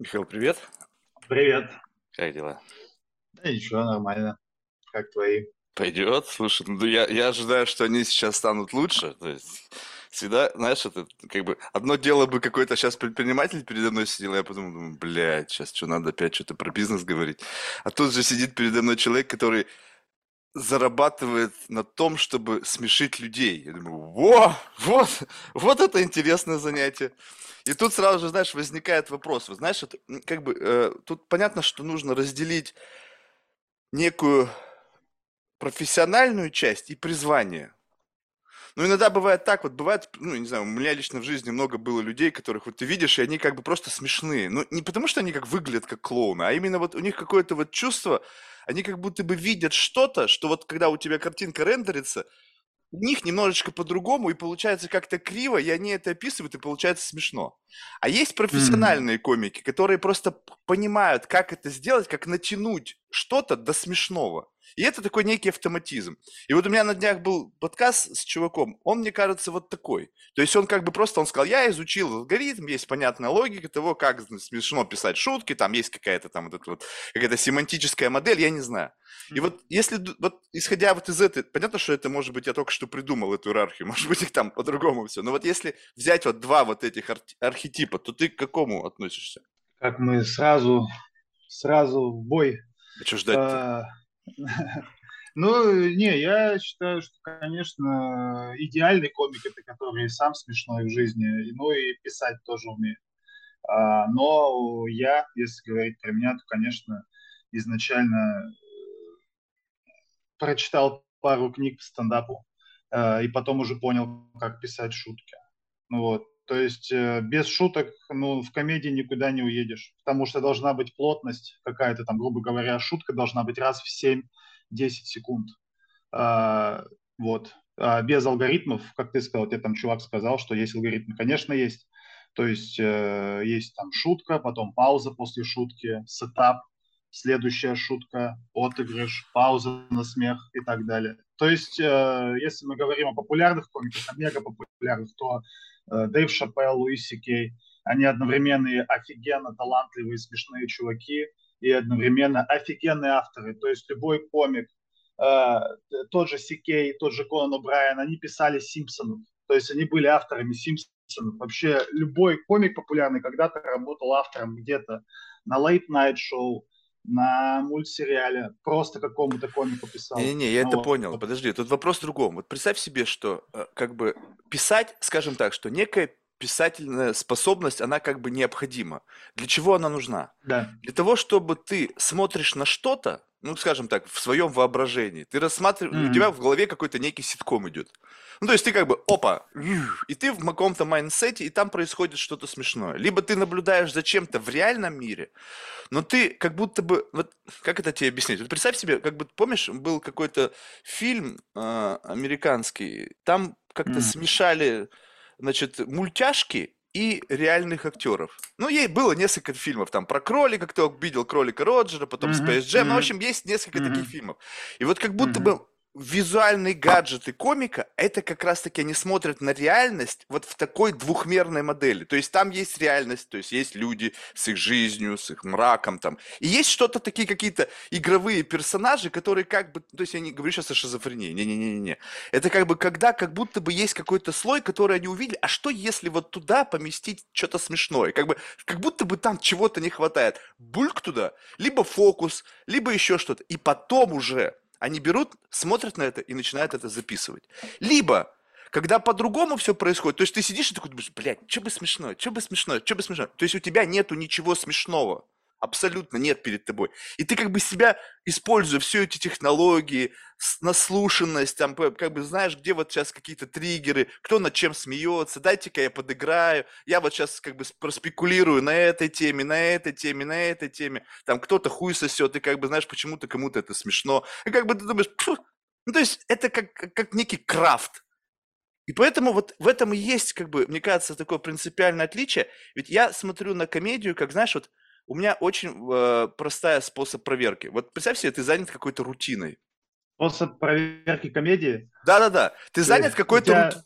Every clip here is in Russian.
Михаил, привет. Привет. Как дела? Да ничего, нормально. Как твои? Пойдет. Слушай, ну я, я ожидаю, что они сейчас станут лучше. То есть всегда, знаешь, это как бы одно дело бы какой-то сейчас предприниматель передо мной сидел, я подумал, думаю, блядь, сейчас что надо опять что-то про бизнес говорить. А тут же сидит передо мной человек, который зарабатывает на том, чтобы смешить людей. Я думаю, во, вот, вот это интересное занятие. И тут сразу же, знаешь, возникает вопрос. Вот знаешь, это, как бы, э, тут понятно, что нужно разделить некую профессиональную часть и призвание. Но иногда бывает так, вот бывает, ну, не знаю, у меня лично в жизни много было людей, которых вот ты видишь, и они как бы просто смешные. Ну, не потому что они как выглядят как клоуны, а именно вот у них какое-то вот чувство, они как будто бы видят что-то, что вот когда у тебя картинка рендерится, у них немножечко по-другому, и получается как-то криво, и они это описывают, и получается смешно. А есть профессиональные комики, которые просто понимают, как это сделать, как натянуть что-то до смешного. И это такой некий автоматизм. И вот у меня на днях был подкаст с чуваком, он, мне кажется, вот такой. То есть он как бы просто, он сказал, я изучил алгоритм, есть понятная логика того, как смешно писать шутки, там есть какая-то там вот эта вот, какая-то семантическая модель, я не знаю. И вот если, вот исходя вот из этой, понятно, что это, может быть, я только что придумал эту иерархию, может быть, их там по-другому все, но вот если взять вот два вот этих ар- архетипа, то ты к какому относишься? Как мы сразу, сразу в бой. А что ждать-то? А, Ну, не, я считаю, что, конечно, идеальный комик это который сам смешной в жизни, ну и писать тоже умеет. А, Но я, если говорить про меня, то, конечно, изначально прочитал пару книг по стендапу, э, и потом уже понял, как писать шутки. Ну вот. То есть э, без шуток, ну, в комедии никуда не уедешь, потому что должна быть плотность какая-то там, грубо говоря, шутка должна быть раз в семь-десять секунд. А, вот. А без алгоритмов, как ты сказал, тебе там чувак сказал, что есть алгоритмы. Конечно, есть. То есть э, есть там шутка, потом пауза после шутки, сетап, следующая шутка, отыгрыш, пауза на смех и так далее. То есть, э, если мы говорим о популярных комиках, о мега популярных, то Дэйв Шапелл, Луи Си Кей, они одновременно офигенно талантливые, смешные чуваки, и одновременно офигенные авторы. То есть любой комик, э, тот же Си Кей, тот же Конан О'Брайен, они писали Симпсонов. То есть они были авторами Симпсонов. Вообще любой комик популярный когда-то работал автором где-то на Show, на мультсериале, просто какому-то комику писал. Не-не-не, я это Ну, понял. вот. Подожди, тут вопрос в другом. Вот представь себе, что э, как бы писать, скажем так, что некая писательная способность, она как бы необходима. Для чего она нужна? Да. Для того, чтобы ты смотришь на что-то, ну, скажем так, в своем воображении, ты рассматриваешь, у тебя в голове какой-то некий sitcom идет. Ну, то есть ты как бы, опа, и ты в каком-то mindset е, и там происходит что-то смешное. Либо ты наблюдаешь за чем-то в реальном мире, но ты как будто бы, вот как это тебе объяснить? Вот представь себе, как бы, помнишь, был какой-то фильм э, американский, там как-то Мгм. смешали, значит, мультяшки и реальных актеров. Ну, ей было несколько фильмов там про кролика, кто видел кролика Роджера, потом Мгм. Space Jam. Ну, в общем, есть несколько таких Мгм. фильмов. И вот как будто Мгм. бы визуальные гаджеты комика, это как раз-таки они смотрят на реальность вот в такой двухмерной модели. То есть там есть реальность, то есть есть люди с их жизнью, с их мраком там. И есть что-то такие какие-то игровые персонажи, которые как бы, то есть я не говорю сейчас о шизофрении, не-не-не-не. Это как бы когда как будто бы есть какой-то слой, который они увидели, а что если вот туда поместить что-то смешное? Как бы, как будто бы там чего-то не хватает. Бульк туда, либо фокус, либо еще что-то. И потом уже они берут, смотрят на это и начинают это записывать. Либо, когда по-другому все происходит, то есть ты сидишь и такой думаешь, блядь, что бы смешное, что бы смешное, что бы смешное. То есть у тебя нету ничего смешного. Абсолютно нет перед тобой. И ты как бы себя, используя все эти технологии, наслушанность, там, как бы знаешь, где вот сейчас какие-то триггеры, кто над чем смеется, дайте-ка я подыграю, я вот сейчас как бы проспекулирую на этой теме, на этой теме, на этой теме, там кто-то хуй сосет, и как бы, знаешь, почему-то кому-то это смешно. И как бы ты думаешь, ну, то есть это как, как некий крафт. И поэтому вот в этом и есть, как бы, мне кажется, такое принципиальное отличие. Ведь я смотрю на комедию, как, знаешь, вот у меня очень э, простая способ проверки. Вот представь себе, ты занят какой-то рутиной. Способ проверки комедии. Да-да-да, ты Ты- занят какой-то рут... тебя...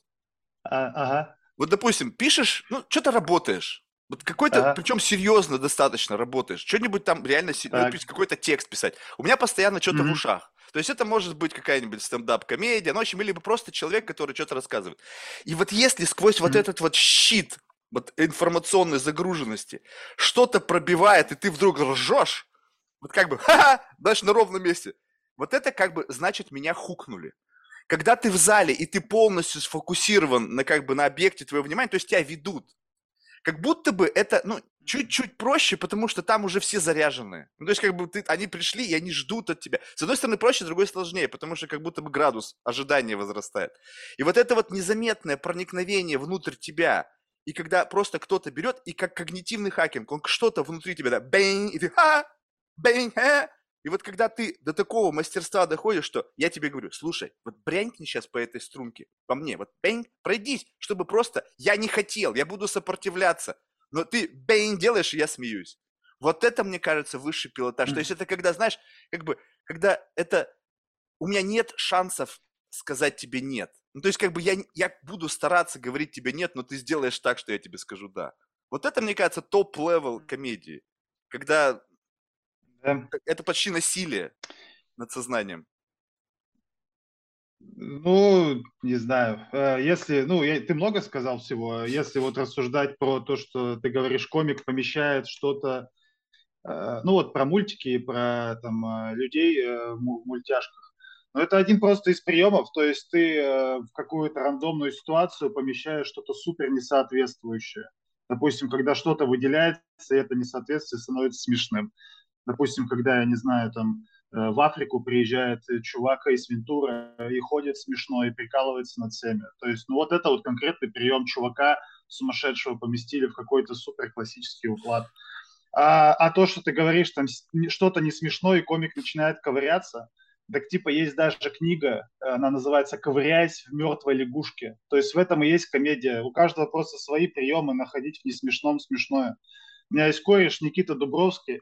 а, ага. Вот, допустим, пишешь, ну, что-то работаешь. Вот какой-то, Ага. причем серьезно достаточно работаешь. Что-нибудь там реально, ну, Так. какой-то текст писать. У меня постоянно что-то в Мгм. ушах. То есть это может быть какая-нибудь стендап-комедия, ну, в общем, либо просто человек, который что-то рассказывает. И вот если сквозь вот Мгм. этот вот щит вот информационной загруженности что-то пробивает, и ты вдруг ржешь, вот как бы, ха-ха, даже на ровном месте. Вот это как бы значит меня хукнули. Когда ты в зале и ты полностью сфокусирован на как бы на объекте твоего внимания, то есть тебя ведут, как будто бы это, ну, чуть-чуть проще, потому что там уже все заряженные. Ну, то есть, как бы ты, они пришли, и они ждут от тебя. С одной стороны проще, с другой сложнее, потому что как будто бы градус ожидания возрастает. И вот это вот незаметное проникновение внутрь тебя, и когда просто кто-то берет, и как когнитивный хакинг, он что-то внутри тебя, да, бэнь, и ты, ха, бэнь, ха. И вот когда ты до такого мастерства доходишь, что я тебе говорю, слушай, вот брянькни сейчас по этой струнке, по мне, вот бэнь, пройдись, чтобы просто, я не хотел, я буду сопротивляться, но ты бэнь делаешь, и я смеюсь. Вот это, мне кажется, высший пилотаж. То есть это когда, знаешь, как бы, когда это, у меня нет шансов сказать тебе нет. Ну, то есть, как бы я, я буду стараться говорить тебе нет, но ты сделаешь так, что я тебе скажу да. Вот это, мне кажется, top-level комедии. Когда Да. это почти насилие над сознанием. Ну, не знаю. Э, Если, ну, я- ты много сказал всего. Если вот рассуждать про то, что ты говоришь, комик помещает что-то, э, ну вот про мультики, и про там э, людей в му- мультяшках. Но это один просто из приемов, то есть ты э, в какую-то рандомную ситуацию помещаешь что-то супер несоответствующее. Допустим, когда что-то выделяется, и это несоответствие становится смешным. Допустим, когда, я не знаю, там э, в Африку приезжает э, чувак из Вентура и ходит смешно и прикалывается над всеми. То есть, ну вот это вот конкретный прием чувака сумасшедшего поместили в какой-то супер классический уклад. А, а то, что ты говоришь, там что-то не смешно, и комик начинает ковыряться, так типа есть даже книга, она называется «Ковыряясь в мертвой лягушке». То есть в этом и есть комедия. У каждого просто свои приемы находить в несмешном смешное. У меня есть кореш Никита Дубровский,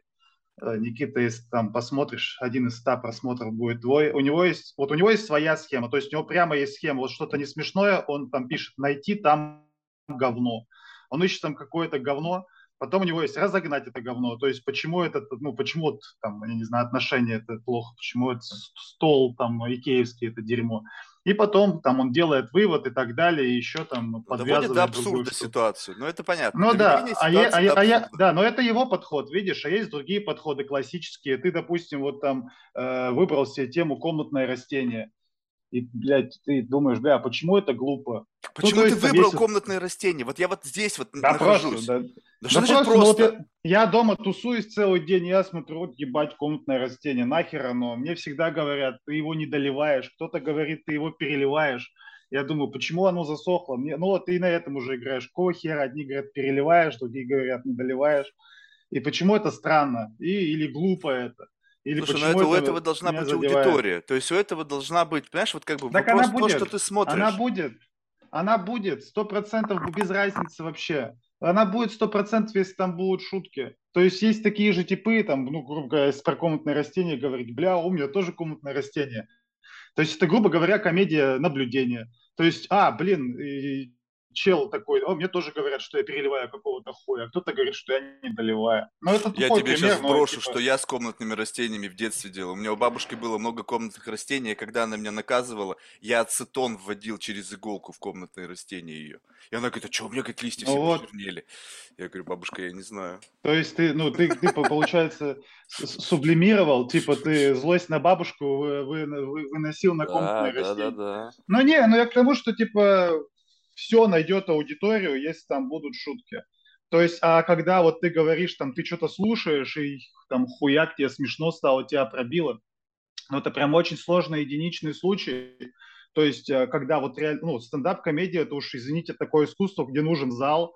Э, Никита, если там посмотришь, один из ста просмотров будет твой. У него есть, вот у него есть своя схема, то есть у него прямо есть схема, вот что-то не смешное, он там пишет «найти там говно». Он ищет там какое-то говно, потом у него есть разогнать это говно, то есть почему это, ну, почему там, я не знаю, отношения это плохо, почему это стол там икеевский это дерьмо. И потом там он делает вывод и так далее, и еще там Доводит подвязывает до другую абсурда ситуацию. Ну, это понятно. Ну да, а я, а я- до а я- да, но это его подход, видишь, а есть другие подходы классические. Ты, допустим, вот там э, выбрал себе тему комнатное растение, и, блядь, ты думаешь, бля, а почему это глупо? Почему то ты выбрал есть- комнатные растения? Вот я вот здесь вот Да нахожусь. просто, да. Да Да что значит просто, ну, вот просто? я, я дома тусуюсь целый день, я смотрю, вот ебать комнатное растение, нахер оно? Мне всегда говорят, ты его не доливаешь, кто-то говорит, ты его переливаешь. Я думаю, почему оно засохло? Мне, ну вот ты и на этом уже играешь. Какого хера? Одни говорят, переливаешь, другие говорят, не доливаешь. И почему это странно? И, или глупо это? Или Слушай, ну почему это, у это этого должна быть задевает? аудитория. То есть у этого должна быть, понимаешь, вот как бы Так вопрос она то, будет. что ты смотришь. Она будет. Она будет. Сто процентов без разницы вообще. Она будет сто процентов, если там будут шутки. То есть есть такие же типы, там, ну, грубо говоря, если про комнатное растение говорить, бля, у меня тоже комнатное растение. То есть это, грубо говоря, комедия наблюдения. То есть, а, блин, чел такой, о, мне тоже говорят, что я переливаю какого-то хуя, кто-то говорит, что я не доливаю. Ну, это Я тебе пример, сейчас но, брошу, типа, что я с комнатными растениями в детстве делал. У меня у бабушки было много комнатных растений, и когда она меня наказывала, я ацетон вводил через иголку в комнатные растения ее. И она говорит, а что, у меня как листья Ну все вот. почернели. Я говорю, бабушка, я не знаю. То есть ты, ну, ты, ты по- получается, сублимировал, типа ты злость на бабушку вы- вы- вы- выносил на Да, комнатное да, да, да. Ну не, ну я к тому, что типа все найдет аудиторию, если там будут шутки. То есть, а когда вот ты говоришь, там, ты что-то слушаешь, и там хуяк тебе смешно стало, тебя пробило, ну, это прям очень сложный единичный случай. То есть, э, когда вот реально, ну, стендап-комедия, это уж, извините, такое искусство, где нужен зал,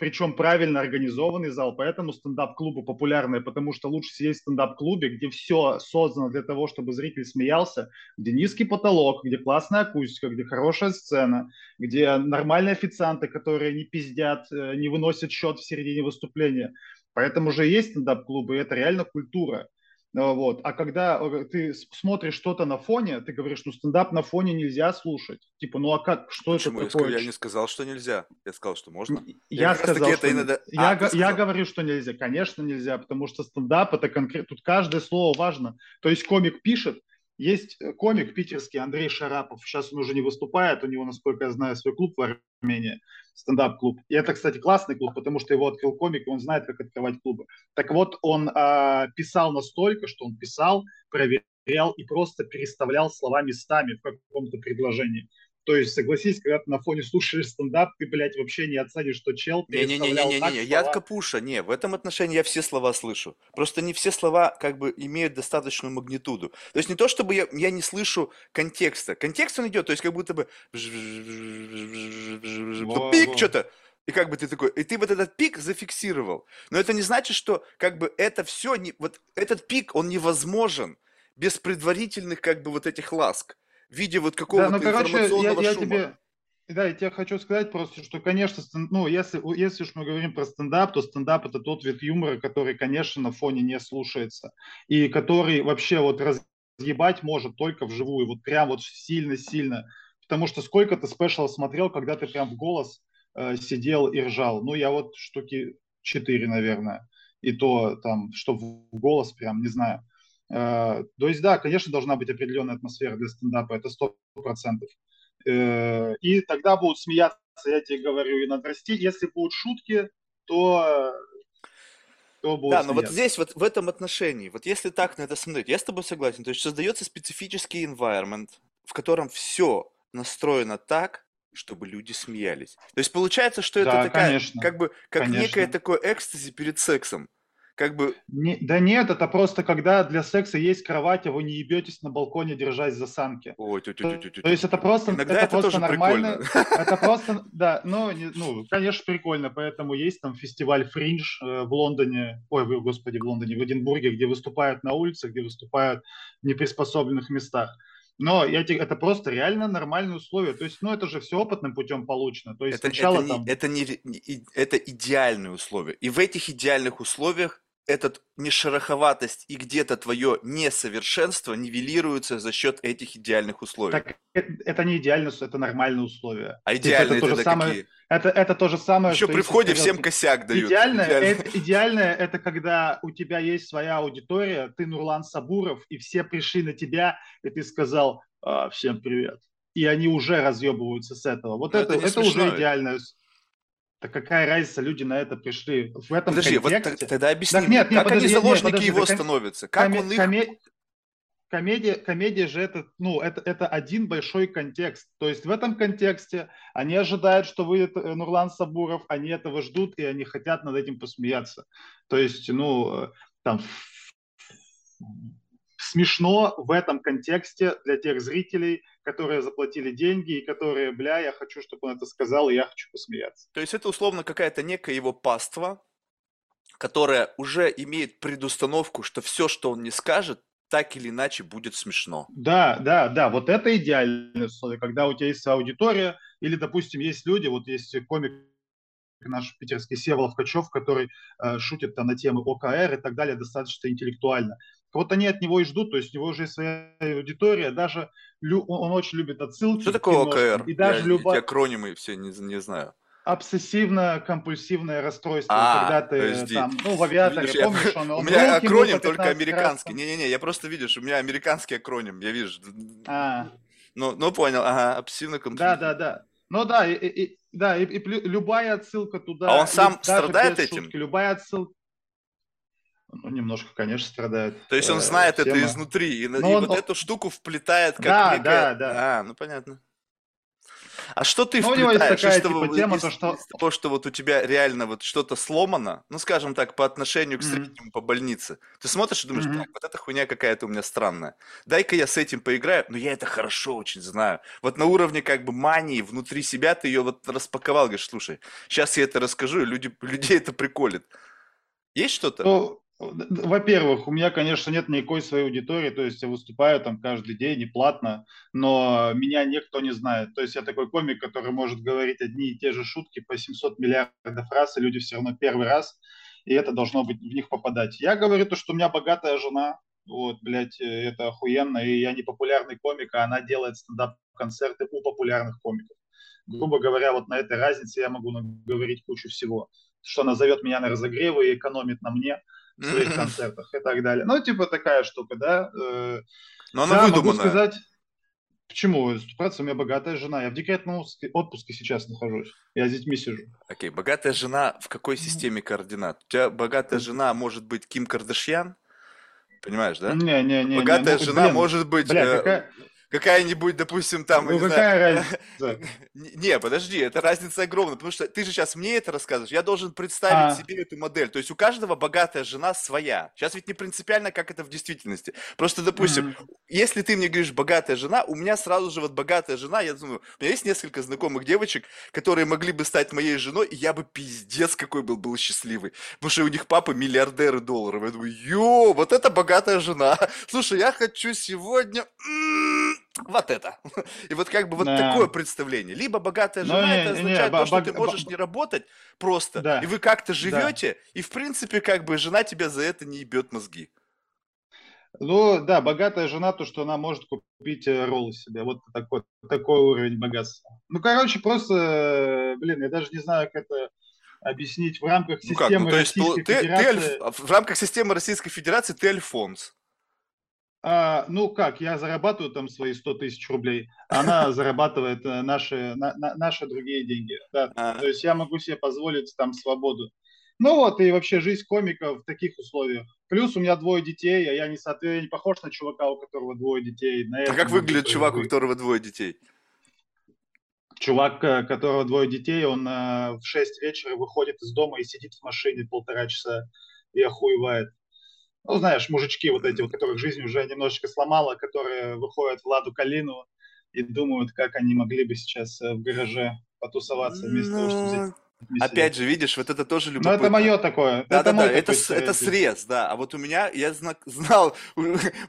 причем правильно организованный зал, поэтому стендап-клубы популярны, потому что лучше сидеть в стендап-клубе, где все создано для того, чтобы зритель смеялся, где низкий потолок, где классная акустика, где хорошая сцена, где нормальные официанты, которые не пиздят, э, не выносят счет в середине выступления. Поэтому же есть стендап-клубы, и это реально культура. А, вот. А когда э, ты смотришь что-то на фоне, ты говоришь, ну стендап на фоне нельзя слушать. Типа, ну а как, что Почему? это такое? Я не сказал, что нельзя. Я сказал, что можно. Я, я сказал, что иногда... я, а, я говорю, что нельзя. Конечно, нельзя, потому что стендап это конкретно. Тут каждое слово важно. То есть комик пишет, есть э, комик питерский Андрей Шарапов. Сейчас он уже не выступает, у него, насколько я знаю, свой клуб в Армении, стендап-клуб. И это, кстати, классный клуб, потому что его открыл комик, и он знает, как открывать клубы. Так вот, он э, писал настолько, что он писал, проверял и просто переставлял слова местами в каком-то предложении. То есть, согласись, когда ты на фоне слушаешь стендап, ты, блядь, вообще не оценишь, что чел Не-не-не, я Капуша, не, в этом отношении я все слова слышу. Просто не все слова как бы имеют достаточную магнитуду. То есть не то, чтобы я, я не слышу контекста. Контекст он идет, то есть как будто бы пик что-то. И как бы ты такой, и ты вот этот пик зафиксировал. Но это не значит, что как бы это все, не, вот этот пик, он невозможен без предварительных как бы вот этих ласк в виде вот какого-то да, ну, короче, информационного я, я шума. Тебе, да, я тебе хочу сказать просто, что, конечно, ну, если, если уж мы говорим про стендап, то стендап – это тот вид юмора, который, конечно, на фоне не слушается. И который вообще вот разъебать может только вживую, вот прям вот сильно-сильно. Потому что сколько ты спешл смотрел, когда ты прям в голос э, сидел и ржал. Ну, я вот штуки четыре, наверное. И то там, что в голос прям, не знаю. Э, то есть, да, конечно, должна быть определенная атмосфера для стендапа, это сто процентов. Э, и тогда будут смеяться, я тебе говорю, и надрасти. Если будут шутки, то то будет Да, но вот здесь, вот в этом отношении, вот если так на это смотреть, я с тобой согласен, то есть создается специфический environment, в котором все настроено так, чтобы люди смеялись. То есть получается, что это да, такая, конечно, как бы, как конечно. некое такое экстази перед сексом как бы... Не, да нет, это просто когда для секса есть кровать, а вы не ебетесь на балконе, держась за санки. Ой, тю -тю -тю -тю -тю. То есть это просто, Иногда это, это просто тоже нормально. Прикольно. Это просто, да, ну, не, ну, конечно, прикольно, поэтому есть там фестиваль Фриндж э, в Лондоне, ой, вы, господи, в Лондоне, в Эдинбурге, где выступают на улицах, где выступают в неприспособленных местах. Но я, это просто реально нормальные условия. То есть, ну, это же все опытным путем получено. То есть это, сначала это, не, там... это, не, это идеальные условия. И в этих идеальных условиях этот не шероховатость и где-то твое несовершенство нивелируется за счет этих идеальных условий. Так, это не идеально, это нормальные условия. А идеальные это, то же самое, какие? Это, это то же самое, Еще при входе всем косяк дают. Идеальное, Идеально. это, идеальное это когда у тебя есть своя аудитория, ты Нурлан Сабуров, и все пришли на тебя, и ты сказал а, всем привет. И они уже разъебываются с этого. Вот это, это, это уже идеальное. Так какая разница, люди на это пришли в этом подожди, контексте? Вот тогда объясни, так, нет, нет, как подожди, они заложники нет, подожди, его ком... становятся? Как коме... он их... Коме... Комедия, комедия же это, ну, это, это один большой контекст. То есть в этом контексте они ожидают, что вы э, Нурлан Сабуров, они этого ждут, и они хотят над этим посмеяться. То есть, ну, э, там смешно в этом контексте для тех зрителей, которые заплатили деньги и которые, бля, я хочу, чтобы он это сказал, и я хочу посмеяться. То есть это условно какая-то некая его паства, которая уже имеет предустановку, что все, что он не скажет, так или иначе будет смешно. Да, да, да, вот это идеальное условие, когда у тебя есть аудитория, или, допустим, есть люди, вот есть комик наш питерский Севолов Качев, который э, шутит там на темы ОКР и так далее достаточно интеллектуально. Вот они от него и ждут, то есть у него уже есть своя аудитория, даже лю, он, очень любит отсылки. Что такое ОКР? И даже Я любая... эти акронимы все не, не знаю. Обсессивно-компульсивное расстройство, а, когда ты подожди. там, ну, в авиаторе, видишь, помнишь, он, он У меня акроним только американский. Не-не-не, я просто, видишь, у меня американский акроним, я вижу. А. Ну, ну понял, ага, обсессивно-компульсивно. Да-да-да. Ну да, и, и, да, и, и любая отсылка туда. А он сам страдает этим? Шутки, любая отсылка. Ну, немножко, конечно, страдает. То есть он э, знает тема. это изнутри, и, и он, вот эту штуку вплетает как Да, некая... да, да. А, ну понятно. А что ты ну, вплетаешь? Такая, что, типа, тема, из, то, что... из того, что вот у тебя реально вот что-то сломано, ну, скажем так, по отношению к среднему mm-hmm. по больнице, ты смотришь и думаешь, mm-hmm. так, вот эта хуйня какая-то у меня странная. Дай-ка я с этим поиграю, но я это хорошо очень знаю. Вот на уровне как бы мании внутри себя ты ее вот распаковал, говоришь, слушай, сейчас я это расскажу, и люди, людей это приколит. Есть что-то? Ну, во-первых, у меня, конечно, нет никакой своей аудитории, то есть я выступаю там каждый день, не платно, но меня никто не знает. То есть я такой комик, который может говорить одни и те же шутки по 700 миллиардов раз, и люди все равно первый раз, и это должно быть в них попадать. Я говорю то, что у меня богатая жена, Вот, блядь, э, это охуенно. И я не популярный комик, а она делает стендап-концерты у популярных комиков. Грубо говоря, вот на этой разнице я могу говорить кучу всего. Что она зовет меня на разогревы и экономит на мне в своих концертах и так далее. Ну, типа такая штука, да. Э, Но она да, могу выдуманная. сказать, почему? Ступраться, у меня богатая жена. Я в декретном отпуске- сейчас нахожусь. Я с детьми сижу. Окей, богатая жена в какой системе координат? У тебя богатая жена может быть Ким Кардашьян, понимаешь, да? Не-не-не. Богатая ну, жена блин, может быть Бля, э, какая, какая-нибудь, допустим, там, ну не знаю, какая разница? Не, подожди, это разница огромная, потому что ты же сейчас мне это рассказываешь, я должен представить А. себе эту модель. То есть у каждого богатая жена своя. Сейчас ведь не принципиально, как это в действительности. Просто, допустим, Мгм. если ты мне говоришь богатая жена, у меня сразу же вот богатая жена, я думаю, у меня есть несколько знакомых девочек, которые могли бы стать моей женой, и я бы пиздец какой был, был счастливый. Потому что у них папа миллиардеры долларов. Я думаю, ё, вот это богатая жена. Слушай, я хочу сегодня м, вот это. И вот как бы вот Да. такое представление. Либо богатая Ну, жена, не- это не, означает ба- то, что бог- ты можешь не работать просто, Да. и вы как-то Да. живете, и в принципе как бы жена тебя за это не ебет мозги. Ну, да, богатая жена, то, что она может купить э, роллы себе. Вот такой, такой уровень богатства. Ну, короче, просто, э, блин, я даже не знаю, как это объяснить в рамках Ну как, системы ну то есть Российской ты, ты Федерации. Альф- в рамках системы Российской Федерации ты Альфонс. А, ну как, я зарабатываю там свои 100 тысяч рублей, она зарабатывает э, наши, на- на- наши другие деньги. Да. А. То есть я могу себе позволить там свободу. Ну вот, и вообще жизнь комика в таких условиях. Плюс у меня двое детей, а я не, соответ- я не похож на чувака, у которого двое детей. На А как выглядит чувак, у которого двое детей? Чувак, э, которого двое детей, он э, в 6 вечера выходит из дома и сидит в машине полтора часа и охуевает. Ну, знаешь, мужички вот эти, вот, которых жизнь уже немножечко сломала, которые выходят в Ладу Калину и думают, как они могли бы сейчас э, в гараже потусоваться вместо того, чтобы Ну, взять Опять же, видишь, вот это тоже Ну, любопытно. это мое такое. Да, да, мой да, это, с- это срез, да. А вот у меня, я зна- знал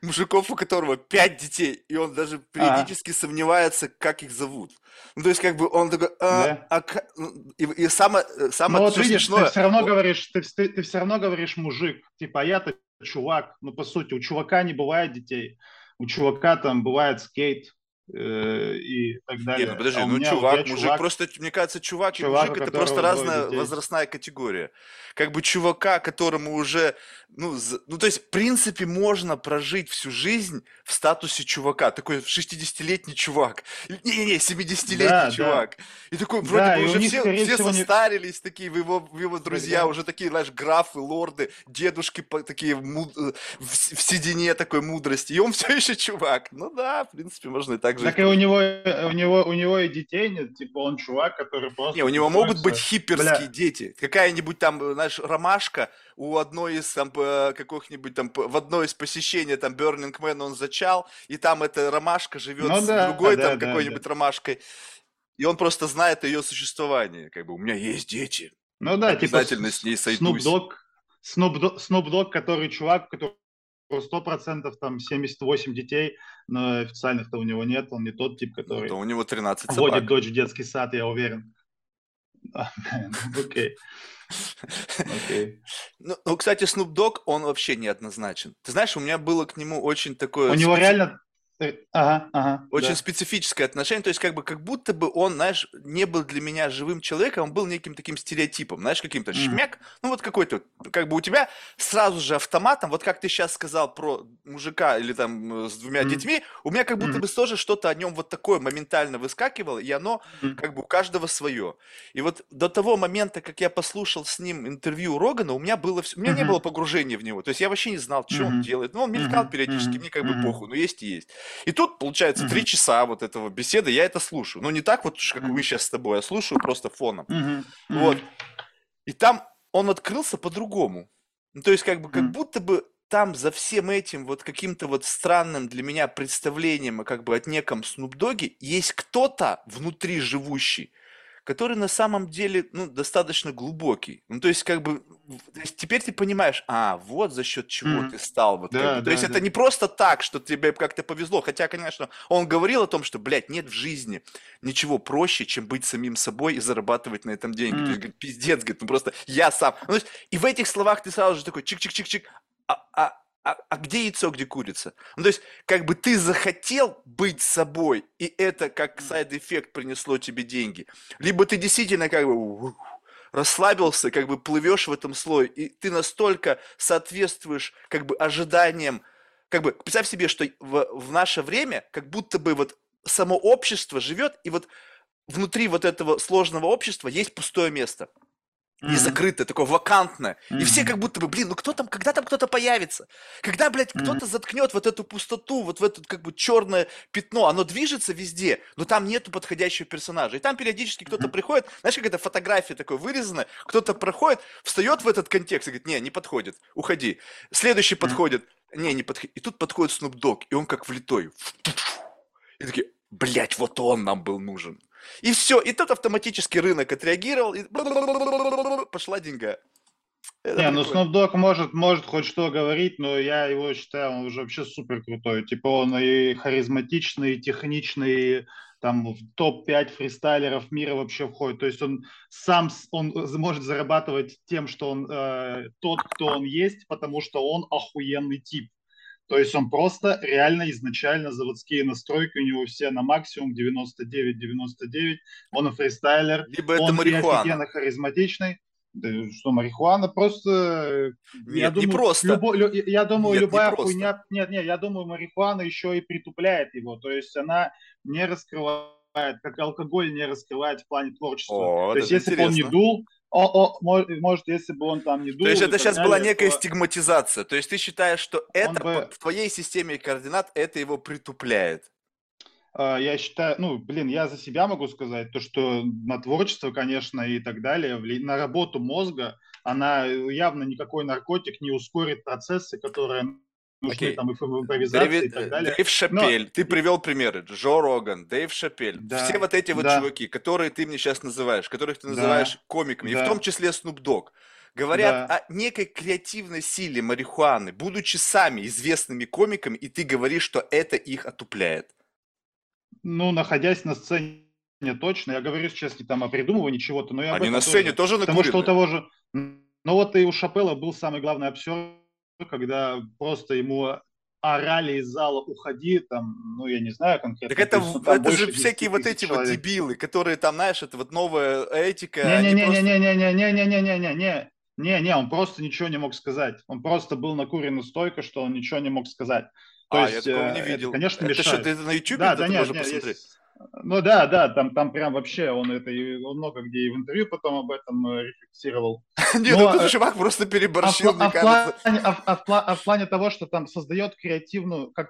мужиков, у которого пять детей, и он даже периодически сомневается, как их зовут. Ну, то есть, как бы он такой, а, Да. а ну, и, и самое, э, Ну вот видишь, ты смешное, все равно говоришь, ты, ты, ты все равно говоришь мужик. Типа, а я-то чувак. Ну, по сути, у чувака не бывает детей. У чувака там бывает скейт и так далее. Не, ну подожди, А ну меня- чувак, мужик, чувак, просто, мне кажется, чувак и чувак, мужик у это просто разная детей. возрастная категория. Как бы чувака, которому уже, ну, з- ну, то есть, в принципе, можно прожить всю жизнь в статусе чувака, такой 60-летний чувак, не-не-не, 70-летний Да, да. чувак. И такой, вроде Да, бы и уже них, все, все всего, не- состарились, такие, его, его друзья да. уже такие, знаешь, графы, лорды, дедушки такие муд- э, в, в седине такой мудрости, и он все еще чувак. Ну да, в принципе, можно и так. Так и у него, э, у него, у него и детей нет, типа он чувак, который просто... Не, у него могут быть хипперские Бля. дети. Какая-нибудь там, э, знаешь, ромашка у одной из там э, каких-нибудь там, в одной из посещений там Burning Man он зачал, и там эта ромашка живет ну, с да, другой да, там да, какой-нибудь да. ромашкой. И он просто знает ее существование. Как бы у меня есть дети. Ну да, типа обязательно типа, с ней сойдусь. Snoop Dogg, который чувак, который 100% там 78 детей, но официальных-то у него нет, он не тот тип, ну, который... Ну, да у него 13 собак. Водит дочь в детский сад, я уверен. Окей. Okay. Ну, ну, кстати, Snoop Dogg, он вообще неоднозначен. Ты знаешь, у меня было к нему очень такое... У него реально э, Ага, ага. Очень да. специфическое отношение, то есть как бы как будто бы он, знаешь, не был для меня живым человеком, он был неким таким стереотипом, знаешь, каким-то Мгм. шмяк, ну вот какой-то, как бы у тебя сразу же автоматом, вот как ты сейчас сказал про мужика или там э, с двумя Мгм. детьми, у меня как будто Мгм. бы тоже что-то о нем вот такое моментально выскакивало, и оно Мгм. как бы у каждого свое. И вот до того момента, как я послушал с ним интервью Рогана, у меня было всё- у меня не Мгм. было погружения в него. То есть я вообще не знал, что он Мгм. делает. Ну, он мелькал Мгм. периодически, Мгм. мне как бы Мгм. похуй, но есть и есть. И тут, получается, три Мгм. часа вот этого беседы, я это слушаю. Ну, не так вот, как мы сейчас с тобой, а слушаю просто фоном. Мгм. Вот. Мгм. И там он открылся по-другому. Ну, то есть, как бы, как будто бы там за всем этим вот каким-то вот странным для меня представлением, как бы от неком Снупдоге, есть кто-то внутри живущий, который на самом деле, ну, достаточно глубокий. Ну, то есть, как бы, то есть теперь ты понимаешь, а, вот за счет чего Мгм. ты стал. Вот, как Да, бы. То есть да, это да. не просто так, что тебе как-то повезло. Хотя, конечно, он говорил о том, что, блядь, нет в жизни ничего проще, чем быть самим собой и зарабатывать на этом деньги. То есть, говорит, пиздец, говорит, ну просто я сам. Ну, то есть, и в этих словах ты сразу же такой чик-чик-чик-чик, а, а где яйцо, где курица? Ну, то есть, как бы ты захотел быть собой, и это как side effect принесло тебе деньги. Либо ты действительно как бы расслабился, как бы плывешь в этом слое, и ты настолько соответствуешь как бы ожиданиям, как бы представь себе, что в, в наше время как будто бы вот само общество живет, и вот внутри вот этого сложного общества есть пустое место не закрытое, такое вакантное. И все как будто бы, блин, ну кто там, когда там кто-то появится? Когда, блядь, кто-то заткнет вот эту пустоту, вот в это как бы черное пятно, оно движется везде, но там нету подходящего персонажа. И там периодически кто-то приходит, знаешь, как эта фотография такой вырезана, кто-то проходит, встает в этот контекст и говорит, не, не подходит, уходи. Следующий подходит, не, не подходит. И тут подходит Snoop Dogg, и он как влитой. И такие, блядь, вот он нам был нужен. И все, и тут автоматически рынок отреагировал, и пошла деньга. Это не, ну Snoop Dogg может, может хоть что говорить, но я его считаю, он уже вообще супер крутой. Типа он и харизматичный, и техничный, там в топ-5 фристайлеров мира вообще входит. То есть он сам он может зарабатывать тем, что он э, тот, кто он есть, потому что он охуенный тип. То есть он просто реально изначально заводские настройки у него все на максимум 99-99. Он фристайлер. Либо это он марихуана. офигенно харизматичный. Что марихуана просто... Нет, я думаю, не просто. Любо, я думаю, нет, любая не хуйня... Нет, нет, я думаю, марихуана еще и притупляет его. То есть она не раскрывает, как алкоголь не раскрывает в плане творчества. О, То есть если бы он не дул, о, о, может, если бы он там не думал... То есть это сейчас была некая то... стигматизация. То есть ты считаешь, что это бы... в твоей системе координат это его притупляет? А, я считаю, ну, блин, я за себя могу сказать, то, что на творчество, конечно, и так далее, на работу мозга, она явно никакой наркотик не ускорит процессы, которые нужны okay. там и в импровизации Дэвид, и так далее. Дэйв Шапель, Но... ты привел примеры, Джо Роган, Дэйв Шапель, да, все вот эти вот да. чуваки, которые ты мне сейчас называешь, которых ты называешь да, комиками, да. и в том числе Snoop Dogg, говорят да. о некой креативной силе марихуаны, будучи сами известными комиками, и ты говоришь, что это их отупляет. Ну, находясь на сцене точно, я говорю сейчас не там о придумывании чего-то, но я Они на сцене тоже, тоже Потому что у того же... Ну вот и у Шапелла был самый главный обсер когда просто ему орали из зала «Уходи», там, ну, я не знаю конкретно. Так это, есть, ну, это же всякие вот эти человек. вот дебилы, которые там, знаешь, это вот новая этика. Не-не-не-не-не-не-не-не-не-не-не, не-не, он просто ничего не мог сказать. Он просто был накурен стойко, что он ничего не мог сказать. То а, есть, я такого не видел. Это, конечно, это мешает. что, ты на YouTube да, да, нет, можно нет, посмотреть? Есть... Ну да, да, там, там прям вообще он это он много где и в интервью потом об этом э, рефлексировал. Нет, ну тут э, чувак просто переборщил, а, мне а кажется. А, а, а в плане того, что там создает креативную, как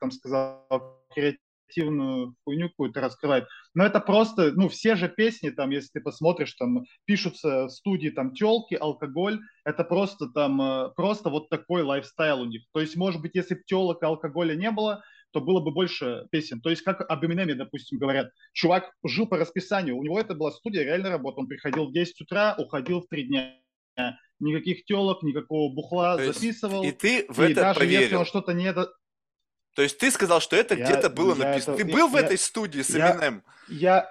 там сказал, креативную хуйню какую-то раскрывает. Но это просто, ну, все же песни, там, если ты посмотришь, там, пишутся в студии, там, телки, алкоголь, это просто там, э, просто вот такой лайфстайл у них. То есть, может быть, если бы телок и алкоголя не было, то было бы больше песен. То есть, как об Эминеме, допустим, говорят, чувак жил по расписанию, у него это была студия, реальная работа, он приходил в 10 утра, уходил в 3 дня. Никаких телок, никакого бухла то записывал. И ты в и это даже поверил? если он что-то не... То есть ты сказал, что это где-то было написано. Это, ты был я, в этой студии с Eminem? Я,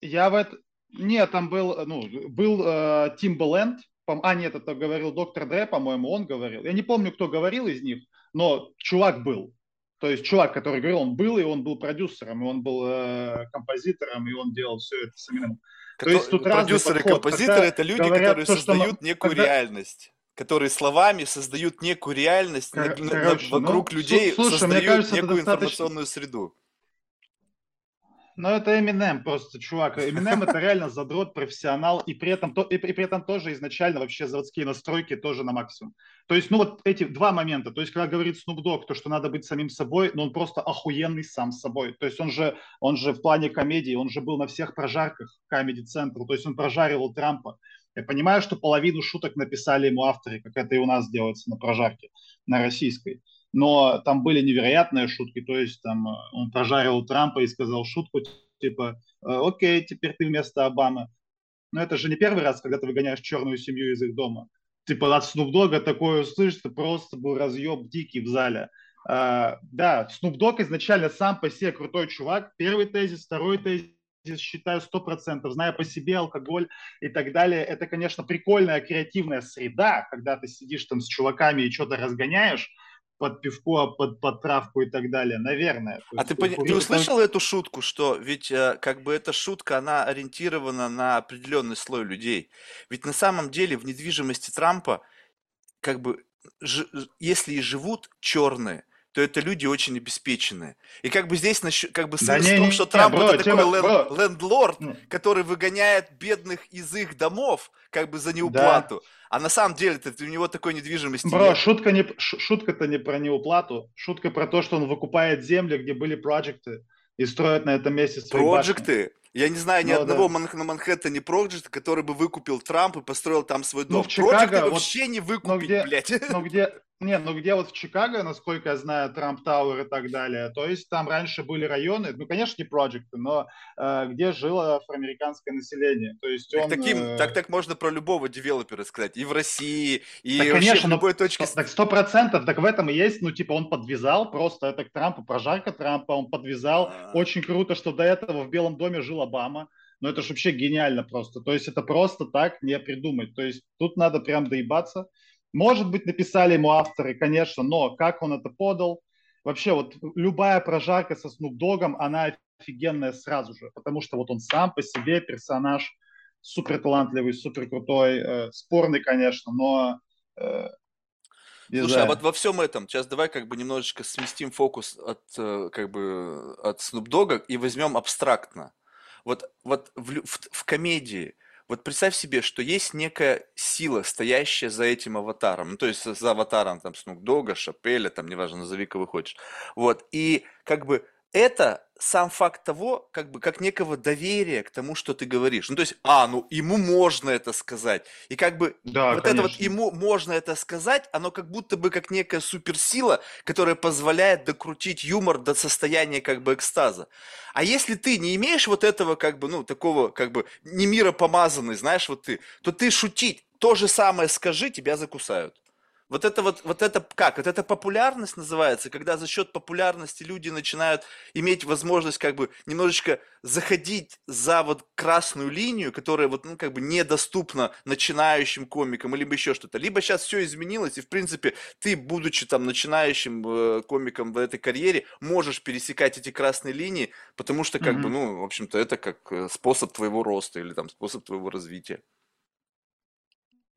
я в это... Нет, там был, ну, был э, Timbaland, а нет, это говорил доктор Дре, по-моему, он говорил. Я не помню, кто говорил из них, но чувак был. То есть чувак, который говорил, он был, и он был продюсером, и он был э, композитором, и он делал все это с Eminem. То есть тут продюсеры, подход, композиторы это люди, которые то, создают некую когда... реальность которые словами создают некую реальность Короче, на, на, вокруг ну, людей, слушай, создают кажется, некую достаточно... информационную среду. Ну, это Eminem просто, чувак. Eminem это реально задрот, профессионал, и при, этом, и, при этом тоже изначально вообще заводские настройки тоже на максимум. То есть, ну, вот эти два момента. То есть, когда говорит Snoop Dogg, то, что надо быть самим собой, но он просто охуенный сам собой. То есть, он же, он же в плане комедии, он же был на всех прожарках Comedy Central, то есть, он прожаривал Трампа. Я понимаю, что половину шуток написали ему авторы, как это и у нас делается на прожарке, на российской но там были невероятные шутки, то есть там э, он прожарил Трампа и сказал шутку, типа, «Э, окей, теперь ты вместо Обамы. Но это же не первый раз, когда ты выгоняешь черную семью из их дома. Типа от Snoop Dogg такое услышать, просто был разъеб дикий в зале. А, да, Snoop изначально сам по себе крутой чувак. Первый тезис, второй тезис, считаю сто процентов, зная по себе алкоголь и так далее. Это, конечно, прикольная креативная среда, когда ты сидишь там с чуваками и что-то разгоняешь, под пивко, а под, под травку и так далее, наверное. А ты, пони... ты услышал эту шутку, что ведь э, как бы эта шутка, она ориентирована на определенный слой людей. Ведь на самом деле в недвижимости Трампа как бы ж... если и живут черные, то это люди очень обеспеченные. И как бы здесь как бы смысл да в том, что Трамп бро, это такой лен, лендлорд, который выгоняет бедных из их домов как бы за неуплату. Да. А на самом деле у него такой недвижимости Бро, нет. шутка не шутка-то не про неуплату, шутка про то, что он выкупает земли, где были проекты и строят на этом месте свои Проекты? Я не знаю ни ну, одного да. на Манхэттене проекта, который бы выкупил Трамп и построил там свой ну, дом. Ну, в Чикаго, вот, вообще не выкупить, но где, блядь. Но где, не, ну где вот в Чикаго, насколько я знаю, Трамп Тауэр и так далее, то есть там раньше были районы, ну, конечно, не проекты, но э, где жило афроамериканское население. То есть он, так, таким, э... так так можно про любого девелопера сказать, и в России, и так, вообще конечно, в любой но, точке. Так сто процентов, так в этом и есть, ну, типа он подвязал просто это к Трампу, прожарка Трампа, он подвязал. А-а-а. Очень круто, что до этого в Белом доме жил Обама. Но это же вообще гениально просто. То есть это просто так не придумать. То есть тут надо прям доебаться. Может быть, написали ему авторы, конечно, но как он это подал, вообще вот любая прожарка со Snoop Dogg, она офигенная сразу же, потому что вот он сам по себе персонаж супер талантливый, супер крутой, э, спорный, конечно, но э, Слушай, знаю. а вот во всем этом, сейчас давай как бы немножечко сместим фокус от э, как бы от Snoop Dogg и возьмем абстрактно. Вот, вот в, в, в комедии, вот представь себе, что есть некая сила, стоящая за этим аватаром. Ну, то есть за аватаром там Снук Дога, Шапеля, там, неважно, назови кого хочешь. Вот. И как бы это сам факт того, как бы, как некого доверия к тому, что ты говоришь. Ну, то есть, а, ну, ему можно это сказать. И как бы да, вот конечно. это вот ему можно это сказать, оно как будто бы как некая суперсила, которая позволяет докрутить юмор до состояния как бы экстаза. А если ты не имеешь вот этого как бы, ну, такого как бы не мира помазанный, знаешь, вот ты, то ты шутить то же самое скажи, тебя закусают. Вот это вот, вот это как? Вот это популярность называется, когда за счет популярности люди начинают иметь возможность как бы немножечко заходить за вот красную линию, которая вот, ну, как бы недоступна начинающим комикам, либо еще что-то. Либо сейчас все изменилось, и, в принципе, ты, будучи там начинающим э, комиком в этой карьере, можешь пересекать эти красные линии, потому что, как mm-hmm. бы, ну, в общем-то, это как э, способ твоего роста или там способ твоего развития.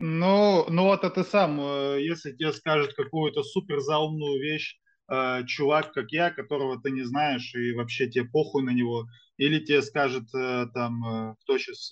Ну, ну вот это сам, э, если тебе скажет какую-то супер заумную вещь, э, чувак, как я, которого ты не знаешь, и вообще тебе похуй на него, или тебе скажет э, там, кто сейчас,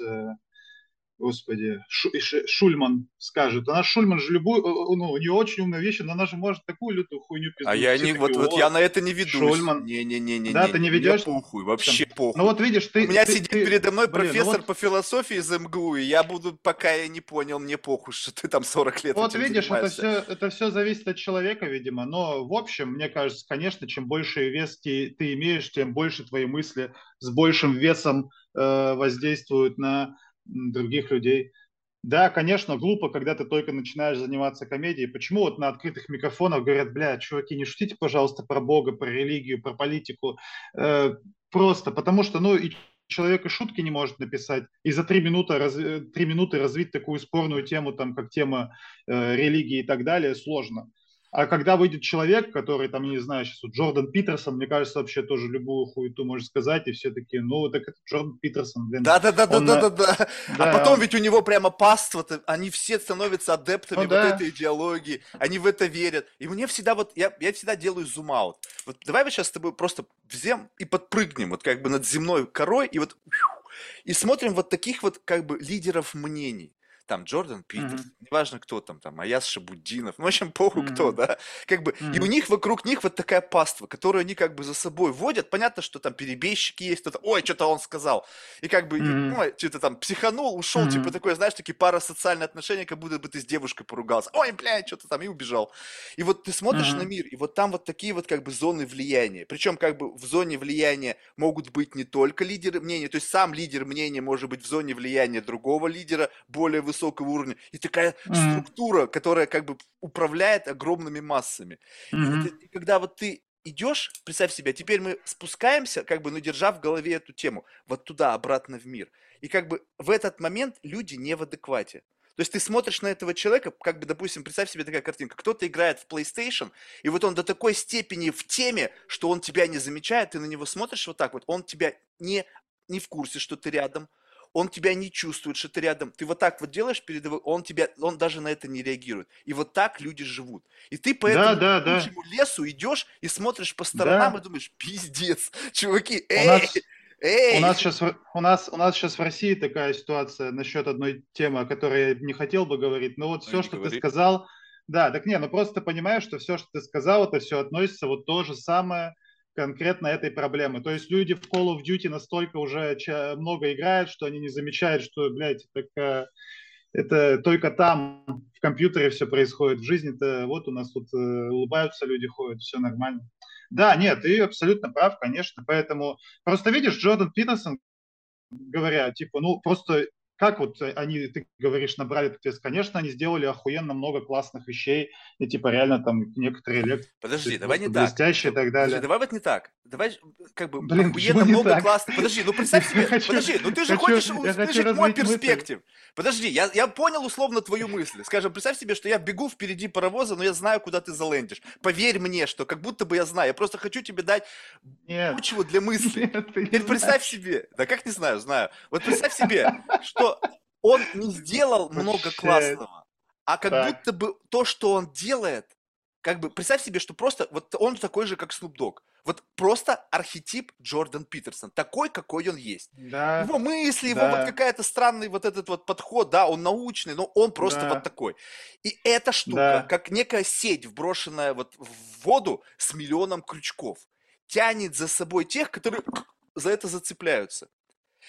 господи, Шу, Шульман скажет. Она Шульман же любую, ну, у нее очень умная вещь, но она же может такую лютую хуйню пиздить. А я не, вот, вот я на это не ведусь. Шульман. Не-не-не. Да, ты не ведешь? Мне похуй, вообще похуй. Ну вот видишь, ты... У меня ты, сидит ты, передо мной блин, ну профессор ну вот... по философии из МГУ, и я буду, пока я не понял, мне похуй, что ты там 40 лет Вот видишь, это все, это все зависит от человека, видимо, но в общем, мне кажется, конечно, чем больше вес ты, ты имеешь, тем больше твои мысли с большим весом э, воздействуют на других людей. Да, конечно, глупо, когда ты только начинаешь заниматься комедией. Почему вот на открытых микрофонах говорят, бля, чуваки, не шутите, пожалуйста, про Бога, про религию, про политику. Э, просто потому что, ну, и человек и шутки не может написать, и за три минуты, раз, три минуты развить такую спорную тему, там, как тема э, религии и так далее, сложно. А когда выйдет человек, который, там, я не знаю, сейчас вот Джордан Питерсон, мне кажется, вообще тоже любую хуету может сказать, и все таки ну, так это Джордан Питерсон, блин. Да-да-да-да-да-да. А потом ведь у него прямо паство, они все становятся адептами ну, вот да. этой идеологии, они в это верят. И мне всегда вот, я, я всегда делаю зум-аут. Вот давай вот сейчас с тобой просто взем и подпрыгнем вот как бы над земной корой, и вот и смотрим вот таких вот как бы лидеров мнений там Джордан Питерс, mm-hmm. неважно кто там, там Аяс Шабуддинов, ну, в общем, похуй mm-hmm. кто, да, как бы, mm-hmm. и у них вокруг них вот такая паства, которую они как бы за собой водят, понятно, что там перебежчики есть, кто-то, ой, что-то он сказал, и как бы, mm-hmm. ну, что-то там психанул, ушел, mm-hmm. типа такое, знаешь, такие парасоциальные отношения, как будто бы ты с девушкой поругался, ой, блядь, что-то там, и убежал. И вот ты смотришь mm-hmm. на мир, и вот там вот такие вот как бы зоны влияния, причем как бы в зоне влияния могут быть не только лидеры мнения, то есть сам лидер мнения может быть в зоне влияния другого лидера, более высокого, высокого уровня, и такая mm-hmm. структура, которая как бы управляет огромными массами. Mm-hmm. И, и когда вот ты идешь, представь себе, теперь мы спускаемся, как бы, ну, держа в голове эту тему, вот туда, обратно в мир. И как бы в этот момент люди не в адеквате. То есть ты смотришь на этого человека, как бы, допустим, представь себе такая картинка. Кто-то играет в PlayStation, и вот он до такой степени в теме, что он тебя не замечает, ты на него смотришь вот так вот, он тебя не, не в курсе, что ты рядом, он тебя не чувствует, что ты рядом. Ты вот так вот делаешь перед его, он тебя, он даже на это не реагирует. И вот так люди живут. И ты по Да, этому да, да. лесу идешь и смотришь по сторонам Да. и думаешь, пиздец, чуваки, У эй, нас, у эй. нас сейчас, у нас, у нас сейчас в России такая ситуация насчет одной темы, о которой я не хотел бы говорить. Но вот Ну, все, что ты говори. сказал, да, так не, ну просто понимаешь, что все, что ты сказал, это все относится вот то же самое конкретно этой проблемы. То есть люди в Call of Duty настолько уже много играют, что они не замечают, что, блядь, это, это только там в компьютере все происходит. В жизни-то вот у нас тут э, улыбаются люди, ходят, все нормально. Да, нет, ты абсолютно прав, конечно. Поэтому просто видишь, Джордан Питерсон, говоря, типа, ну просто как вот они, ты говоришь, набрали этот вес? Конечно, они сделали охуенно много классных вещей, и типа реально там некоторые лекции Подожди, давай не так. блестящие и так Подожди, далее. давай вот не так. Давай, как бы, Блин, охуенно много так? классных. Подожди, ну представь себе, хочу- подожди, ну ты же хочу- хочешь услышать мой мысль. перспектив. Подожди, я, я понял условно твою мысль. Скажем, представь себе, что я бегу впереди паровоза, но я знаю, куда ты залендишь. Поверь мне, что как будто бы я знаю. Я просто хочу тебе дать Нет, почву для мысли. нет, Теперь представь себе, да как не знаю, знаю. Вот представь себе, что он не сделал много классного, а как Так. будто бы то, что он делает, как бы представь себе, что просто вот он такой же, как Snoop Dogg. Вот просто архетип Джордан Питерсон, такой, какой он есть. Да, Его мысли, его да. вот какая-то странный вот этот вот подход, да, он научный, но он просто Да. вот такой. И эта штука, Да. как некая сеть, вброшенная вот в воду с миллионом крючков, тянет за собой тех, которые за это зацепляются.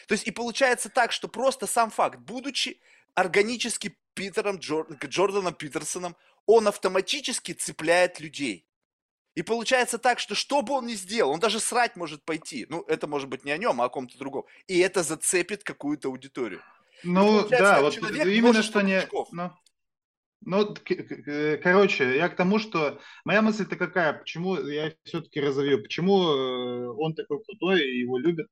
То есть и получается так, что просто сам факт, будучи органически Питером Джор- Джорданом Питерсоном, он автоматически цепляет людей. И получается так, что что бы он ни сделал, он даже срать может пойти. Ну, это может быть не о нем, а о ком-то другом. И это зацепит какую-то аудиторию. Ну, да, вот именно что не... Ну, ну, короче, я к тому, что моя мысль-то какая, почему я все-таки разовью, почему э, он такой крутой и его любят.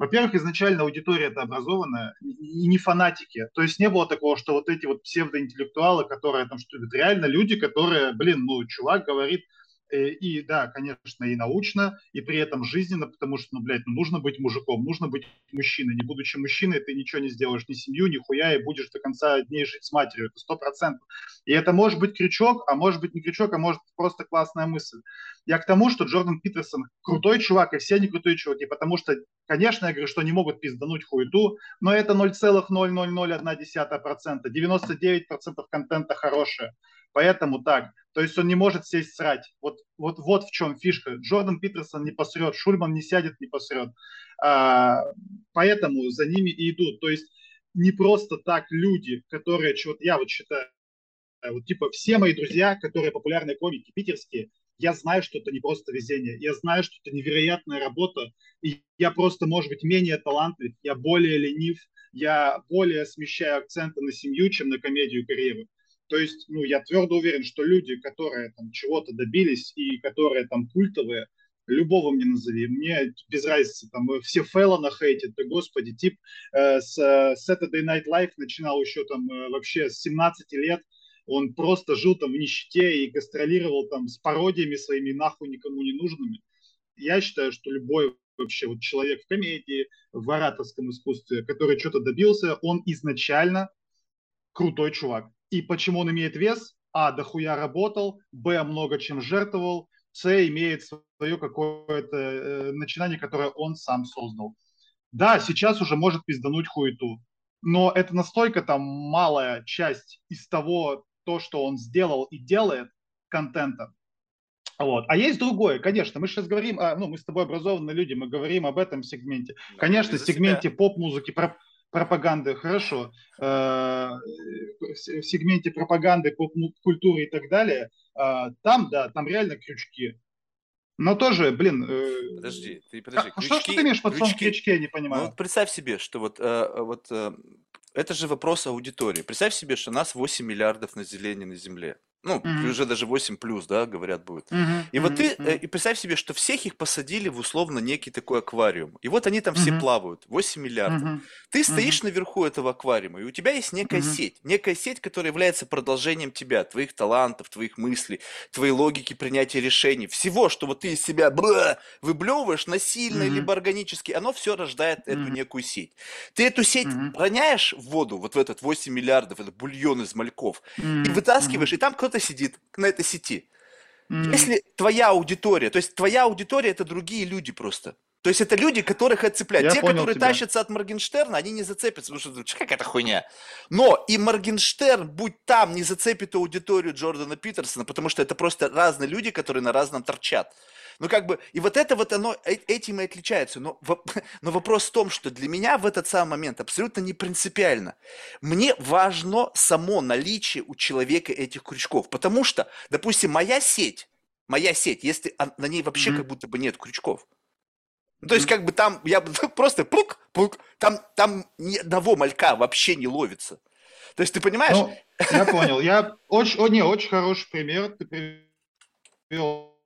Во-первых, изначально аудитория это образованная и не фанатики. То есть не было такого, что вот эти вот псевдоинтеллектуалы, которые там что любят, реально люди, которые, блин, ну, чувак говорит, и да, конечно, и научно, и при этом жизненно, потому что, ну, блядь, ну, нужно быть мужиком, нужно быть мужчиной. Не будучи мужчиной, ты ничего не сделаешь, ни семью, ни хуя, и будешь до конца дней жить с матерью. Это сто процентов. И это может быть крючок, а может быть не крючок, а может просто классная мысль. Я к тому, что Джордан Питерсон крутой чувак, и все они крутые чуваки, потому что, конечно, я говорю, что они могут пиздануть хуету, но это 0,0001%. 99% контента хорошее. Поэтому так. То есть он не может сесть срать. Вот, вот, вот в чем фишка. Джордан Питерсон не посрет, Шульман не сядет, не посрет. А, поэтому за ними и идут. То есть не просто так люди, которые, вот я вот считаю, вот типа все мои друзья, которые популярные комики питерские, я знаю, что это не просто везение, я знаю, что это невероятная работа, и я просто, может быть, менее талантлив, я более ленив, я более смещаю акценты на семью, чем на комедию и карьеру. То есть, ну, я твердо уверен, что люди, которые там чего-то добились и которые там культовые, любого мне назови, мне без разницы, там все Феллона хейтят, да господи, тип э, с э, Saturday Night Live начинал еще там э, вообще с 17 лет, он просто жил там в нищете и гастролировал там с пародиями своими нахуй никому не нужными. Я считаю, что любой вообще вот человек в комедии, в ораторском искусстве, который что-то добился, он изначально крутой чувак. И почему он имеет вес? А, дохуя работал, Б, много чем жертвовал, С, имеет свое какое-то э, начинание, которое он сам создал. Да, сейчас уже может пиздануть хуету, но это настолько там малая часть из того, то, что он сделал и делает контента. Вот. А есть другое, конечно, мы сейчас говорим, о, ну, мы с тобой образованные люди, мы говорим об этом сегменте. Ну, Конечно, сегменте поп-музыки, про- пропаганды, хорошо, э, в сегменте пропаганды, поп-культуры и так далее, э, там, да, там реально крючки. Но тоже, блин... э, Подожди, ты подожди. а что, что ты имеешь под словом крючки, я не Ну понимаю. вот представь себе, что вот, э, вот э, это же вопрос аудитории. Представь себе, что нас 8 миллиардов населения на Земле. Ну, Мгм. уже даже 8 плюс, да, говорят, будет. Мгм, И вот мгм, ты, э, и представь себе, что всех их посадили в условно некий такой аквариум. И вот они там все Мгм. плавают, 8 миллиардов. Мгм. Ты стоишь наверху этого аквариума, и у тебя есть некая Мгм. сеть. Некая сеть, которая является продолжением тебя, твоих талантов, твоих мыслей, твоей логики принятия решений. Всего, что вот ты из себя бра, выблевываешь насильно Мгм. либо органически, оно все рождает эту Мгм. некую сеть. Ты эту сеть Мгм. роняешь в воду, вот в этот 8 миллиардов, это бульон из мальков, и Мгм. вытаскиваешь, и там кто-то сидит на этой сети. Мгм. Если твоя аудитория, то есть твоя аудитория это другие люди просто. То есть это люди, которых это цепляет. Я Те, которые тебя. тащатся от Моргенштерна, они не зацепятся, потому что думают, какая это хуйня. Но и Моргенштерн, будь там, не зацепит аудиторию Джордана Питерсона, потому что это просто разные люди, которые на разном торчат. Ну, как бы, и вот это вот оно э- этим и отличается. Но, но вопрос в том, что для меня в этот самый момент абсолютно не принципиально. Мне важно само наличие у человека этих крючков. Потому что, допустим, моя сеть, моя сеть, если он- на ней вообще Мгм. как будто бы нет крючков. Ну, То есть, Мгм. как бы там, я просто пук, пук, там, там ни одного малька вообще не ловится. То есть, ты понимаешь? Ну, я понял. Я очень, о, не, очень хороший пример ты привел.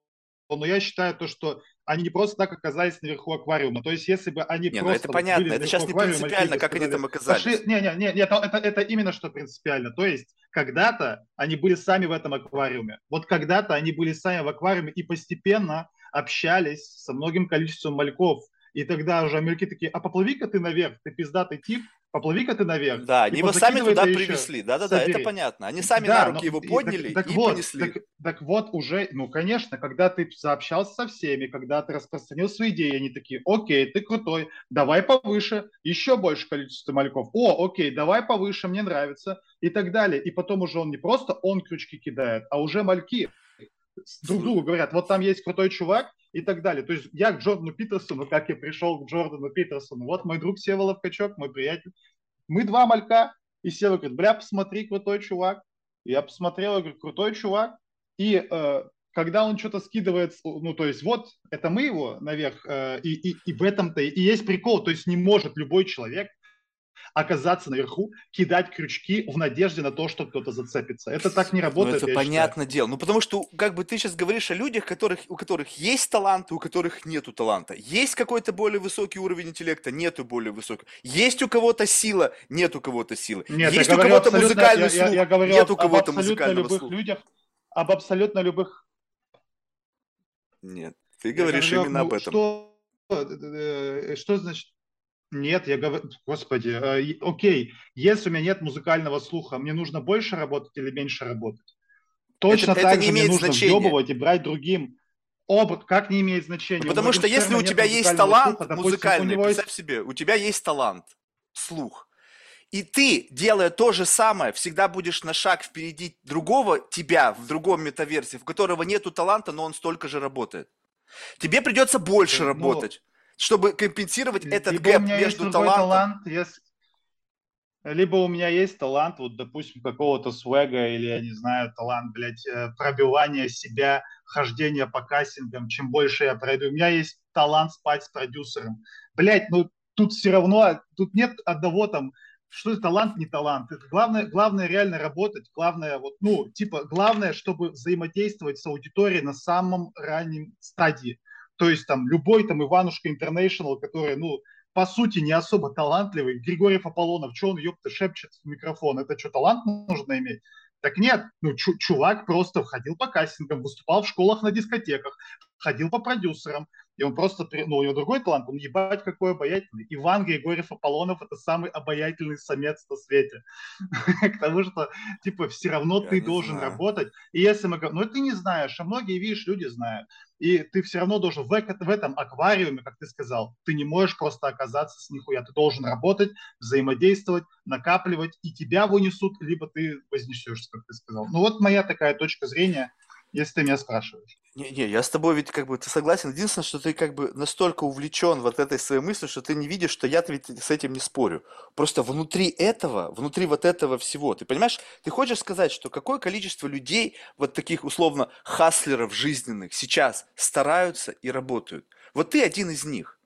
Но я считаю то, что они не просто так оказались наверху аквариума. То есть, если бы они Не, ну просто это вот понятно, это сейчас не принципиально, как они сказали, там оказались. Пошли... Не, не, не, не, это, это, это именно что принципиально. То есть, когда-то они были сами в этом аквариуме. Вот когда-то они были сами в аквариуме и постепенно общались со многим количеством мальков. И тогда уже мальки такие, а поплыви-ка ты наверх, ты пиздатый тип, поплыви-ка ты наверх. Да, И они его сами туда привезли. Да-да-да, это понятно. Они сами Да, на руки но- его и- подняли так, так и вот, понесли. Так, так вот уже, ну, конечно, когда ты заобщался со всеми, когда ты распространил свои идеи, они такие, окей, ты крутой, давай повыше, еще больше количество мальков. О, окей, давай повыше, мне нравится, и так далее. И потом уже он не просто он крючки кидает, а уже мальки друг другу говорят, вот там есть крутой чувак и так далее. То есть я к Джордану Питерсону, как я пришел к Джордану Питерсону, вот мой друг Севолов Качок, мой приятель, мы два малька, и Сева говорит, бля, посмотри, крутой чувак. Я посмотрел, я говорю, крутой чувак. И э, когда он что-то скидывает, ну, то есть вот, это мы его наверх, э, и, и, и в этом-то и есть прикол, то есть не может любой человек оказаться наверху, кидать крючки в надежде на то, что кто-то зацепится. Это так не Ну, работает, это я считаю. понятное дело. Ну, потому что, как бы, ты сейчас говоришь о людях, которых, у которых есть талант, у которых нету таланта. Есть какой-то более высокий уровень интеллекта, нету более высокого. Есть у кого-то сила, нет у кого-то силы. Нет, есть я у кого-то музыкальный я, слух, я, я говорю нет у кого-то музыкального любых слуха. людях, об абсолютно любых Нет, ты Я говоришь говорю, именно ну, об этом. Что, э, что значит? Нет, я говорю, господи, э, окей, если у меня нет музыкального слуха, мне нужно больше работать или меньше работать? Точно это так не же мне нужно значения. въебывать и брать другим. Оба, как не имеет значения? Потому что если у тебя есть талант слуха, допустим, музыкальный, есть- представь себе, у тебя есть талант, слух, и ты, делая то же самое, всегда будешь на шаг впереди другого тебя в другом метаверсе, в которого нету таланта, но он столько же работает. Тебе придется больше Ну, работать, чтобы компенсировать этот либо у гэп меня есть между другой талантом. талант, если- либо у меня есть талант, вот, допустим, какого-то свега или, я не знаю, талант, блядь, э, пробивания себя, хождения по кастингам, чем больше я пройду. У меня есть талант спать с продюсером. Блядь, ну тут все равно, тут нет одного там, что это талант, не талант. Это главное, главное реально работать, главное, вот, ну, типа, главное, чтобы взаимодействовать с аудиторией на самом раннем стадии. То есть там любой там Иванушка Интернешнл, который, ну, по сути, не особо талантливый, Григорьев Аполлонов, что он, ёпта, шепчет в микрофон, это что, талант нужно иметь? Так нет, ну, чу- чувак просто ходил по кастингам, выступал в школах на дискотеках, ходил по продюсерам, и он просто, ну, у него другой талант, он ебать какой обаятельный. Иван Григорьев Аполлонов – это самый обаятельный самец на свете. К тому, что, типа, все равно ты должен работать. И если мы говорим, ну, ты не знаешь, а многие, видишь, люди знают. И ты все равно должен в, в этом аквариуме, как ты сказал, ты не можешь просто оказаться с нихуя. Ты должен работать, взаимодействовать, накапливать, и тебя вынесут, либо ты вознесешься, как ты сказал. Ну вот моя такая точка зрения, если ты меня спрашиваешь. Не, не, я с тобой ведь как бы ты согласен. Единственное, что ты как бы настолько увлечен вот этой своей мыслью, что ты не видишь, что я ведь с этим не спорю. Просто внутри этого, внутри вот этого всего, ты понимаешь, ты хочешь сказать, что какое количество людей, вот таких условно хаслеров жизненных, сейчас стараются и работают. Вот ты один из них.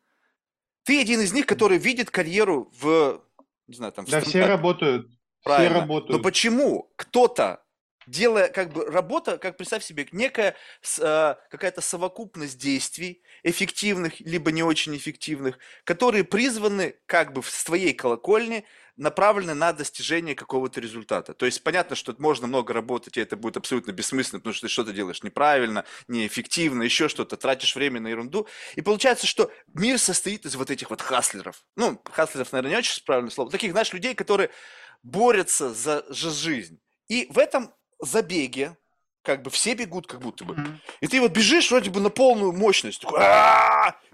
Ты один из них, который видит карьеру в, не знаю, там, в Да, все работают. Все Правильно. работают. Но почему кто-то делая как бы работа, как представь себе, некая э, какая-то совокупность действий, эффективных, либо не очень эффективных, которые призваны как бы с твоей колокольни направлены на достижение какого-то результата. То есть понятно, что можно много работать, и это будет абсолютно бессмысленно, потому что ты что-то делаешь неправильно, неэффективно, еще что-то, тратишь время на ерунду. И получается, что мир состоит из вот этих вот хаслеров. Ну, хаслеров, наверное, не очень правильное слово. Таких, знаешь, людей, которые борются за жизнь. И в этом забеге, как бы все бегут как будто бы. И ты вот бежишь вроде бы на полную мощность. Такой,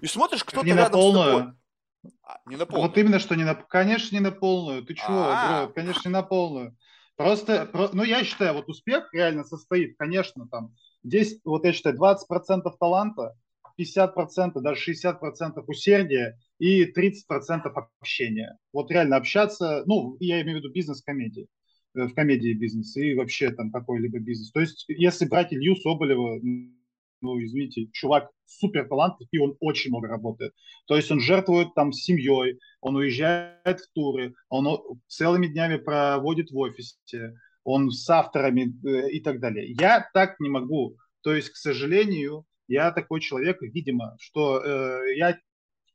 и смотришь, кто-то рядом на полную. с тобой. А, не на полную. Вот именно, что не на... Конечно, не на полную. Ты чего, бро? Конечно, не на полную. Просто, ну, я считаю, вот успех реально состоит, конечно, там, здесь, вот я считаю, 20% таланта, 50%, даже 60% усердия и 30% общения. Вот реально общаться, ну, я имею в виду бизнес-комедии, в комедии бизнес и вообще там какой-либо бизнес. То есть, если брать Илью Соболева, ну, извините, чувак супер талантлив, и он очень много работает. То есть он жертвует там семьей, он уезжает в туры, он целыми днями проводит в офисе, он с авторами э, и так далее. Я так не могу. То есть, к сожалению, я такой человек, видимо, что э, я,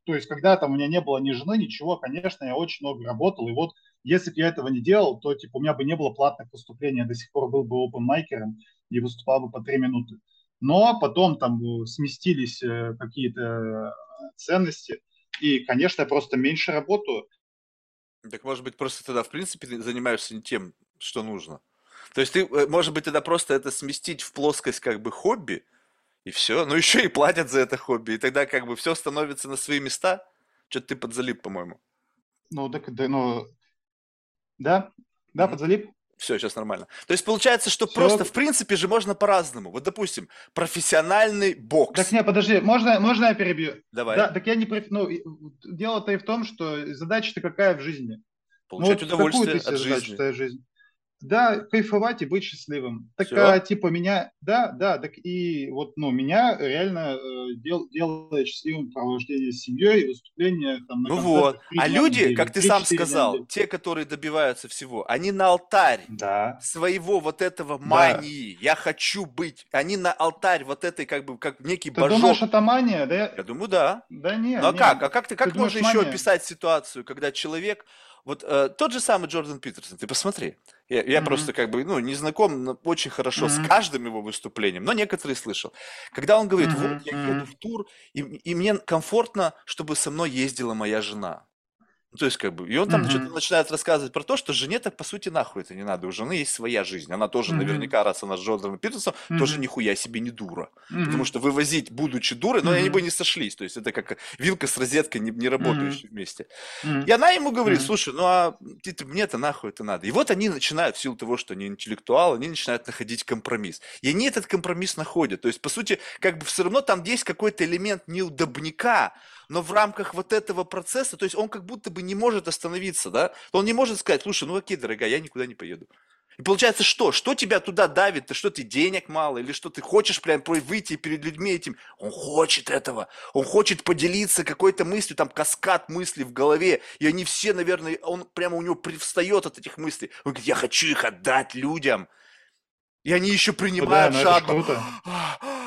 то есть, когда там у меня не было ни жены, ничего, конечно, я очень много работал, и вот если бы я этого не делал, то типа у меня бы не было платных выступлений, я до сих пор был бы опенмайкером и выступал бы по три минуты но потом там э, сместились э, какие-то э, ценности, и, конечно, я просто меньше работаю. Так, может быть, просто тогда, в принципе, ты занимаешься не тем, что нужно. То есть ты, может быть, тогда просто это сместить в плоскость как бы хобби, и все. Ну, еще и платят за это хобби, и тогда как бы все становится на свои места. Что-то ты подзалип, по-моему. Ну, так, да, ну, да, да, mm-hmm. подзалип. Все, сейчас нормально. То есть получается, что Все. просто, в принципе же, можно по-разному. Вот, допустим, профессиональный бокс. Так, не, подожди, можно, можно я перебью? Давай. Да, так я не... Проф... Ну, дело-то и в том, что задача-то какая в жизни? Получать ну, вот удовольствие от жизни. жизнь? Да, кайфовать и быть счастливым. Так, а, типа, меня, да, да, так и вот, ну, меня реально э, дел, делает счастливым провождение с семьей, выступление там на Ну вот, а люди, недели, как ты сам сказал, недели. те, которые добиваются всего, они на алтарь да. своего вот этого мании, да. я хочу быть, они на алтарь вот этой, как бы, как некий ты божок. Ты думаешь, это мания? Да? Я думаю, да. Да нет. Ну а как? А как ты, как ты можно думаешь, еще мания? описать ситуацию, когда человек вот э, тот же самый Джордан Питерсон, ты посмотри. Я, я mm-hmm. просто как бы, ну, не знаком очень хорошо mm-hmm. с каждым его выступлением, но некоторые слышал. Когда он говорит, mm-hmm. вот я еду в тур, и, и мне комфортно, чтобы со мной ездила моя жена. Ну, то есть, как бы, и он там mm-hmm. что-то начинает рассказывать про то, что жене так, по сути, нахуй это не надо. У жены есть своя жизнь. Она тоже, mm-hmm. наверняка, раз она с Джорданом Питерсом, mm-hmm. тоже нихуя себе не дура. Mm-hmm. Потому что вывозить, будучи дурой, ну, mm-hmm. они бы не сошлись. То есть, это как вилка с розеткой, не, не работающие mm-hmm. вместе. Mm-hmm. И она ему говорит, слушай, ну, а мне-то нахуй это надо. И вот они начинают, в силу того, что они интеллектуалы, они начинают находить компромисс. И они этот компромисс находят. То есть, по сути, как бы все равно там есть какой-то элемент неудобника, но в рамках вот этого процесса, то есть он как будто бы не может остановиться, да? Он не может сказать, слушай, ну окей, дорогая, я никуда не поеду. И получается что? Что тебя туда давит? Ты что, ты денег мало? Или что ты хочешь прям выйти перед людьми этим? Он хочет этого. Он хочет поделиться какой-то мыслью, там каскад мыслей в голове. И они все, наверное, он прямо у него привстает от этих мыслей. Он говорит, я хочу их отдать людям. И они еще принимают ну, да, жадно.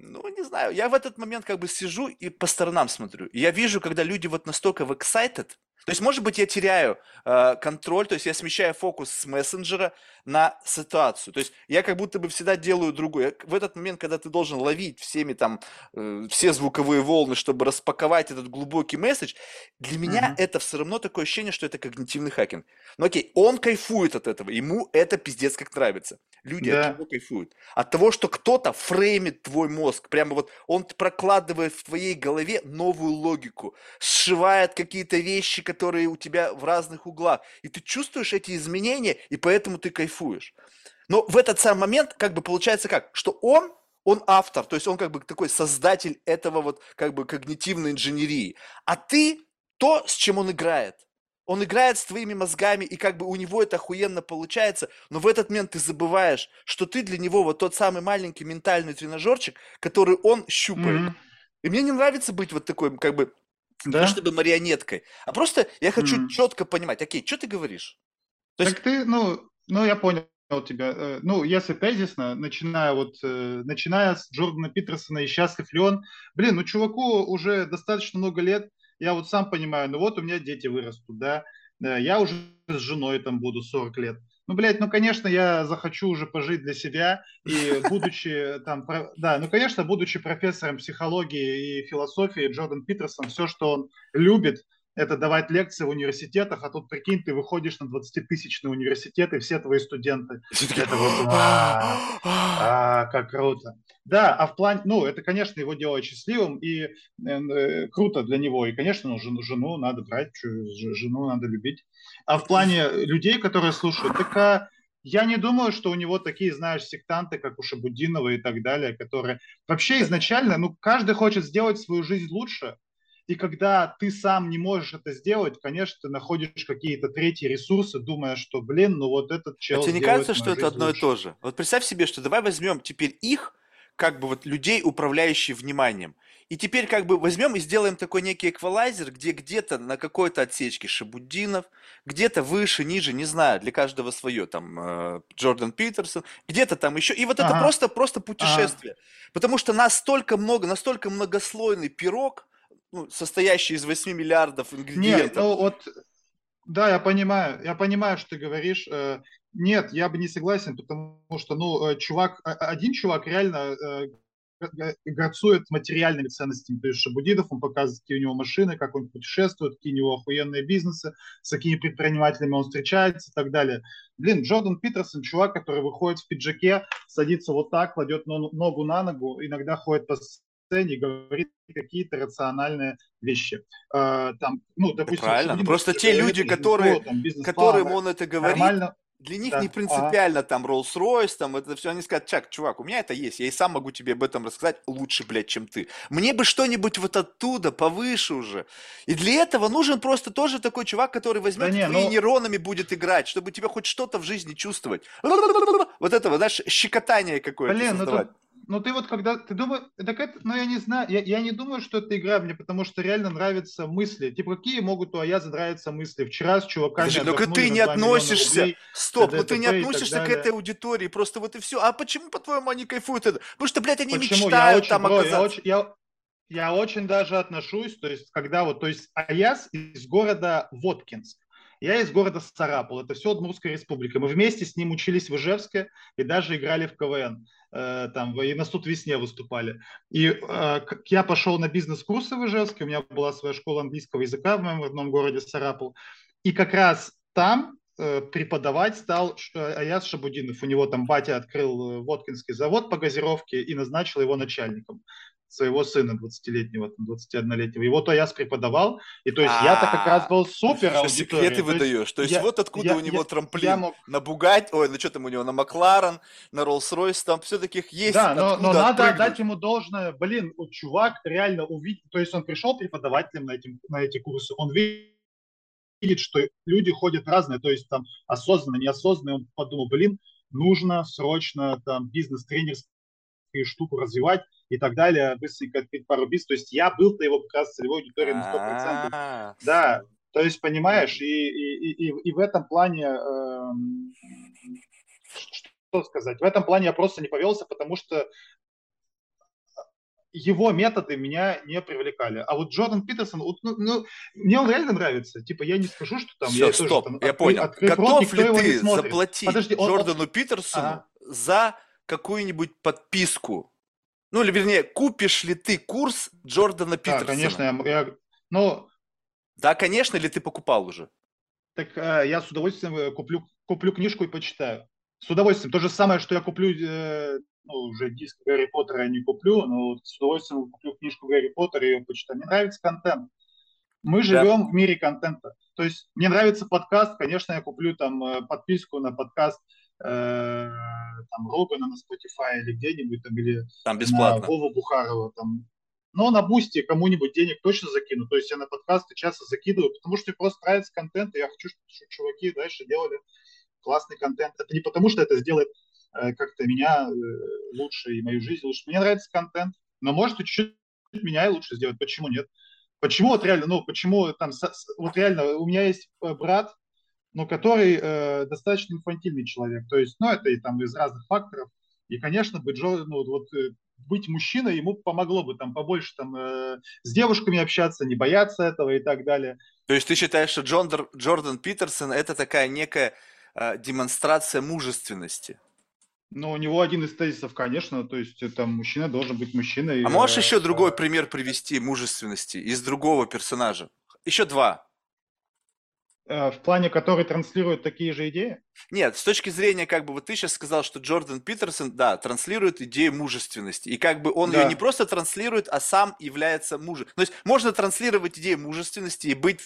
Ну, не знаю. Я в этот момент как бы сижу и по сторонам смотрю. Я вижу, когда люди вот настолько в excited, то есть, может быть, я теряю э, контроль, то есть я смещаю фокус с мессенджера на ситуацию. То есть я как будто бы всегда делаю другое. В этот момент, когда ты должен ловить всеми там э, все звуковые волны, чтобы распаковать этот глубокий месседж, для меня mm-hmm. это все равно такое ощущение, что это когнитивный хакинг. Ну окей, он кайфует от этого, ему это пиздец как нравится. Люди да. от чего кайфуют? От того, что кто-то фреймит твой мозг, прямо вот он прокладывает в твоей голове новую логику, сшивает какие-то вещи, которые у тебя в разных углах, и ты чувствуешь эти изменения, и поэтому ты кайфуешь. Но в этот самый момент как бы получается как, что он он автор, то есть он как бы такой создатель этого вот как бы когнитивной инженерии, а ты то, с чем он играет. Он играет с твоими мозгами, и как бы у него это охуенно получается, но в этот момент ты забываешь, что ты для него вот тот самый маленький ментальный тренажерчик, который он щупает. Mm-hmm. И мне не нравится быть вот такой, как бы, да? не чтобы марионеткой, а просто я хочу mm-hmm. четко понимать, окей, что ты говоришь? То есть... Так ты, ну, ну, я понял тебя, э, ну, если тезисно, начиная вот, э, начиная с Джордана Питерсона и «Счастлив ли он?», блин, ну, чуваку уже достаточно много лет, я вот сам понимаю, ну, вот у меня дети вырастут, да, я уже с женой там буду 40 лет. Ну, блядь, ну, конечно, я захочу уже пожить для себя, и будучи там, да, ну, конечно, будучи профессором психологии и философии, Джордан Питерсон, все, что он любит, это давать лекции в университетах, а тут, прикинь, ты выходишь на 20-тысячный университет, и все твои студенты. Это вот, а, а, как круто. Да, а в плане, ну, это, конечно, его делает счастливым, и э, круто для него, и, конечно, ну, жену, жену надо брать, жену надо любить. А в плане людей, которые слушают, так а, я не думаю, что у него такие, знаешь, сектанты, как у Шабудинова и так далее, которые вообще изначально, ну, каждый хочет сделать свою жизнь лучше, и когда ты сам не можешь это сделать, конечно, ты находишь какие-то третьи ресурсы, думая, что, блин, ну вот этот чел А тебе не кажется, что это одно лучше. и то же? Вот представь себе, что давай возьмем теперь их, как бы вот людей, управляющие вниманием. И теперь как бы возьмем и сделаем такой некий эквалайзер, где где-то на какой-то отсечке Шабуддинов, где-то выше, ниже, не знаю, для каждого свое, там, э, Джордан Питерсон, где-то там еще. И вот ага. это просто, просто путешествие. Ага. Потому что настолько много, настолько многослойный пирог, ну, состоящий из 8 миллиардов ингредиентов. Нет, ну вот, да, я понимаю, я понимаю, что ты говоришь. Э, нет, я бы не согласен, потому что, ну, э, чувак, а, один чувак реально э, горцует материальными ценностями. То есть Шабудидов, он показывает, какие у него машины, как он путешествует, какие у него охуенные бизнесы, с какими предпринимателями он встречается и так далее. Блин, Джордан Питерсон, чувак, который выходит в пиджаке, садится вот так, кладет ногу на ногу, иногда ходит по сцене говорит какие-то рациональные вещи. Э, там, ну, допустим, Правильно, ну, просто те люди, которые, там, которым он это говорит, нормально. Для них да. не принципиально ага. там Rolls-Royce, там это все. Они скажут, Чак, чувак, у меня это есть, я и сам могу тебе об этом рассказать лучше, блядь, чем ты. Мне бы что-нибудь вот оттуда, повыше уже. И для этого нужен просто тоже такой чувак, который возьмет да не, твои ну... нейронами будет играть, чтобы тебе хоть что-то в жизни чувствовать. Вот этого, знаешь, щекотание какое-то Блин, создавать. Ну, тут ну ты вот когда, ты думаешь, так это, ну я не знаю, я, я не думаю, что это игра мне, потому что реально нравятся мысли. Типа, какие могут у Аяза нравиться мысли? Вчера с чуваками Подожди, ну ты не относишься, рублей, стоп, ну ты не относишься к этой аудитории, просто вот и все. А почему, по-твоему, они кайфуют? Это? Потому что, блядь, они почему? мечтают я очень, там бро, оказаться. Я очень, я, я очень даже отношусь, то есть, когда вот, то есть, Аяз из города Воткинск. Я из города Сарапул, это все Удмуртская республика. Мы вместе с ним учились в Ижевске и даже играли в КВН. Э, там, и на суд весне выступали. И э, я пошел на бизнес-курсы в Ижевске, у меня была своя школа английского языка в моем родном городе Сарапул. И как раз там э, преподавать стал Аяс Шабудинов. У него там батя открыл Воткинский завод по газировке и назначил его начальником своего сына 20-летнего, 21-летнего. Его то я преподавал, и то есть я-то как раз был супер аудиторией. секреты выдаешь. То есть вот откуда у него трамплин. На Бугать, ой, ну что там у него, на Макларен, на Роллс-Ройс, там все таких есть. Да, но, надо отдать ему должное. Блин, чувак реально увидел, то есть он пришел преподавателем на, эти на эти курсы, он видит, что люди ходят разные, то есть там осознанно, неосознанно, он подумал, блин, нужно срочно там бизнес-тренерскую штуку развивать, и так далее, быстренько открыть пару бис. То есть я был-то его как раз целевой аудиторией на 100%. А. Да, то есть, понимаешь, и, и, и, и в этом плане, э, что сказать, в этом плане я просто не повелся, потому что его методы меня не привлекали. А вот Джордан Питерсон, ну, ну, мне он реально нравится. Типа, я не скажу, что там... Все, я стоп, тоже, там, я понял. Готов рот, ли ты заплатить Подожди, Джордану он... Питерсону ага. за какую-нибудь подписку ну, или вернее, купишь ли ты курс Джордана Питерсона? Да, конечно, я, я ну... Да, конечно, ли ты покупал уже? Так э, я с удовольствием э, куплю, куплю книжку и почитаю. С удовольствием. То же самое, что я куплю, э, ну, уже диск Гарри Поттера я не куплю, но вот с удовольствием куплю книжку Гарри Поттера и ее почитаю. Мне нравится контент. Мы живем да. в мире контента. То есть мне нравится подкаст, конечно, я куплю там э, подписку на подкаст э, там Рогана на Spotify или где-нибудь там или там бесплатно. на Вову Бухарова там. Но на Boosty кому-нибудь денег точно закину. То есть я на подкасты часто закидываю, потому что мне просто нравится контент, и я хочу, чтобы чуваки дальше делали классный контент. Это не потому, что это сделает э, как-то меня э, лучше и мою жизнь лучше. Мне нравится контент, но может чуть-чуть меня и лучше сделать. Почему нет? Почему вот реально, ну, почему там, вот реально, у меня есть э, брат, но который э, достаточно инфантильный человек. То есть, ну, это и там из разных факторов. И, конечно, быть, ну, вот, э, быть мужчиной ему помогло бы там побольше там э, с девушками общаться, не бояться этого и так далее. То есть ты считаешь, что Джон, Джордан Питерсон это такая некая э, демонстрация мужественности? Ну, у него один из тезисов, конечно, то есть это мужчина должен быть мужчиной. А можешь еще другой пример привести мужественности из другого персонажа? Еще два. Э, в плане, который транслирует такие же идеи? Нет, с точки зрения, как бы, вот ты сейчас сказал, что Джордан Питерсон, да, транслирует идею мужественности. И как бы он да. ее не просто транслирует, а сам является мужем. То есть можно транслировать идею мужественности и быть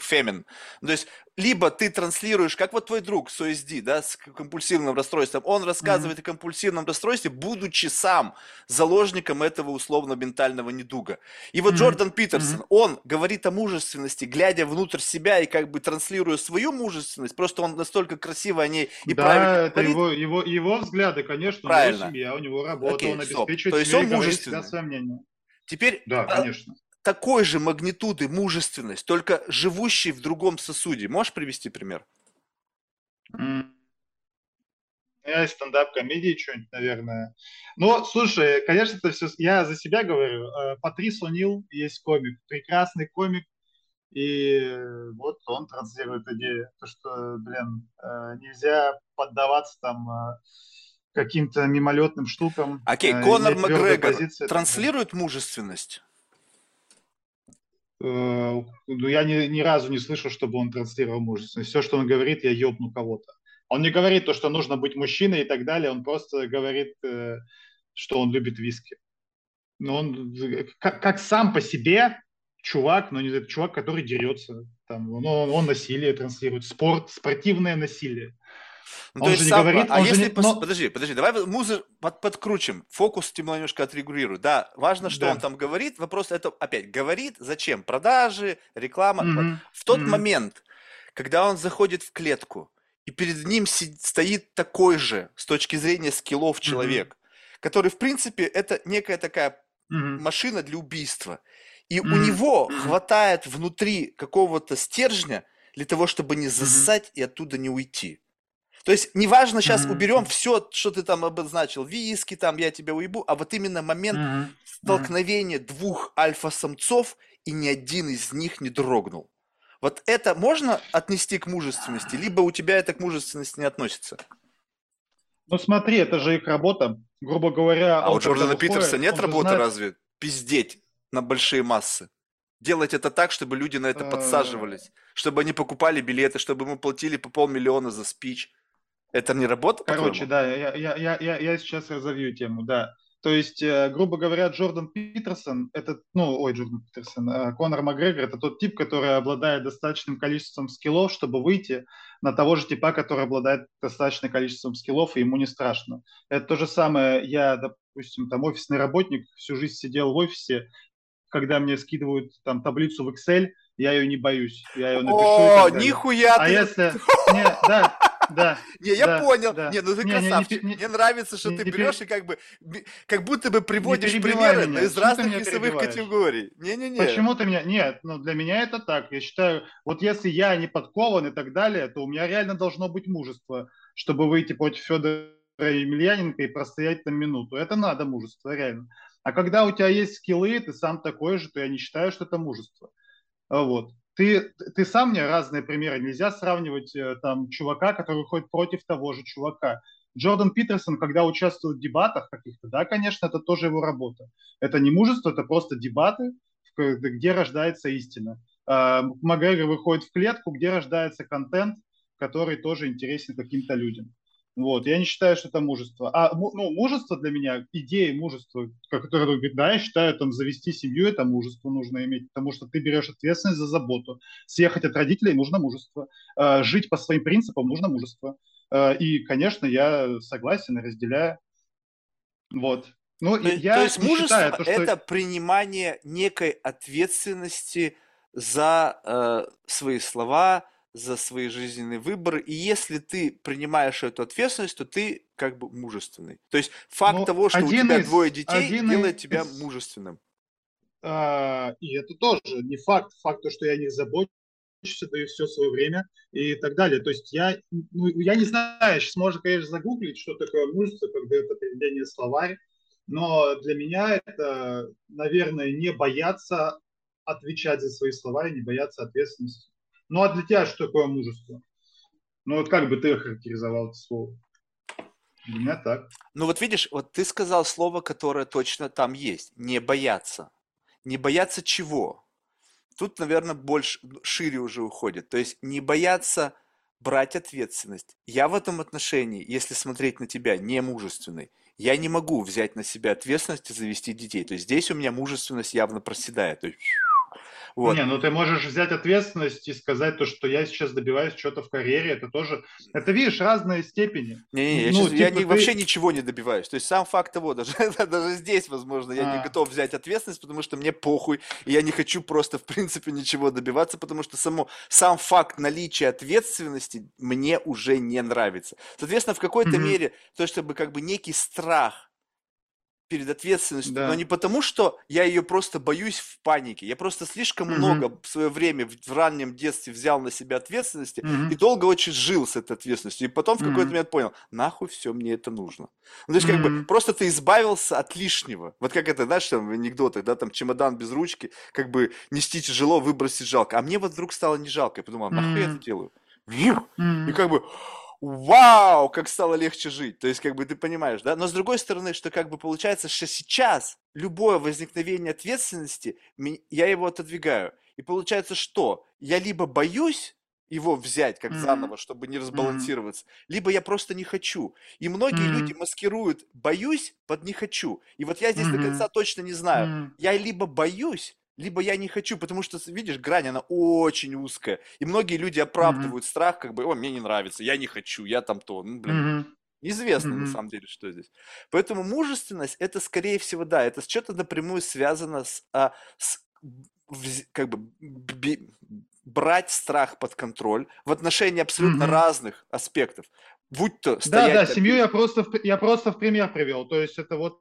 фемин. То есть, либо ты транслируешь, как вот твой друг с OSD, да, с компульсивным расстройством, он рассказывает mm-hmm. о компульсивном расстройстве, будучи сам заложником этого условно-ментального недуга. И вот mm-hmm. Джордан Питерсон, mm-hmm. он говорит о мужественности, глядя внутрь себя и как бы транслируя свою мужественность, просто он настолько красиво о ней и да, правильно это говорит. его, его, его взгляды, конечно, правильно. у него семья, у него работа, Окей, он обеспечивает. То есть он мужественный. свое мнение. Теперь, да, а, конечно такой же магнитуды мужественность, только живущий в другом сосуде. Можешь привести пример? Я стендап-комедии что-нибудь, наверное. Ну, слушай, конечно, это все... Я за себя говорю. Э, Патрис О'Нил есть комик. Прекрасный комик. И вот он транслирует идею, то, что, блин, э, нельзя поддаваться там э, каким-то мимолетным штукам. Окей, Конор Макгрегор транслирует мужественность? Э, ну, я ни, ни разу не слышал, чтобы он транслировал мужественность. Все, что он говорит, я ёбну кого-то. Он не говорит то, что нужно быть мужчиной и так далее, он просто говорит, э, что он любит виски. Но он как, как сам по себе чувак, но не этот чувак, который дерется. Там, он, он насилие транслирует, спорт, спортивное насилие. Ну, то есть сам, говорит, а если, не, пос... но... подожди, подожди, давай музы под, подкрутим, фокус Тимон немножко отрегулирует. Да, важно, что да. он там говорит, вопрос это опять, говорит, зачем? Продажи, реклама. Mm-hmm. Вот. В тот mm-hmm. момент, когда он заходит в клетку, и перед ним стоит такой же, с точки зрения скиллов, человек, mm-hmm. который, в принципе, это некая такая mm-hmm. машина для убийства. И mm-hmm. у него хватает внутри какого-то стержня для того, чтобы не засать mm-hmm. и оттуда не уйти. То есть неважно, сейчас mm-hmm. уберем все, что ты там обозначил, виски, там я тебя уебу, а вот именно момент mm-hmm. столкновения двух альфа-самцов, и ни один из них не дрогнул. Вот это можно отнести к мужественности, либо у тебя это к мужественности не относится? Ну смотри, это же их работа, грубо говоря. А у Джордана Питерса нет работы знает... разве? Пиздеть на большие массы. Делать это так, чтобы люди на это э. подсаживались, чтобы они покупали билеты, чтобы ему платили по полмиллиона за спич. Это не работа, Короче, да, я, я, я, я, я сейчас разовью тему, да. То есть, э, грубо говоря, Джордан Питерсон, это, ну, ой, Джордан Питерсон, э, Конор Макгрегор, это тот тип, который обладает достаточным количеством скиллов, чтобы выйти на того же типа, который обладает достаточным количеством скиллов, и ему не страшно. Это то же самое, я, допустим, там офисный работник, всю жизнь сидел в офисе, когда мне скидывают там таблицу в Excel, я ее не боюсь, я ее напишу. О, нихуя а ты! если... Не, да, да. Не, я понял. Не, ну ты красавчик. Не, не, Мне нравится, что ты берешь и как бы, как будто бы приводишь примеры из разных весовых категорий. Не-не-не. Почему ты меня... Нет, ну для меня это так. Я считаю, вот если я не подкован и так далее, то у меня реально должно быть мужество, чтобы выйти против Федора Емельяненко и простоять там минуту. Это надо мужество, реально. А когда у тебя есть скиллы, ты сам такой же, то я не считаю, что это мужество. Вот ты, ты сам мне разные примеры. Нельзя сравнивать э, там чувака, который ходит против того же чувака. Джордан Питерсон, когда участвует в дебатах каких-то, да, конечно, это тоже его работа. Это не мужество, это просто дебаты, где рождается истина. А, Макгрегор выходит в клетку, где рождается контент, который тоже интересен каким-то людям. Вот, я не считаю, что это мужество. А ну, мужество для меня, идея мужества, которая говорит, да, я считаю, там, завести семью, это мужество нужно иметь, потому что ты берешь ответственность за заботу. Съехать от родителей нужно мужество. А, жить по своим принципам нужно мужество. А, и, конечно, я согласен и разделяю. Вот. Ну, то, я то есть мужество считаю, то, что... это принимание некой ответственности за э, свои слова, за свои жизненные выборы, и если ты принимаешь эту ответственность, то ты как бы мужественный. То есть факт Но того, что у тебя из, двое детей, делает из, тебя мужественным. А, и это тоже не факт. Факт то, что я не забочусь, учишься, даешь все свое время и так далее. То есть я, ну, я не знаю, сейчас можно, конечно, загуглить, что такое мужество, когда это приведение словарь, но для меня это, наверное, не бояться отвечать за свои слова и не бояться ответственности. Ну а для тебя что такое мужество? Ну вот как бы ты охарактеризовал это слово? Для меня так. Ну вот видишь, вот ты сказал слово, которое точно там есть. Не бояться. Не бояться чего? Тут, наверное, больше, шире уже уходит. То есть не бояться брать ответственность. Я в этом отношении, если смотреть на тебя, не мужественный. Я не могу взять на себя ответственность и завести детей. То есть здесь у меня мужественность явно проседает. То есть вот. Не, ну ты можешь взять ответственность и сказать то, что я сейчас добиваюсь чего-то в карьере, это тоже, это видишь, разные степени. Не, не, я, ну, сейчас, типа я не, ты... вообще ничего не добиваюсь. То есть сам факт того, даже, даже здесь, возможно, я а. не готов взять ответственность, потому что мне похуй, и я не хочу просто, в принципе, ничего добиваться, потому что само, сам факт наличия ответственности мне уже не нравится. Соответственно, в какой-то mm-hmm. мере, то, чтобы как бы некий страх перед ответственностью, да. но не потому, что я ее просто боюсь в панике. Я просто слишком угу. много в свое время в раннем детстве взял на себя ответственности угу. и долго очень жил с этой ответственностью. И потом в какой-то угу. момент понял, нахуй все мне это нужно. Ну, то есть, как бы, просто ты избавился от лишнего. Вот как это, знаешь, там в анекдотах, да, там чемодан без ручки, как бы нести тяжело, выбросить жалко. А мне вот вдруг стало не жалко. Я подумал, нахуй я это делаю? И как бы, вау, как стало легче жить. То есть, как бы ты понимаешь, да? Но с другой стороны, что как бы получается, что сейчас любое возникновение ответственности, я его отодвигаю. И получается, что я либо боюсь его взять как mm-hmm. заново, чтобы не разбалансироваться, mm-hmm. либо я просто не хочу. И многие mm-hmm. люди маскируют боюсь под не хочу. И вот я здесь mm-hmm. до конца точно не знаю. Mm-hmm. Я либо боюсь, либо я не хочу, потому что, видишь, грань, она очень узкая. И многие люди оправдывают mm-hmm. страх, как бы, о, мне не нравится, я не хочу, я там то. Ну, блин, mm-hmm. неизвестно mm-hmm. на самом деле, что здесь. Поэтому мужественность, это, скорее всего, да, это что-то напрямую связано с, а, с как бы, би, брать страх под контроль в отношении абсолютно mm-hmm. разных аспектов. Будь то стоять... Да, да, семью я просто, я просто в пример привел. То есть это вот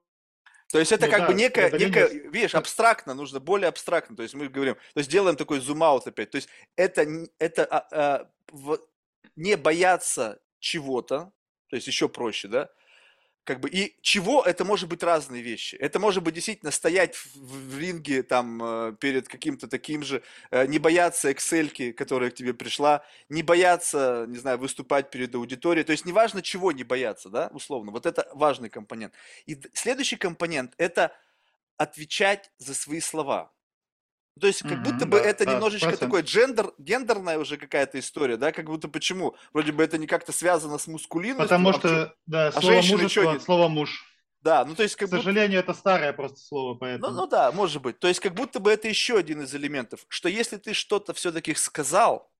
то есть это ну, как да, бы некая, некая, видишь, абстрактно, нужно более абстрактно. То есть мы говорим, то есть делаем такой зум-аут опять. То есть это, это а, а, в, не бояться чего-то, то есть еще проще, да, как бы, и чего, это может быть разные вещи. Это может быть действительно стоять в, в ринге там э, перед каким-то таким же, э, не бояться Excel, которая к тебе пришла, не бояться, не знаю, выступать перед аудиторией. То есть неважно чего не бояться, да, условно. Вот это важный компонент. И следующий компонент – это отвечать за свои слова. То есть, как будто бы это немножечко 100%. такой джендер, гендерная уже какая-то история, да, как будто почему? Вроде бы это не как-то связано с мускулинностью. Потому что, да, а слово мужество слово муж. Да, ну то есть как К сожалению, будто... это старое просто слово, поэтому. Ну, ну да, может быть. То есть как будто бы это еще один из элементов, что если ты что-то все-таки сказал,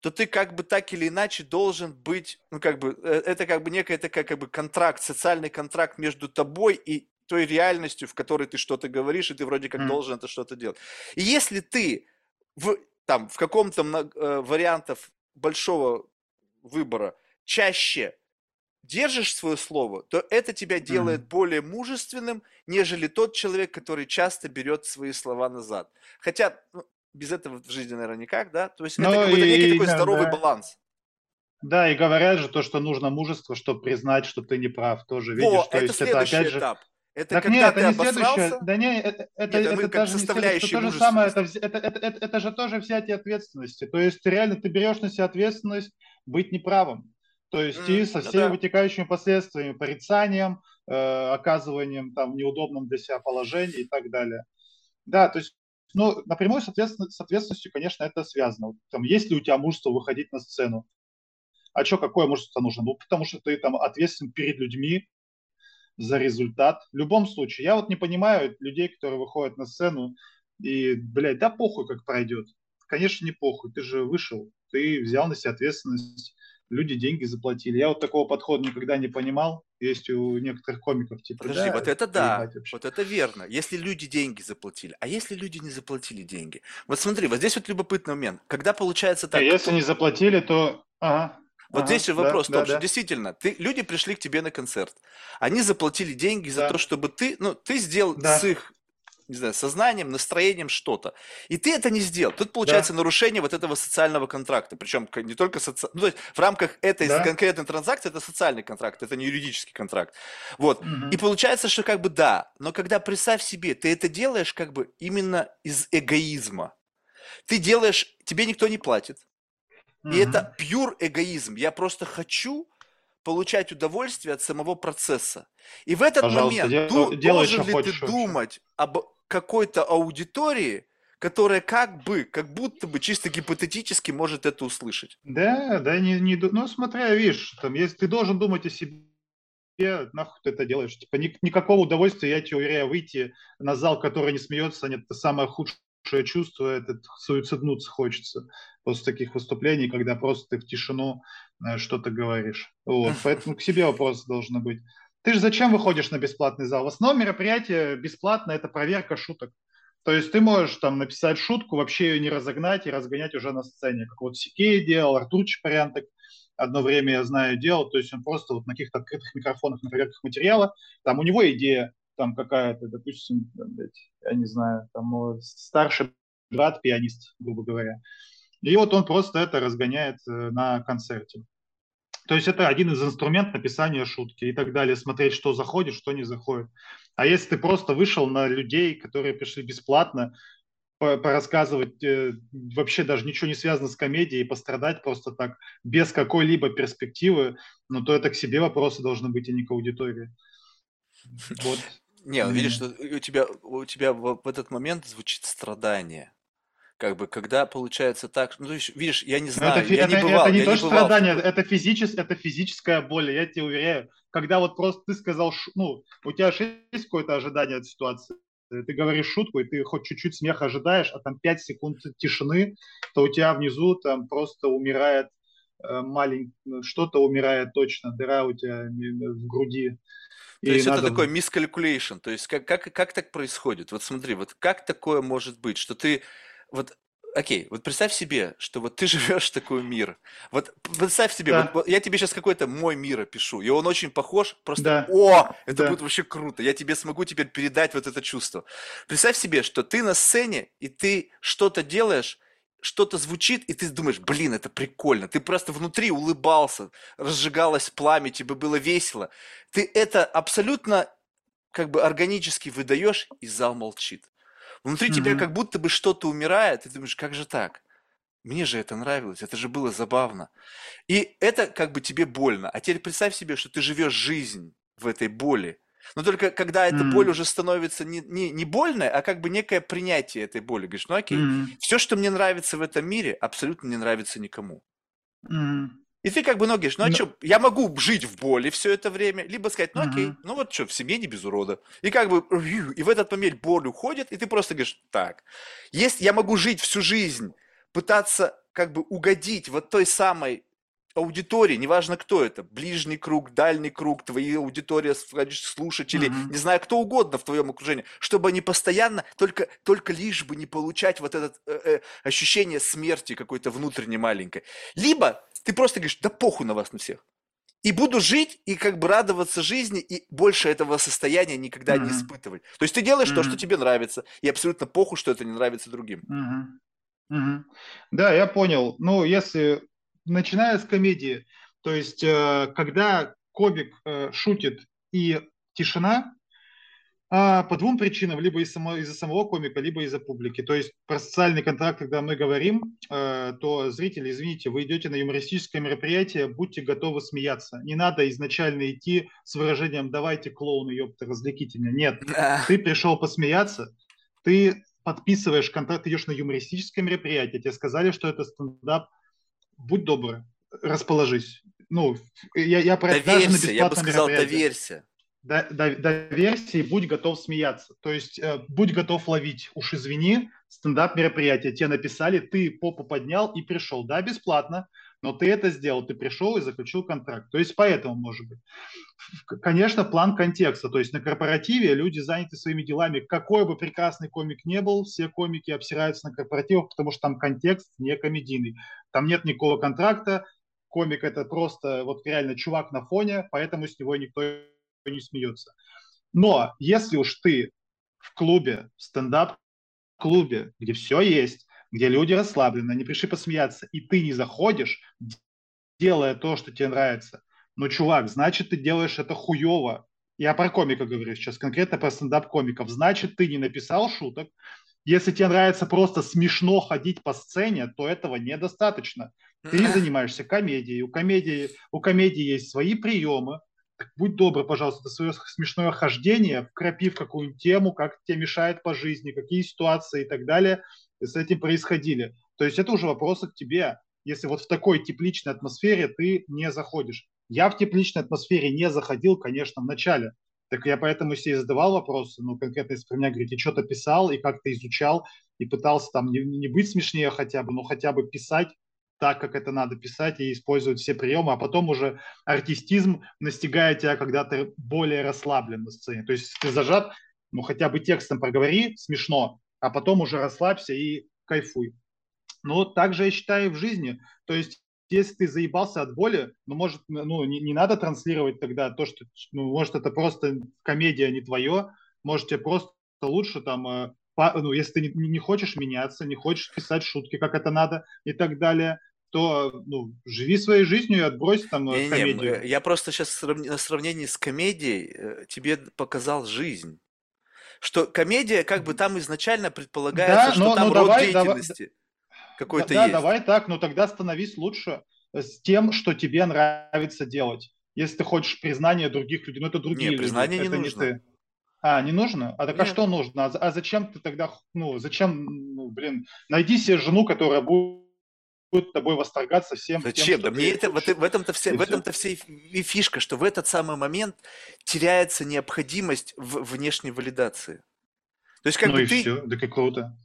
то ты как бы так или иначе должен быть, ну как бы, э, это как бы некая такая как бы контракт, социальный контракт между тобой и той реальностью, в которой ты что-то говоришь, и ты вроде как mm. должен это что-то делать. И если ты в, там, в каком-то э, вариантов большого выбора чаще держишь свое слово, то это тебя делает mm. более мужественным, нежели тот человек, который часто берет свои слова назад. Хотя ну, без этого в жизни, наверное, никак, да? То есть Но это какой-то некий такой здоровый да. баланс. Да, и говорят же то, что нужно мужество, чтобы признать, что ты не прав. Тоже видишь, Во, то это есть следующий это опять этап. же это так когда нет, это не следующее. Да не, это, это, нет, это даже не следующее. То же самое, это, это, это, это, это же тоже взятие ответственности. То есть реально ты берешь на себя ответственность быть неправым. То есть mm, и со всеми да. вытекающими последствиями, порицанием, э, оказыванием там неудобном для себя положении и так далее. Да, то есть ну, напрямую с ответственностью, конечно, это связано. Там, есть ли у тебя мужество выходить на сцену? А что, какое мужество нужно? Ну, потому что ты там ответственен перед людьми, за результат. В любом случае, я вот не понимаю людей, которые выходят на сцену и, блядь, да похуй, как пройдет. Конечно, не похуй, ты же вышел, ты взял на себя ответственность, люди деньги заплатили. Я вот такого подхода никогда не понимал. Есть у некоторых комиков типа. Подожди, да, вот это да, вот это верно. Если люди деньги заплатили, а если люди не заплатили деньги? Вот смотри, вот здесь вот любопытный момент. Когда получается так. А если не заплатили, то, ага, вот ага, здесь же вопрос да, в том, да, что да. действительно, ты, люди пришли к тебе на концерт, они заплатили деньги да. за то, чтобы ты, ну, ты сделал да. с их не знаю, сознанием, настроением что-то. И ты это не сделал. Тут получается да. нарушение вот этого социального контракта. Причем не только соци... ну, то есть в рамках этой да. конкретной транзакции это социальный контракт, это не юридический контракт. Вот. Угу. И получается, что как бы да, но когда представь себе, ты это делаешь как бы именно из эгоизма. Ты делаешь, тебе никто не платит. И это пьюр эгоизм. Я просто хочу получать удовольствие от самого процесса. И в этот Пожалуйста, момент дел, ду, делай, должен ли хочешь, ты думать об какой-то аудитории, которая как бы, как будто бы чисто гипотетически может это услышать. Да, да, не, не, ну смотря, видишь, там, если ты должен думать о себе, нахуй ты это делаешь? Типа ни, никакого удовольствия, я тебе уверяю, выйти на зал, который не смеется, нет, это самое худшее чувство, это суициднуться хочется после таких выступлений, когда просто ты в тишину э, что-то говоришь. Вот, поэтому к себе вопросы должны быть. Ты же зачем выходишь на бесплатный зал? В основном мероприятие бесплатно – это проверка шуток. То есть ты можешь там написать шутку, вообще ее не разогнать и разгонять уже на сцене, как вот Сикей делал, Артур Чапарянток одно время, я знаю, делал. То есть он просто вот на каких-то открытых микрофонах, на проверках материала, там у него идея там какая-то, допустим, я не знаю, там старший брат пианист, грубо говоря. И вот он просто это разгоняет э, на концерте. То есть это один из инструментов написания шутки и так далее, смотреть, что заходит, что не заходит. А если ты просто вышел на людей, которые пришли бесплатно, порассказывать, э, вообще даже ничего не связано с комедией, пострадать просто так, без какой-либо перспективы, ну то это к себе вопросы должны быть, а не к аудитории. Вот. Не, видишь, что у тебя, у тебя в, в этот момент звучит страдание как бы, когда получается так, ну, то есть, видишь, я не знаю, это, я это, не бывал, это не я то не что страдание, это, физичес, это физическая боль, я тебе уверяю. Когда вот просто ты сказал, ну, у тебя же есть какое-то ожидание от ситуации, ты говоришь шутку, и ты хоть чуть-чуть смеха ожидаешь, а там 5 секунд тишины, то у тебя внизу там просто умирает э, маленький, ну, что-то умирает точно, дыра у тебя в груди. То есть надо... это такой miscalculation, то есть как, как, как так происходит? Вот смотри, вот как такое может быть, что ты вот окей, вот представь себе, что вот ты живешь в такой мир. Вот представь себе, да. вот, вот я тебе сейчас какой-то мой мир опишу, и он очень похож, просто да. о, это да. будет вообще круто, я тебе смогу теперь передать вот это чувство. Представь себе, что ты на сцене, и ты что-то делаешь, что-то звучит, и ты думаешь, блин, это прикольно. Ты просто внутри улыбался, разжигалось пламя, тебе было весело. Ты это абсолютно как бы органически выдаешь, и зал молчит. Внутри mm-hmm. тебя как будто бы что-то умирает, и ты думаешь, как же так? Мне же это нравилось, это же было забавно. И это как бы тебе больно. А теперь представь себе, что ты живешь жизнь в этой боли. Но только когда эта mm-hmm. боль уже становится не, не, не больной, а как бы некое принятие этой боли. Говоришь, ну окей, mm-hmm. все, что мне нравится в этом мире, абсолютно не нравится никому. Mm-hmm. И ты как бы, ну, говоришь, ну а Но... что, я могу жить в боли все это время, либо сказать, ну окей, uh-huh. ну вот что, в семье не без урода. И как бы, и в этот момент боль уходит, и ты просто говоришь, так, если я могу жить всю жизнь, пытаться как бы угодить вот той самой аудитории, неважно кто это, ближний круг, дальний круг, твои аудитория, слушатели, uh-huh. не знаю, кто угодно в твоем окружении, чтобы они постоянно, только, только лишь бы не получать вот это э, э, ощущение смерти какой-то внутренней маленькой. Либо ты просто говоришь, да похуй на вас на всех. И буду жить и как бы радоваться жизни, и больше этого состояния никогда mm-hmm. не испытывать. То есть ты делаешь mm-hmm. то, что тебе нравится, и абсолютно похуй, что это не нравится другим. Mm-hmm. Mm-hmm. Да, я понял. Ну, если начиная с комедии, то есть э, когда комик э, шутит и тишина, а, по двум причинам, либо из само, из-за самого комика, либо из-за публики. То есть про социальный контракт, когда мы говорим, э, то зрители, извините, вы идете на юмористическое мероприятие, будьте готовы смеяться. Не надо изначально идти с выражением «давайте, клоуны, ёпта, развлеките меня». Нет, ты пришел посмеяться, ты подписываешь контракт, идешь на юмористическое мероприятие, тебе сказали, что это стендап, будь добр, расположись. Ну, я, я про доверься, я бы сказал, доверься доверься и будь готов смеяться. То есть э, будь готов ловить. Уж извини, стендап мероприятие. Тебе написали, ты попу поднял и пришел. Да, бесплатно, но ты это сделал. Ты пришел и заключил контракт. То есть поэтому, может быть. Конечно, план контекста. То есть на корпоративе люди заняты своими делами. Какой бы прекрасный комик не был, все комики обсираются на корпоративах, потому что там контекст не комедийный. Там нет никакого контракта. Комик это просто вот реально чувак на фоне, поэтому с него никто не смеется. Но если уж ты в клубе, в стендап-клубе, где все есть, где люди расслаблены, они пришли посмеяться, и ты не заходишь, делая то, что тебе нравится, ну, чувак, значит, ты делаешь это хуево. Я про комика говорю сейчас, конкретно про стендап-комиков. Значит, ты не написал шуток. Если тебе нравится просто смешно ходить по сцене, то этого недостаточно. Ты занимаешься комедией. У комедии, у комедии есть свои приемы. Так будь добр, пожалуйста, это свое смешное хождение, вкрапи в какую-нибудь тему, как тебе мешает по жизни, какие ситуации и так далее с этим происходили. То есть это уже вопросы к тебе. Если вот в такой тепличной атмосфере ты не заходишь. Я в тепличной атмосфере не заходил, конечно, в начале. Так я поэтому себе задавал вопросы, ну, конкретно если про меня говорить, и что-то писал, и как-то изучал, и пытался там не, не быть смешнее хотя бы, но хотя бы писать так, как это надо писать, и использовать все приемы, а потом уже артистизм настигает тебя, когда ты более расслаблен на сцене. То есть ты зажат, ну, хотя бы текстом проговори, смешно, а потом уже расслабься и кайфуй. Ну, так же я считаю в жизни. То есть если ты заебался от боли, ну, может, ну, не, не надо транслировать тогда то, что, ну, может, это просто комедия не твое, может, тебе просто лучше там, э, по, ну, если ты не, не хочешь меняться, не хочешь писать шутки, как это надо и так далее, то ну, живи своей жизнью и отбрось там не, комедию. Не, я просто сейчас на сравнении с комедией э, тебе показал жизнь. Что комедия, как бы там изначально предполагается, да, что но, там но род давай, деятельности. Давай, какой-то да, есть. давай так, но тогда становись лучше с тем, что тебе нравится делать. Если ты хочешь признания других людей, ну это другие Нет, признание люди, не нужно. Не ты. А, не нужно? А так а что нужно? А, а зачем ты тогда, ну, зачем, ну, блин, найди себе жену, которая будет будет тобой восторгаться всем. Зачем? Тем, да мне это, в, в этом-то все, в этом-то вся и фишка, что в этот самый момент теряется необходимость в внешней валидации. То есть как ну бы и ты... все, да какого-то.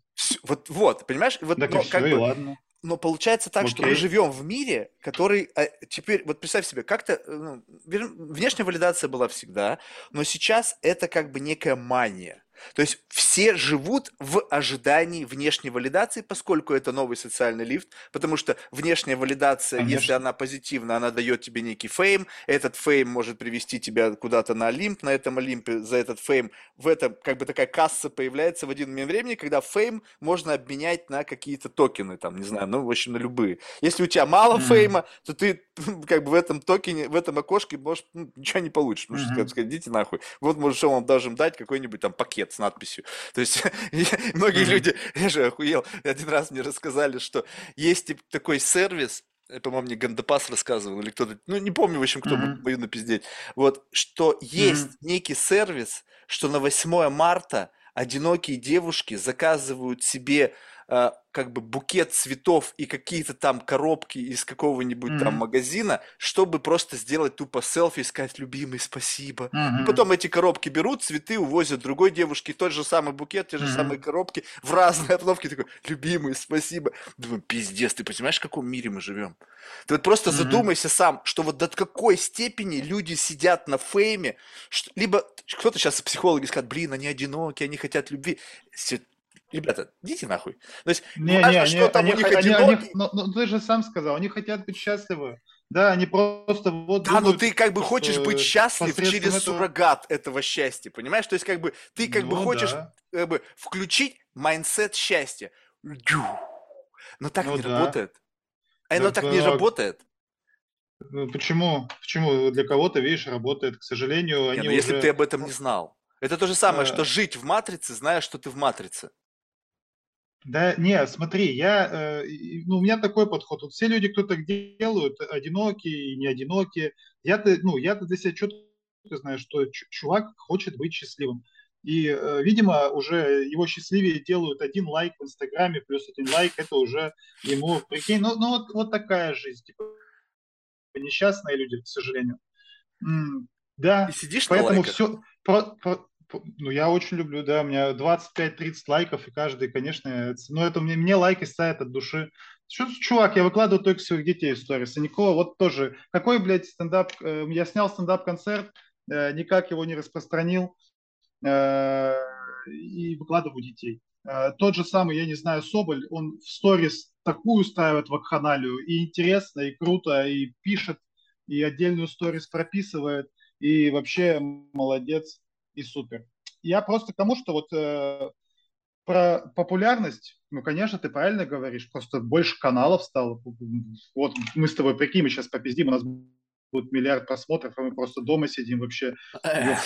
Вот, вот, понимаешь? Вот, так но, и все, бы, и ладно. Но получается так, Окей. что мы живем в мире, который а, теперь, вот представь себе, как-то э, ну, внешняя валидация была всегда, но сейчас это как бы некая мания. То есть все живут в ожидании внешней валидации, поскольку это новый социальный лифт, потому что внешняя валидация, Конечно. если она позитивна, она дает тебе некий fame, этот fame может привести тебя куда-то на Олимп, на этом Олимпе за этот fame, в этом как бы такая касса появляется в один момент времени, когда фейм можно обменять на какие-то токены, там, не знаю, ну, в общем, на любые. Если у тебя мало mm-hmm. фейма, то ты как бы в этом токене, в этом окошке, можешь, ну, ничего не получишь, потому что, mm-hmm. сказать, идите нахуй. Вот можешь вам даже дать какой-нибудь там пакет с надписью. То есть многие mm-hmm. люди, я же охуел, один раз мне рассказали, что есть типа, такой сервис, по-моему, мне Гандапас рассказывал, или кто-то, ну, не помню, в общем, кто mm-hmm. будет напиздеть, вот, что есть mm-hmm. некий сервис, что на 8 марта одинокие девушки заказывают себе э, как бы букет цветов и какие-то там коробки из какого-нибудь mm-hmm. там магазина, чтобы просто сделать тупо селфи и сказать «любимый, спасибо». Mm-hmm. И потом эти коробки берут, цветы увозят другой девушке, тот же самый букет, те же mm-hmm. самые коробки в разные обновки. Такой «любимый, спасибо». Думаю, пиздец, ты понимаешь, в каком мире мы живем? Ты вот просто mm-hmm. задумайся сам, что вот до какой степени люди сидят на fame е, что, либо кто-то сейчас психологи скажут, блин, они одиноки, они хотят любви ребята, идите нахуй. То есть, не, важно, не, что они, там они, у них они, одиноки. Они, но, но ты же сам сказал, они хотят быть счастливы. Да, они просто вот... Да, но ты как бы хочешь быть счастлив через этого... суррогат этого счастья, понимаешь? То есть как бы ты как ну, бы хочешь да. как бы включить mindset счастья. Но так ну, не да. работает. А оно так, так не работает. Ну, почему? Почему для кого-то, видишь, работает? К сожалению, они не, ну, уже... Если ты об этом не знал. Это то же самое, что жить в матрице, зная, что ты в матрице. Да, не, смотри, я, э, ну, у меня такой подход. Вот все люди, кто так делают, одинокие и не одинокие, я-то, ну, я-то для себя четко знаю, что чувак хочет быть счастливым. И, э, видимо, уже его счастливее делают один лайк в Инстаграме, плюс один лайк, это уже ему, прикинь, ну, ну вот, вот такая жизнь, типа, несчастные люди, к сожалению. Да, Ты сидишь поэтому все, про, про, ну, я очень люблю, да, у меня 25-30 лайков, и каждый, конечно, ну, это мне, мне лайки ставят от души. Чувак, я выкладываю только своих детей в сторис, а никого, вот тоже, какой, блядь, стендап, э, я снял стендап-концерт, э, никак его не распространил, э, и выкладываю детей. Э, тот же самый, я не знаю, Соболь, он в сторис такую ставит вакханалию, и интересно, и круто, и пишет, и отдельную сторис прописывает, и вообще молодец и супер. я просто к тому, что вот э, про популярность, ну, конечно, ты правильно говоришь, просто больше каналов стало. Вот мы с тобой, прикинь, мы сейчас попиздим, у нас будет миллиард просмотров, а мы просто дома сидим вообще,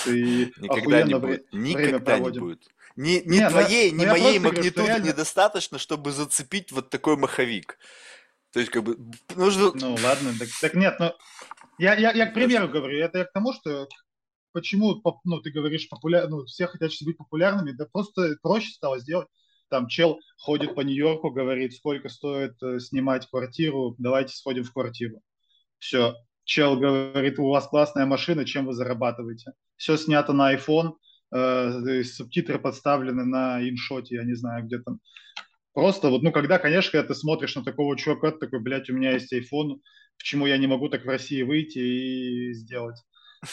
и Никогда не будет. время Никогда не проводим. будет. Ни, ни Не, ну, твоей, ну, ни я моей просто говорю, магнитуды реально- недостаточно, чтобы зацепить вот такой маховик. То есть, как бы, нужно... Ну, ладно, так, так нет, ну, я, я, я к примеру говорю, это я к тому, что почему, ну, ты говоришь, популяр, ну, все хотят сейчас быть популярными, да просто проще стало сделать. Там чел ходит по Нью-Йорку, говорит, сколько стоит э, снимать квартиру, давайте сходим в квартиру. Все. Чел говорит, у вас классная машина, чем вы зарабатываете? Все снято на iPhone, э, субтитры подставлены на иншоте, я не знаю, где там. Просто вот, ну, когда, конечно, когда ты смотришь на такого чувака, ты такой, блядь, у меня есть iPhone, почему я не могу так в России выйти и сделать?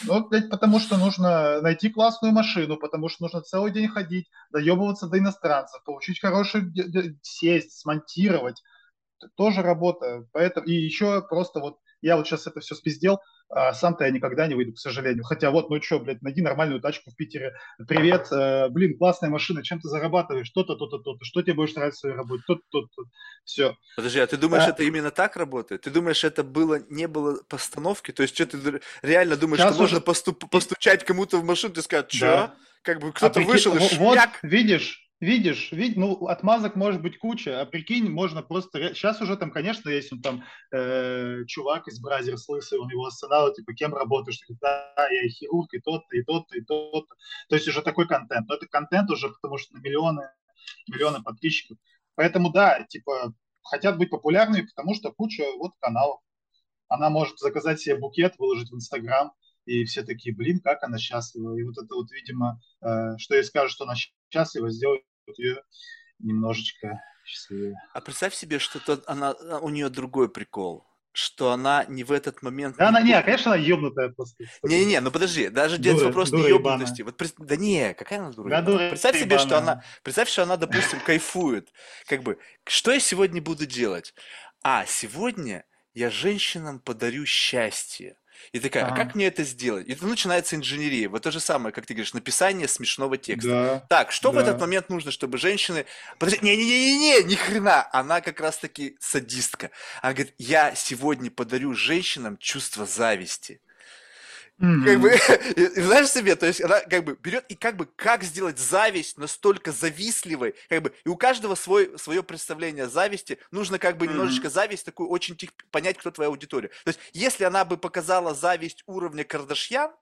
Ну, блядь, потому что нужно найти классную машину, потому что нужно целый день ходить, доебываться до иностранцев, получить хороший, сесть, смонтировать. Тоже работа. Поэтому, и еще просто вот, я вот сейчас это все спиздел, а сам-то я никогда не выйду, к сожалению. Хотя вот, ну что, блядь, найди нормальную тачку в Питере. Привет, э, блин, классная машина, чем ты зарабатываешь? То-то, то-то, то-то. Что тебе будешь нравиться в своей работе? То-то, то-то, то Все. Подожди, а ты думаешь, А- это именно так работает? Ты думаешь, это было, не было постановки? То есть, что ты реально думаешь, Сейчас что можно уже- поступ- постучать кому-то в машину, ты сказать, что? Да. Как бы А кто-то прикинь, вышел и во- вот, шмяк. видишь, видишь, видишь, ну, отмазок может быть куча, а прикинь, можно просто... Сейчас уже там, конечно, есть он там э, чувак из Brothers лысый, он его останавливает, типа, кем работаешь? Да, я хирург, и тот-то, и тот-то, и тот-то. То есть уже такой контент. Но это контент уже, потому что на миллионы, миллионы подписчиков. Поэтому, да, типа, хотят быть популярными, потому что куча вот каналов. Она может заказать себе букет, выложить в Инстаграм, и все такие, блин, как она счастлива. И вот это вот, видимо, э, что ей скажут, что она счастлива, сделает ее немножечко счастливее. А представь себе, что то она, а, у нее другой прикол, что она не в этот момент... Да, она, не, конечно, она ебнутая просто. Не-не-не, ну подожди, даже Дура- вопрос не дура ебаная. ебнутости. Вот, да не, какая она дура Да, дура Представь себе, что ебаная. она, представь, что она, допустим, кайфует. Как бы, что я сегодня буду делать? А, сегодня я женщинам подарю счастье. И такая, а Ага. как мне это сделать? И тут начинается инженерия. Вот то же самое, как ты говоришь, написание смешного текста. Да. Так, что в Да. этот момент нужно, чтобы женщины... Подожди, не-не-не-не, ни хрена, она как раз-таки садистка. Она говорит, я сегодня подарю женщинам чувство зависти. Мгм. Как бы, и- знаешь себе, то есть она как бы берет и как бы как сделать зависть настолько завистливой, как бы, и у каждого свой, свое представление зависти, нужно как бы Мгм. немножечко зависть такую очень тих, понять, кто твоя аудитория. То есть если она бы показала зависть уровня Кардашьян,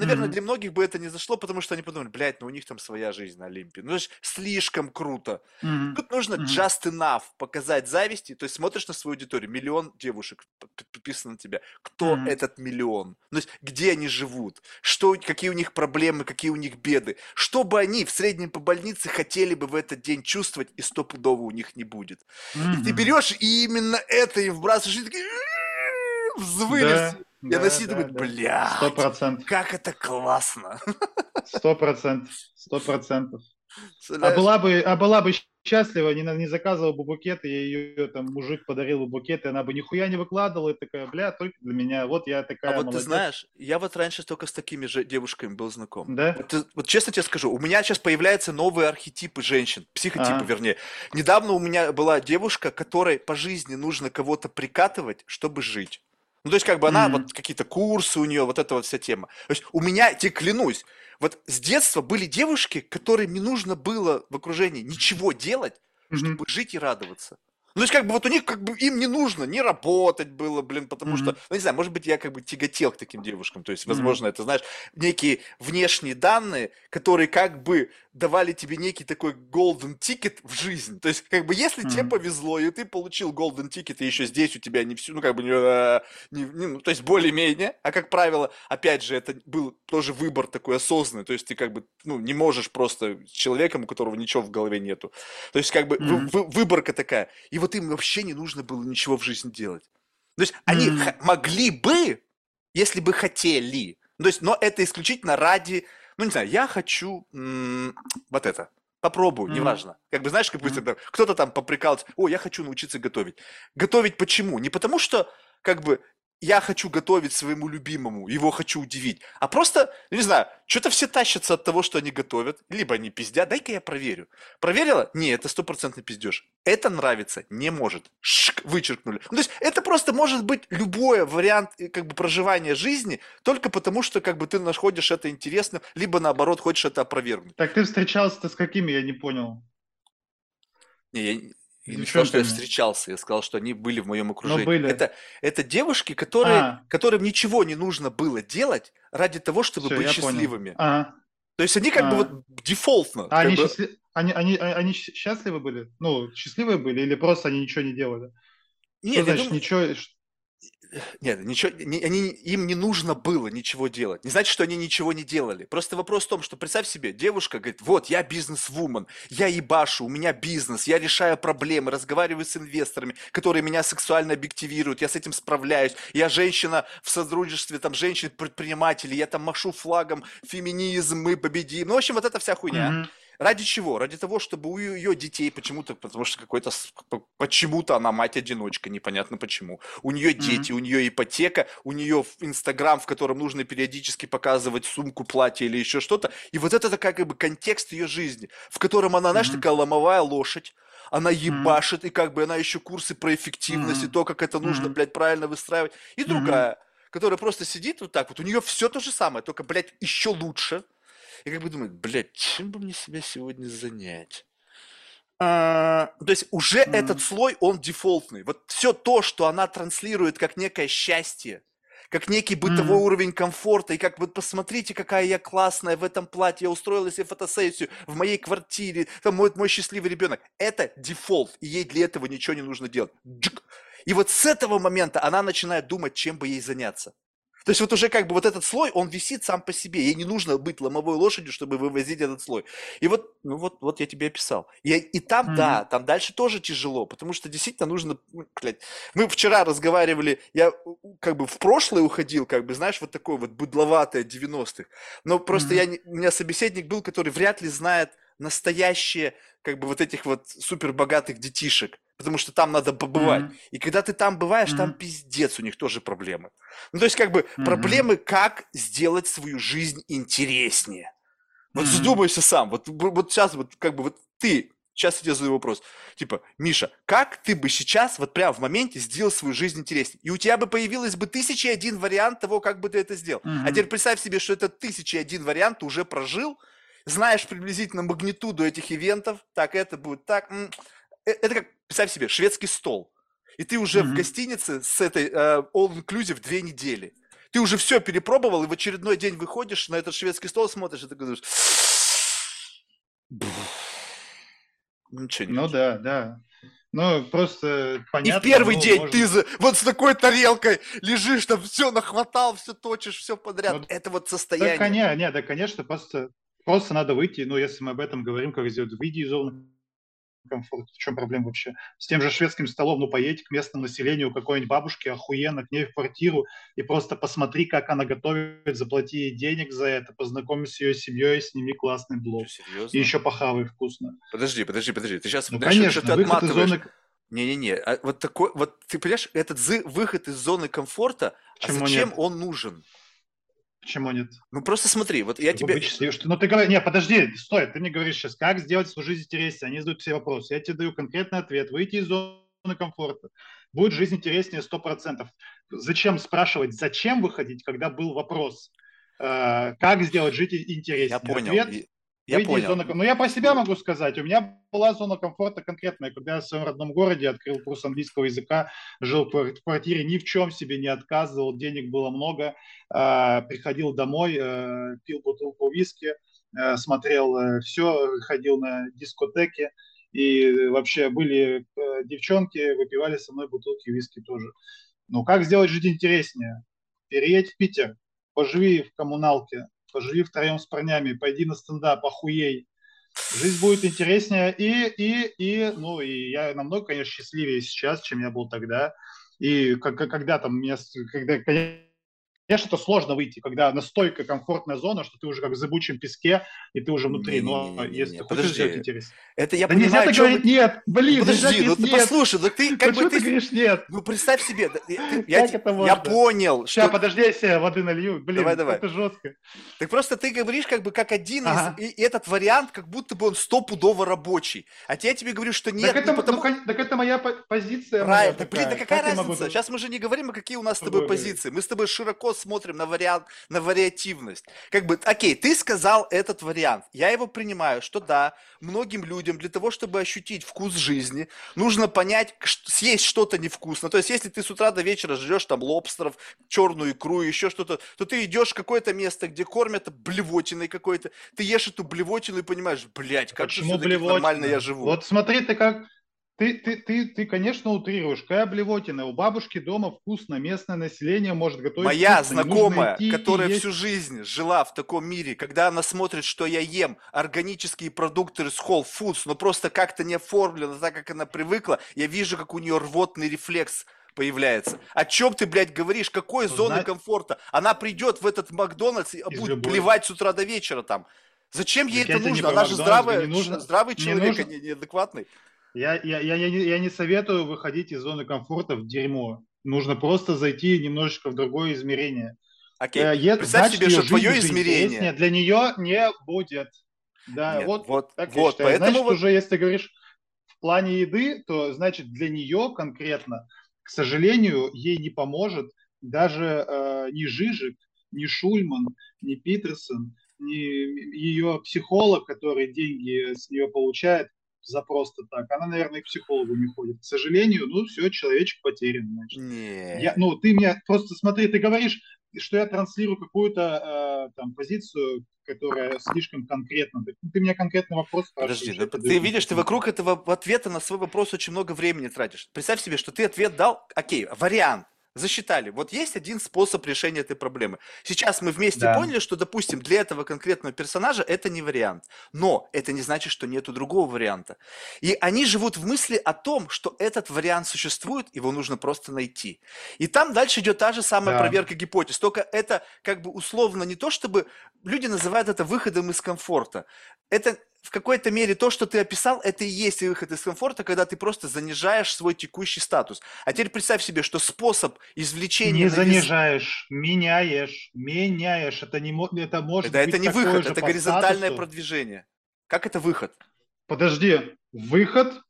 наверное, Мгм. для многих бы это не зашло, потому что они подумали, блядь, ну у них там своя жизнь на Олимпе. Ну, то есть слишком круто. Мгм. Тут нужно Мгм. just enough показать зависти, то есть смотришь на свою аудиторию, миллион девушек подписано на тебя. Кто Мгм. этот миллион? Ну, то есть где они живут? Что, какие у них проблемы, какие у них беды? Что бы они в среднем по больнице хотели бы в этот день чувствовать, и стопудово у них не будет. И ты берешь и именно это им вбрасываешь, и такие взвылись. Да, И она сидит и да, думает, да. Сто процентов. как это классно. Сто процентов. Сто процентов. А была бы, а была бы счастлива, не, не заказывала бы букет, и ее там мужик подарил бы букет, и она бы нихуя не выкладывала, и такая, бля, только для меня, вот я такая А вот молодец. ты знаешь, я вот раньше только с такими же девушками был знаком. Да? Вот, ты- вот честно тебе скажу, у меня сейчас появляются новые архетипы женщин, психотипы, Ага. вернее. Недавно у меня была девушка, которой по жизни нужно кого-то прикатывать, чтобы жить. Ну, то есть, как бы она, Мгм. вот какие-то курсы у нее, вот эта вот вся тема. То есть, у меня, тебе клянусь, вот с детства были девушки, которым не нужно было в окружении ничего делать, Мгм. чтобы жить и радоваться. Ну, то есть, как бы, вот у них, как бы, им не нужно не работать было, блин, потому что, Мгм. ну, не знаю, может быть, я как бы тяготел к таким девушкам, то есть, возможно, это, знаешь, некие внешние данные, которые как бы давали тебе некий такой golden ticket в жизнь. То есть, как бы, если тебе Мгм. повезло, и ты получил golden ticket, и еще здесь у тебя не все, ну, как бы, не, э, не- не- ну, то есть, более-менее, а, как правило, опять же, это был тоже выбор такой осознанный, то есть, ты как бы, ну, не можешь просто с человеком, у которого ничего в голове нету. То есть, как бы, вы- Мгм. вы- выборка такая. И вот им вообще не нужно было ничего в жизни делать. То есть, они х- могли бы, если бы хотели. То есть, но это исключительно ради, ну, не знаю, я хочу м, вот это. Попробую, Мгм. неважно. Как бы, знаешь, как бы там кто-то там поприкался, о, я хочу научиться готовить. Готовить почему? Не потому что, как бы, я хочу готовить своему любимому, его хочу удивить, а просто, ну, не знаю, что-то все тащатся от того, что они готовят, либо они пиздят, дай-ка я проверю. Проверила? Не, это стопроцентный пиздеж. Это нравится? Не может. Шик, вычеркнули. Ну, то есть это просто может быть любой вариант э, как бы проживания жизни, только потому что как бы ты находишь это интересным, либо наоборот хочешь это опровергнуть. Так ты встречался-то с какими, я не понял. Не, я, я не сказал, что я встречался, я сказал, что они были в моем Ну, окружении. были. Это, это девушки, которые, А, которым ничего не нужно было делать ради того, чтобы все, быть счастливыми. Ага. То есть они как бы А. вот дефолтно. А они, бы- счастли- они, они, а- они счастливы были? Ну, счастливые были или просто они ничего не делали? Нет, Что значит думаю- ничего? Нет, ничего, они, им не нужно было ничего делать. Не значит, что они ничего не делали. Просто вопрос в том, что представь себе, девушка говорит, вот, я бизнес-вумен, я ебашу, у меня бизнес, я решаю проблемы, разговариваю с инвесторами, которые меня сексуально объективируют, я с этим справляюсь, я женщина в сотрудничестве, там, женщин-предпринимателей, я там машу флагом, феминизм, мы победим. Ну, в общем, вот эта вся хуйня. Мгм. Ради чего? Ради того, чтобы у ее детей почему-то, потому что какой-то почему-то она мать-одиночка, непонятно почему. У нее дети, у нее ипотека, у нее Инстаграм, в котором нужно периодически показывать сумку, платье или еще что-то. И вот это такая как бы контекст ее жизни, в котором она, знаешь, Мгм. такая ломовая лошадь, она ебашит, и как бы она еще курсы про эффективность, и Мгм. то, как это нужно, Мгм. блядь, правильно выстраивать. И Мгм. другая, которая просто сидит вот так вот, у нее все то же самое, только, блядь, еще лучше. И как бы думает, блядь, чем бы мне себя сегодня занять? А, то есть уже Мгм. этот слой, он дефолтный. Вот все то, что она транслирует как некое счастье, как некий бытовой Мгм. уровень комфорта, и как вот посмотрите, какая я классная в этом платье, я устроила себе фотосессию в моей квартире, там мой, мой счастливый ребенок. Это дефолт, и ей для этого ничего не нужно делать. И вот с этого момента она начинает думать, чем бы ей заняться. То есть вот уже как бы вот этот слой, он висит сам по себе. Ей не нужно быть ломовой лошадью, чтобы вывозить этот слой. И вот, ну вот, вот я тебе описал. И, и там, Мгм. да, там дальше тоже тяжело, потому что действительно нужно, ну, блядь, мы вчера разговаривали, я как бы в прошлое уходил, как бы, знаешь, вот такое вот быдловатое 90-х. Но просто Мгм. я, у меня собеседник был, который вряд ли знает настоящие, как бы, вот этих вот супербогатых детишек. Потому что там надо побывать. Мгм. И когда ты там бываешь, там Мгм. пиздец, у них тоже проблемы. Ну, то есть, как бы, Мгм. проблемы, как сделать свою жизнь интереснее. Вот Мгм. задумайся сам. Вот, вот сейчас, вот, как бы, вот ты, сейчас я тебе задаю вопрос. Типа, Миша, как ты бы сейчас, вот прямо в моменте, сделал свою жизнь интереснее? И у тебя бы появилось бы тысяча и один вариант того, как бы ты это сделал. А Мгм. теперь представь себе, что это тысяча и один вариант ты уже прожил, знаешь приблизительно магнитуду этих ивентов, так, это будет так. Э, Это как, представь себе, шведский стол. И ты уже в Мгм. гостинице с этой э, all-inclusive две недели. Ты уже все перепробовал, и в очередной день выходишь на этот шведский стол, смотришь, и ты говоришь... Ничего не Ну да, да. Ну, просто И понятно. в первый ну, день может- ты за- вот с такой тарелкой лежишь, там все нахватал, все точишь, все подряд. Ну, Это вот Да, состояние. коня, не, да, конечно, просто, просто надо выйти, ну, если мы об этом говорим, как сделать, выйди из зоны комфорта, в чем проблема вообще? С тем же шведским столом, ну, поедь к местному населению, какой-нибудь бабушке, охуенно, к ней в квартиру, и просто посмотри, как она готовит, заплати ей денег за это, познакомься с ее семьей, сними классный блог. Что, серьезно? И еще похавай вкусно. Подожди, подожди, подожди. Ты сейчас, Ну, знаешь, что конечно, ты выход из отматываешь. зоны... Не-не-не, а вот такой, вот ты понимаешь, этот выход из зоны комфорта, а зачем нет? он нужен? Почему нет? Ну просто смотри, вот я тебе... счастливым, что- Ну, ты говоришь, не, подожди, стой, ты мне говоришь сейчас, как сделать свою жизнь интереснее, они задают все вопросы, я тебе даю конкретный ответ, выйти из зоны комфорта, будет жизнь интереснее 100%. Зачем спрашивать, зачем выходить, когда был вопрос, э, как сделать жизнь интереснее? Я понял, Ответ, я выйди понял. ком- Ну, я по себе могу сказать, у меня была зона комфорта конкретная, когда я в своем родном городе открыл курс английского языка, жил в квар- в квартире, ни в чем себе не отказывал, денег было много, э, приходил домой, э, пил бутылку виски, э, смотрел все, ходил на дискотеки, и вообще были э, девчонки, выпивали со мной бутылки виски тоже. Ну, как сделать жизнь интереснее? Переедь в Питер, поживи в коммуналке, поживи втроем с парнями, пойди на стендап, охуей. Жизнь будет интереснее, и, и, и, ну, и я намного, конечно, счастливее сейчас, чем я был тогда. И как, когда там меня, когда, Конечно, это сложно выйти, когда настолько комфортная зона, что ты уже как в зыбучем песке, и ты уже внутри. Но если ты хочешь сделать интерес. Это я Да понимаю, нельзя так говорить вы- нет, блин, Ну, Подожди, ну ты нет. послушай, ну ты Ну как бы ты... говоришь нет? Ну представь себе, я, я понял, Сейчас, что... подожди, я себе воды налью. Блин, Давай, давай. это жестко. Так просто ты говоришь как бы как один Ага. из... И, этот вариант как будто бы он стопудово рабочий. А я тебе говорю, что нет, так, это, ну, потому... ну, так это моя по- позиция. Правильно, моя так, блин, да какая Как могу разница? Сейчас мы же не говорим, а какие у нас с тобой позиции. Мы с тобой широко смотрим на вариант, на вариативность. Как бы, окей, ты сказал этот вариант. Я его принимаю, что да, многим людям для того, чтобы ощутить вкус жизни, нужно понять, съесть что-то невкусно. То есть, если ты с утра до вечера жрешь там лобстеров, черную икру, еще что-то, то ты идешь в какое-то место, где кормят блевотиной какой-то, ты ешь эту блевотину и понимаешь, блядь, как же Почему все-таки блевотина? нормально я живу. Вот смотри, ты как... Ты, ты, ты, ты, конечно, утрируешь. Какая блевотина? У бабушки дома вкусно. Местное население может готовить Моя вкусно. Не знакомая, идти которая есть. всю жизнь жила в таком мире, когда она смотрит, что я ем органические продукты из Whole Foods, но просто как-то не оформлено так, как она привыкла, я вижу, как у нее рвотный рефлекс появляется. О чем ты, блядь, говоришь? Какой Ну, зоны зна- комфорта? Она придет в этот Макдональдс и будет любой. плевать с утра до вечера там. Зачем ей Так это не нужно? Она же здравая, не нужно- здравый не человек, а нужно- не неадекватный. Я, я, я, я, не, я не советую выходить из зоны комфорта в дерьмо. Нужно просто зайти немножечко в другое измерение. Окей, Э, е- представь значит, себе, что твое измерение... Для нее не будет. Да, Нет, вот, вот, так я вот, считаю. поэтому Значит, вот- уже если ты говоришь в плане еды, то значит для нее конкретно, к сожалению, ей не поможет даже э, ни Жижик, ни Шульман, ни Питерсон, ни ее психолог, который деньги с нее получает за просто так. Она, наверное, к психологу не ходит. К сожалению, ну все, человечек потерян. Значит. Не. Я, ну, ты мне просто смотри, ты говоришь, что я транслирую какую-то э, там позицию, которая слишком конкретна. Ты, ты меня конкретный вопрос. Подожди, ну, тебе ты видишь, ты вокруг этого ответа на свой вопрос очень много времени тратишь. Представь себе, что ты ответ дал, окей, вариант, засчитали. Вот есть один способ решения этой проблемы. Сейчас мы вместе Да. поняли, что, допустим, для этого конкретного персонажа это не вариант. Но это не значит, что нету другого варианта. И они живут в мысли о том, что этот вариант существует, его нужно просто найти. И там дальше идет та же самая Да. проверка гипотез. Только это как бы условно не то, чтобы люди называют это выходом из комфорта. Это в какой-то мере то, что ты описал, это и есть выход из комфорта, когда ты просто занижаешь свой текущий статус. А теперь представь себе, что способ извлечения... Не на вес- занижаешь, меняешь, меняешь. Это не это может Да быть это не выход, это горизонтальное статусу. продвижение. Как это выход? Подожди, выход,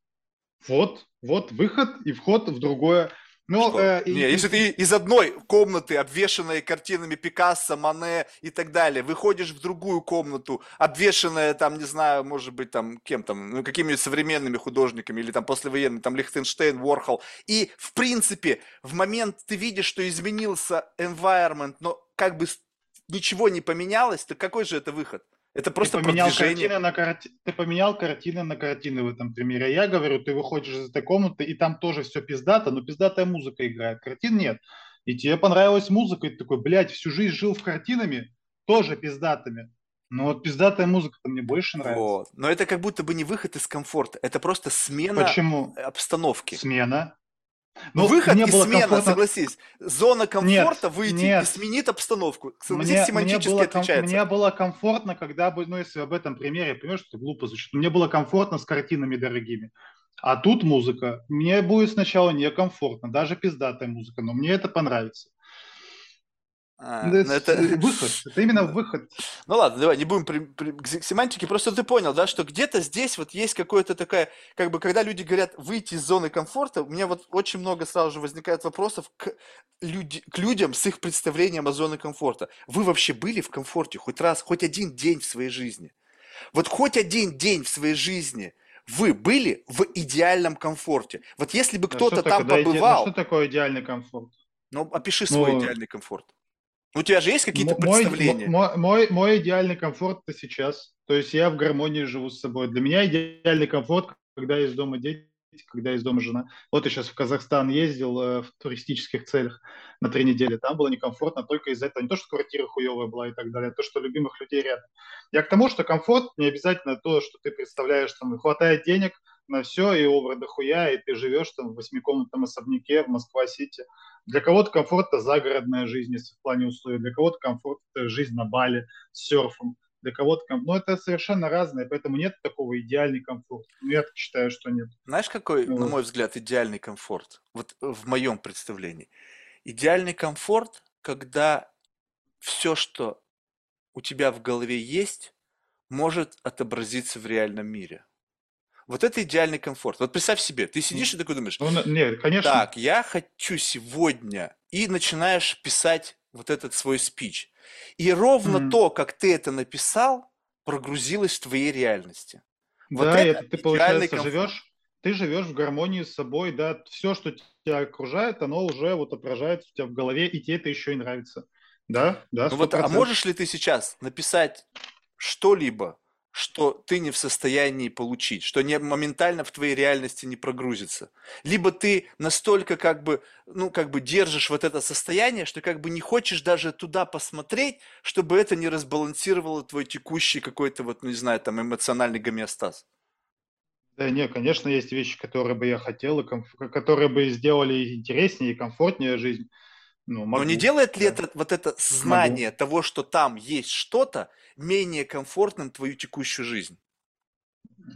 вот, вот выход и вход в другое. Ну, Что? э, Не, и- если ты из одной комнаты, обвешанной картинами Пикассо, Мане и так далее, выходишь в другую комнату, обвешанная там, не знаю, может быть, там, кем там, ну, какими-нибудь современными художниками или там послевоенными, там, Лихтенштейн, Ворхол, и, в принципе, в момент ты видишь, что изменился environment, но как бы ничего не поменялось, то какой же это выход? Это просто ты поменял продвижение. картины на карти... ты поменял картины на картины в этом примере. Я говорю, ты выходишь из этой комнаты, и там тоже все пиздато, но пиздатая музыка играет, картин нет. И тебе понравилась музыка, и ты такой, блядь, всю жизнь жил в картинами, тоже пиздатыми. Но вот пиздатая музыка мне больше нравится. Вот. Но это как будто бы не выход из комфорта, это просто смена Почему? обстановки. Смена. Ну, выход мне и было смена, комфортно- согласись. Зона комфорта Нет, выйти нет. и сменит обстановку. Согласись, Мне, мне, семантически было, ком- отличается. мне было комфортно, когда бы, ну если об этом примере, я понимаю, что глупо звучит, мне было комфортно с картинами дорогими. А тут музыка. Мне будет сначала некомфортно, даже пиздатая музыка, но мне это понравится. А, ну, это- Выход. Это именно выход. Ну ладно, давай, не будем при- при- к се- семантике, просто ты понял, да, что где-то здесь вот есть какое-то такая, как бы, когда люди говорят выйти из зоны комфорта, у меня вот очень много сразу же возникает вопросов к, люди, к людям с их представлением о зоне комфорта. Вы вообще были в комфорте хоть раз, хоть один день в своей жизни? Вот хоть один день в своей жизни вы были в идеальном комфорте. Вот если бы кто-то там такое иде- ну, побывал, Что такое идеальный комфорт? ну опиши свой Ну, идеальный комфорт. У тебя же есть какие-то мой, представления? мой, мой, мой идеальный комфорт это сейчас. То есть я в гармонии живу с собой. Для меня идеальный комфорт, когда из дома дети, когда из дома жена. Вот я сейчас в Казахстан ездил э, в туристических целях на три недели. Там было некомфортно только из-за этого. Не то, что квартира хуевая была и так далее, а то, что любимых людей рядом. Я к тому, что комфорт не обязательно то, что ты представляешь, там, хватает денег, на все, и овер дохуя, и ты живешь там в восьмикомнатном особняке в Москва-Сити. Для кого-то комфорт – это загородная жизнь, если в плане условий. Для кого-то комфорт – это жизнь на Бали с серфом. Для кого-то комфорт. Но это совершенно разное, поэтому нет такого идеальный комфорт. Ну, я так считаю, что нет. Знаешь, какой, Вот. на мой взгляд, идеальный комфорт? Вот в моем представлении. Идеальный комфорт, когда все, что у тебя в голове есть, может отобразиться в реальном мире. Вот это идеальный комфорт. Вот представь себе, ты сидишь и такой думаешь, Ну, нет, конечно. так, я хочу сегодня, и начинаешь писать вот этот свой спич. И ровно Мгм. то, как ты это написал, прогрузилось в твоей реальности. Вот да, это это ты, получается, комфорт. живешь, ты живешь в гармонии с собой, да, все, что тебя окружает, оно уже вот отражается у тебя в голове, и тебе это еще и нравится. Да, да, Ну вот, а 100%. можешь ли ты сейчас написать что-либо, что ты не в состоянии получить, что не моментально в твоей реальности не прогрузится? Либо ты настолько как бы, ну, как бы держишь вот это состояние, что как бы не хочешь даже туда посмотреть, чтобы это не разбалансировало твой текущий какой-то вот, ну, не знаю, там эмоциональный гомеостаз. Да, не, конечно, есть вещи, которые бы я хотел, которые бы сделали интереснее и комфортнее жизнь. Ну, Но не могу, делает ли да. это вот это знание того, что там есть что-то, менее комфортным твою текущую жизнь?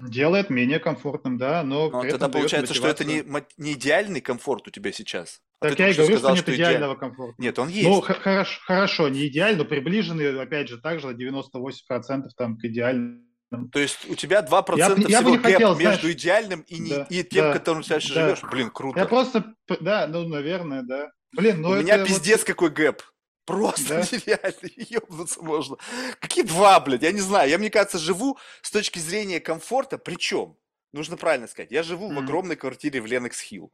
Делает менее комфортным, да, но Но при тогда получается, что это не, не идеальный комфорт у тебя сейчас. А Так я и что говорю, сказал, что нет идеаль- идеального комфорта. Нет, он Ну, есть. х- хорошо, хорошо, не идеально, но приближенный, опять же, также на 98% там к идеальному. То есть у тебя 2% Я бы- я бы всего не хотел, между знаешь, идеальным и, не, да, и тем, да, которым ты сейчас да. живешь. Блин, круто. Я просто, да, ну, наверное, да. Блин, ну у это меня вот- пиздец какой гэп. Просто Да? нереально, ёбнуться можно. Какие два, блядь, я не знаю. Я, мне кажется, живу с точки зрения комфорта, причем, нужно правильно сказать, я живу в Мгм. огромной квартире в Ленокс Хилл.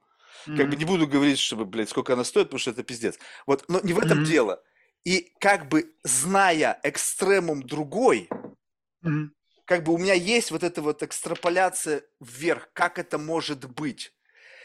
Как бы не буду говорить, чтобы, блядь, сколько она стоит, потому что это пиздец. Вот, но не в этом Мгм. дело. И как бы зная экстремум другой, Мгм. как бы у меня есть вот эта вот экстраполяция вверх, как это может быть.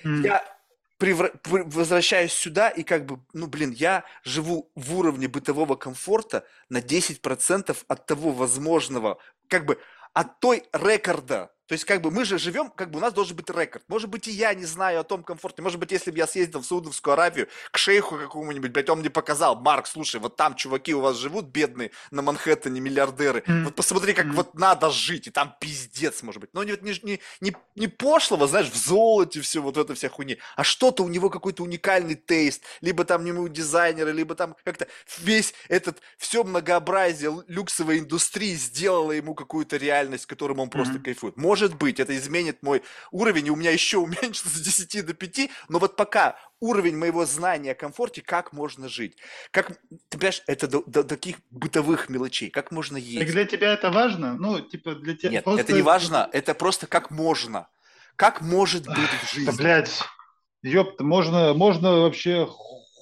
Мгм. Я привра- пр- возвращаюсь сюда и как бы, ну, блин, я живу в уровне бытового комфорта на 10% от того возможного, как бы от той рекорда. То есть, как бы мы же живем, как бы у нас должен быть рекорд. Может быть, и я не знаю о том комфорте. Может быть, если бы я съездил в Саудовскую Аравию к шейху какому-нибудь, блядь, он мне показал, Марк, слушай, вот там чуваки у вас живут бедные на Манхэттене, миллиардеры. Вот посмотри, как вот надо жить, и там пиздец, может быть. Но не, вот не, не, не, не пошлого, знаешь, в золоте все, вот это вся хуйня, а что-то у него какой-то уникальный тейст, либо там ему дизайнеры, либо там как-то весь этот, все многообразие люксовой индустрии сделало ему какую-то реальность, которым он просто Мгм. кайфует. Может быть, это изменит мой уровень, и у меня еще уменьшится с 10 до 5, но вот пока уровень моего знания о комфорте, как можно жить, как, ты понимаешь, это до, до таких бытовых мелочей, как можно Так есть. для тебя это важно? Ну, типа для тебя... Нет, просто- это не важно, это просто как можно. Как может быть в Да, жизни? блядь, ёпта, можно, можно вообще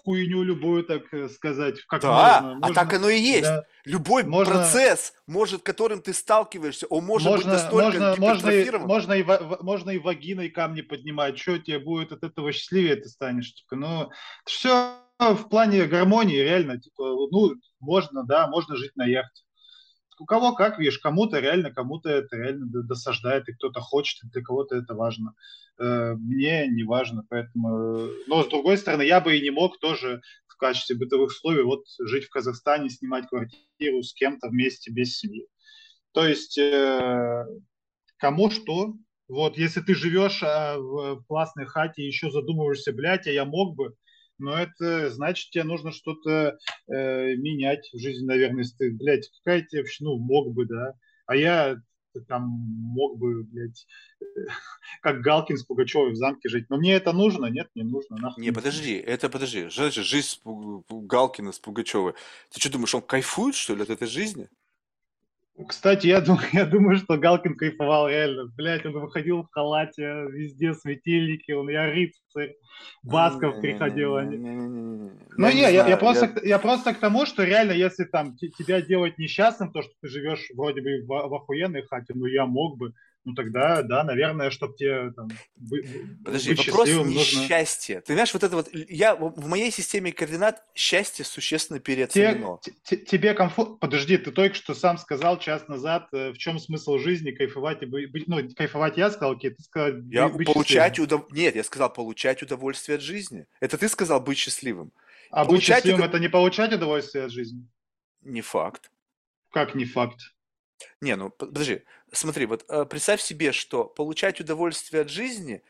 хуйню любую так э, сказать, как Да, можно. а Можно- так оно и есть. да. Любой Можно- процесс, может, которым ты сталкиваешься, он может быть можно, настолько можно, можно, и, можно, и, можно и вагиной камни поднимать. Что тебе будет от этого счастливее ты станешь? Типа, ну, все в плане гармонии реально. Типа, ну, можно, да, можно жить на яхте. У кого как, видишь, кому-то реально, кому-то это реально досаждает, и кто-то хочет, и для кого-то это важно. Э, Мне не важно, поэтому... э, Но, с другой стороны, я бы и не мог тоже в качестве бытовых условий вот жить в Казахстане, снимать квартиру с кем-то вместе без семьи. То есть э, кому что. Вот, если ты живешь в классной хате и еще задумываешься, блядь, а я мог бы, но это значит, тебе нужно что-то э, менять в жизни, наверное, если ты, блядь, какая тебе вообще, ну, мог бы, да, а я там мог бы, блядь, как Галкин с Пугачевой в замке жить. Но мне это нужно? Нет, не нужно. Нахуй Не, подожди, это подожди. Ж- ж- Жизнь с Пу- Галкина с Пугачевой. Ты что думаешь, он кайфует, что ли, от этой жизни? Кстати, я думаю, я думаю, что Галкин кайфовал реально. Блять, он выходил в халате, везде светильники, он я рыцарь. Басков приходил. они. Ну Я не, я, я знаю, просто, я- я просто к тому, что реально, если там те- тебя делать несчастным, то, что ты живешь вроде бы в, в охуенной хате, ну я мог бы, ну тогда, да, наверное, чтобы тебе там, быть, Подожди, быть вопрос счастливым, не нужно... счастье. Ты знаешь, вот это вот, я в моей системе координат счастье существенно переоценено. Те, те, тебе комфорт... Подожди, ты только что сам сказал час назад, э, в чем смысл жизни, кайфовать и быть... Ну, кайфовать я сказал, окей, ты сказал Я быть получать удов... Нет, я сказал получать удовольствие от жизни. Это ты сказал быть счастливым. А быть Получать счастливым удов- это не получать удовольствие от жизни? Не факт. Как не факт? Не, ну под- подожди, смотри, вот э, представь себе, что получать удовольствие от жизни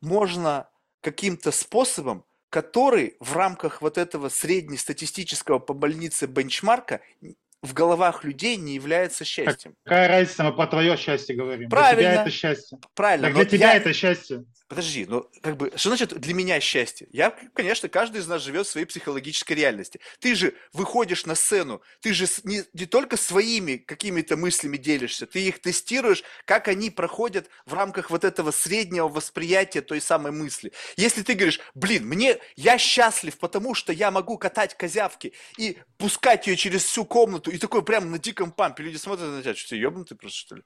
можно каким-то способом, который в рамках вот этого среднестатистического по больнице бенчмарка н- в головах людей не является счастьем. Какая разница, мы про твое счастье говорим. Для Правильно. тебя это счастье. Правильно, Так но для тебя я- это счастье. Подожди, ну как бы, что значит для меня счастье? Я, конечно, каждый из нас живет в своей психологической реальности. Ты же выходишь на сцену, ты же не, не только своими какими-то мыслями делишься, ты их тестируешь, как они проходят в рамках вот этого среднего восприятия той самой мысли. Если ты говоришь, блин, мне, я счастлив, потому что я могу катать козявки и пускать ее через всю комнату, и такой прям на диком пампе, люди смотрят на тебя, что ты ебнутый просто, что ли?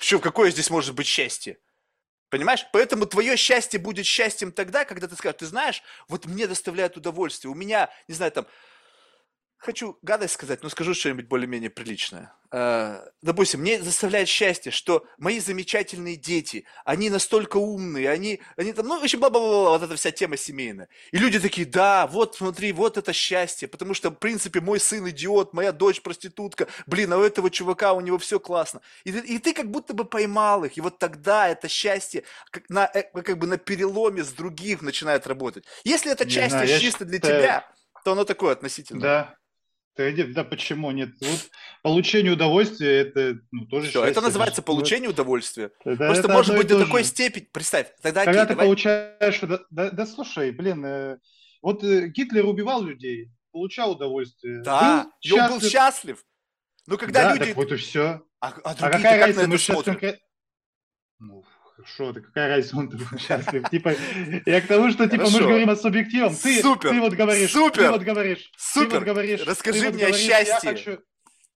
Что, какое здесь может быть счастье? Понимаешь? Поэтому твое счастье будет счастьем тогда, когда ты скажешь, ты знаешь, вот мне доставляет удовольствие. У меня, не знаю, там, хочу гадость сказать, но скажу что-нибудь более-менее приличное. Э, Допустим, мне доставляет счастье, что мои замечательные дети, они настолько умные, они, они там, ну, вообще, бла-бла-бла, вот эта вся тема семейная. И люди такие, да, вот, смотри, вот это счастье, потому что, в принципе, мой сын идиот, моя дочь проститутка, блин, а у этого чувака, у него все классно. И ты, и ты как будто бы поймал их, и вот тогда это счастье как, на, э, как бы на переломе с других начинает работать. Если это счастье знаю, чисто для тебя, то оно такое относительно. Да. Да, да почему нет? Вот получение удовольствия это ну, тоже Все, это называется Ну, получение удовольствия. это- Просто это может быть до такой же. степени. Представь, тогда Когда окей, ты давай. получаешь... Да, да- да слушай, блин, э, вот э, Гитлер убивал людей, получал удовольствие. Да, Был и он был счастлив. счастлив. Но когда да, люди. так вот и все. А, а А какая как разница, мы сейчас конкретно... Ну, хорошо, да какая разница, он счастлив. Типа, я к тому, что, типа, мы же говорим о субъективном. Ты, Супер, ты вот говоришь, супер, ты вот говоришь, ты супер. вот говоришь, Расскажи ты мне о счастье.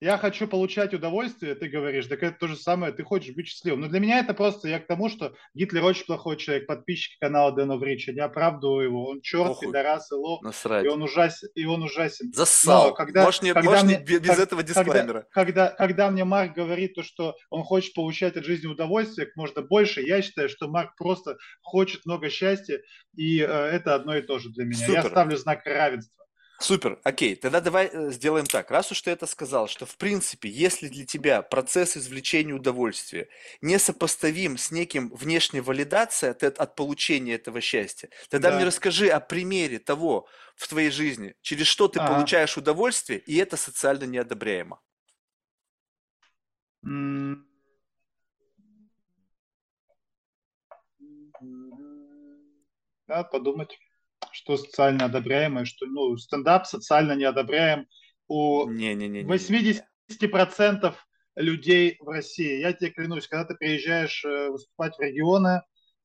Я хочу получать удовольствие, ты говоришь, так это то же самое, ты хочешь быть счастливым. Но для меня это просто, я к тому, что Гитлер очень плохой человек, подписчики канала Дэна Врича, не оправдываю его, он черт, Похуй. пидорас и лох, Насрать. и он ужасен, и он ужасен. Зассал. Но когда- можешь не, когда можешь не мне- бе- без как- этого дисклаймера. Когда, когда мне Марк говорит то, что он хочет получать от жизни удовольствие как можно больше, я считаю, что Марк просто хочет много счастья, и э, это одно и то же для меня. Я Супер. ставлю знак равенства. Супер, окей, тогда давай э, сделаем так. Раз уж ты это сказал, что в принципе, если для тебя процесс извлечения удовольствия несопоставим с неким внешней валидацией от, от получения этого счастья, тогда Да. мне расскажи о примере того в твоей жизни, через что ты Ага. получаешь удовольствие, и это социально неодобряемо. М. Надо подумать, что социально одобряемое, что ну, стендап социально неодобряем у Не-не-не. 80% людей в России. Я тебе клянусь, когда ты приезжаешь э, выступать в регионы,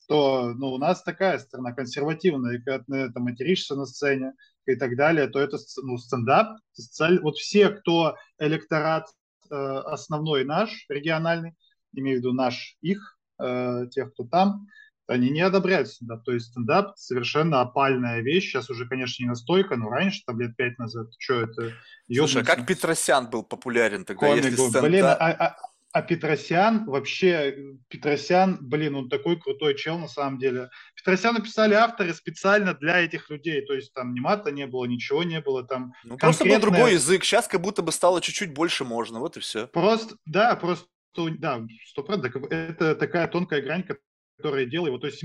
то ну, у нас такая страна консервативная, и когда ты это материшься на сцене и так далее, то это ну, стендап. социаль- Вот все, кто электорат э, основной наш, региональный, имею в виду наш, их, э, тех, кто там, они не одобряют стендап. То есть стендап совершенно опальная вещь. Сейчас уже, конечно, не настолько, но раньше, там лет пять назад, что это? Слушай, а как Петросян был популярен тогда, Комик если стендап... Блин, а, а- а Петросян вообще, Петросян, блин, он такой крутой чел на самом деле. Петросяна писали авторы специально для этих людей, то есть там ни мата не было, ничего не было, там Ну, просто был другой язык. Сейчас как будто бы стало чуть-чуть больше можно. Вот и все. Просто, да, просто, да, сто процентов. Это такая тонкая грань, которая делает его. То есть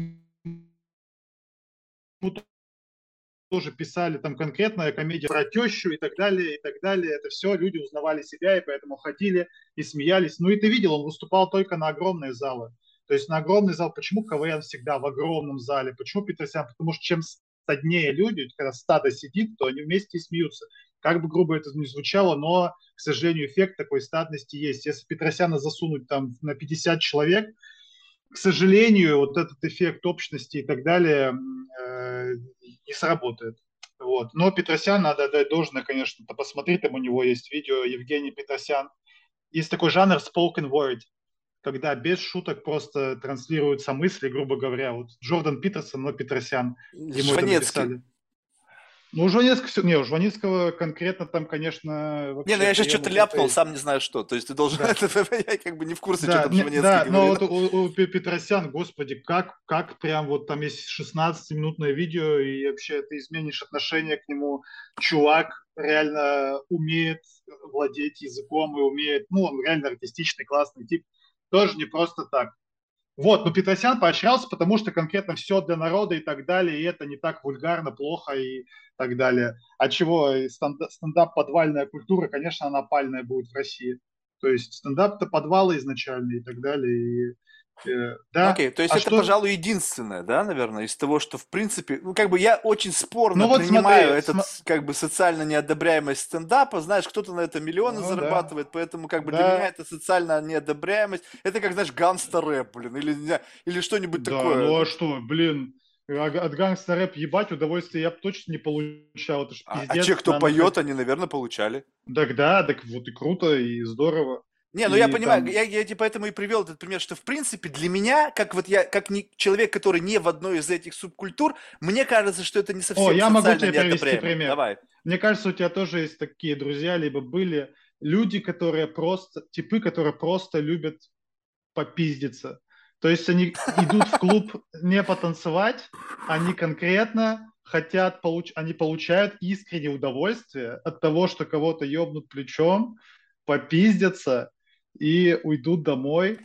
тоже писали там конкретная комедия про тещу и так далее, и так далее. Это все люди узнавали себя, и поэтому ходили и смеялись. Ну и ты видел, он выступал только на огромные залы. То есть на огромный зал. Почему КВН всегда в огромном зале? Почему Петросян? Потому что чем стаднее люди, когда стадо сидит, то они вместе и смеются. Как бы грубо это ни звучало, но, к сожалению, эффект такой стадности есть. Если Петросяна засунуть там на 50 человек, к сожалению, вот этот эффект общности и так далее э, не сработает. Вот. Но Петросян надо отдать должное, конечно. То посмотри, там у него есть видео Евгений Петросян. Есть такой жанр spoken word, когда без шуток просто транслируются мысли, грубо говоря. Вот Джордан Питерсон, но Петросян. Ему это Жванецкий. написали. Ну, у Жванецкого, не, у Жванецкого конкретно там, конечно, вообще... Не, ну я сейчас что-то ляпнул, это- сам не знаю что. То есть ты должен... Да. Я как бы не в курсе, что Да, там не- Жванецкий да, но говорит. вот у, у Пе- Петросян, господи, как, как прям вот там есть 16-минутное видео, и вообще ты изменишь отношение к нему. Чувак реально умеет владеть языком и умеет, ну, он реально артистичный, классный тип. Тоже не просто так. Вот, но Петросян поощрялся, потому что конкретно все для народа и так далее, и это не так вульгарно, плохо и так далее. А чего? Стендап подвальная культура, конечно, она пальная будет в России. То есть стендап-то подвалы изначально и так далее. И, да. Окей, то есть А это, что- пожалуй, единственное, да, наверное, из того, что, в принципе, ну, как бы я очень спорно Ну вот принимаю смотри, этот, сма- как бы, социально неодобряемость стендапа, знаешь, кто-то на это миллионы Ну да. зарабатывает, поэтому, как бы, для Да. меня это социальная неодобряемость, это как, знаешь, гангстер-рэп, блин, или, или что-нибудь Да, такое. ну а что, блин, от гангста рэп ебать удовольствие я бы точно не получал. Это ж А, а пиздец, те, кто поет, они, наверное, получали. Так да, так вот и круто, и здорово. Не, ну я И понимаю, там- я, я тебе поэтому и привел этот пример, что в принципе для меня, как вот я, как не, человек, который не в одной из этих субкультур, мне кажется, что это не совсем я могу тебе привести пример. Давай. Мне кажется, у тебя тоже есть такие друзья, либо были люди, которые просто, типы, которые просто любят попиздиться. То есть они идут в клуб не потанцевать, они конкретно хотят, получ... они получают искреннее удовольствие от того, что кого-то ебнут плечом, попиздятся и уйдут домой,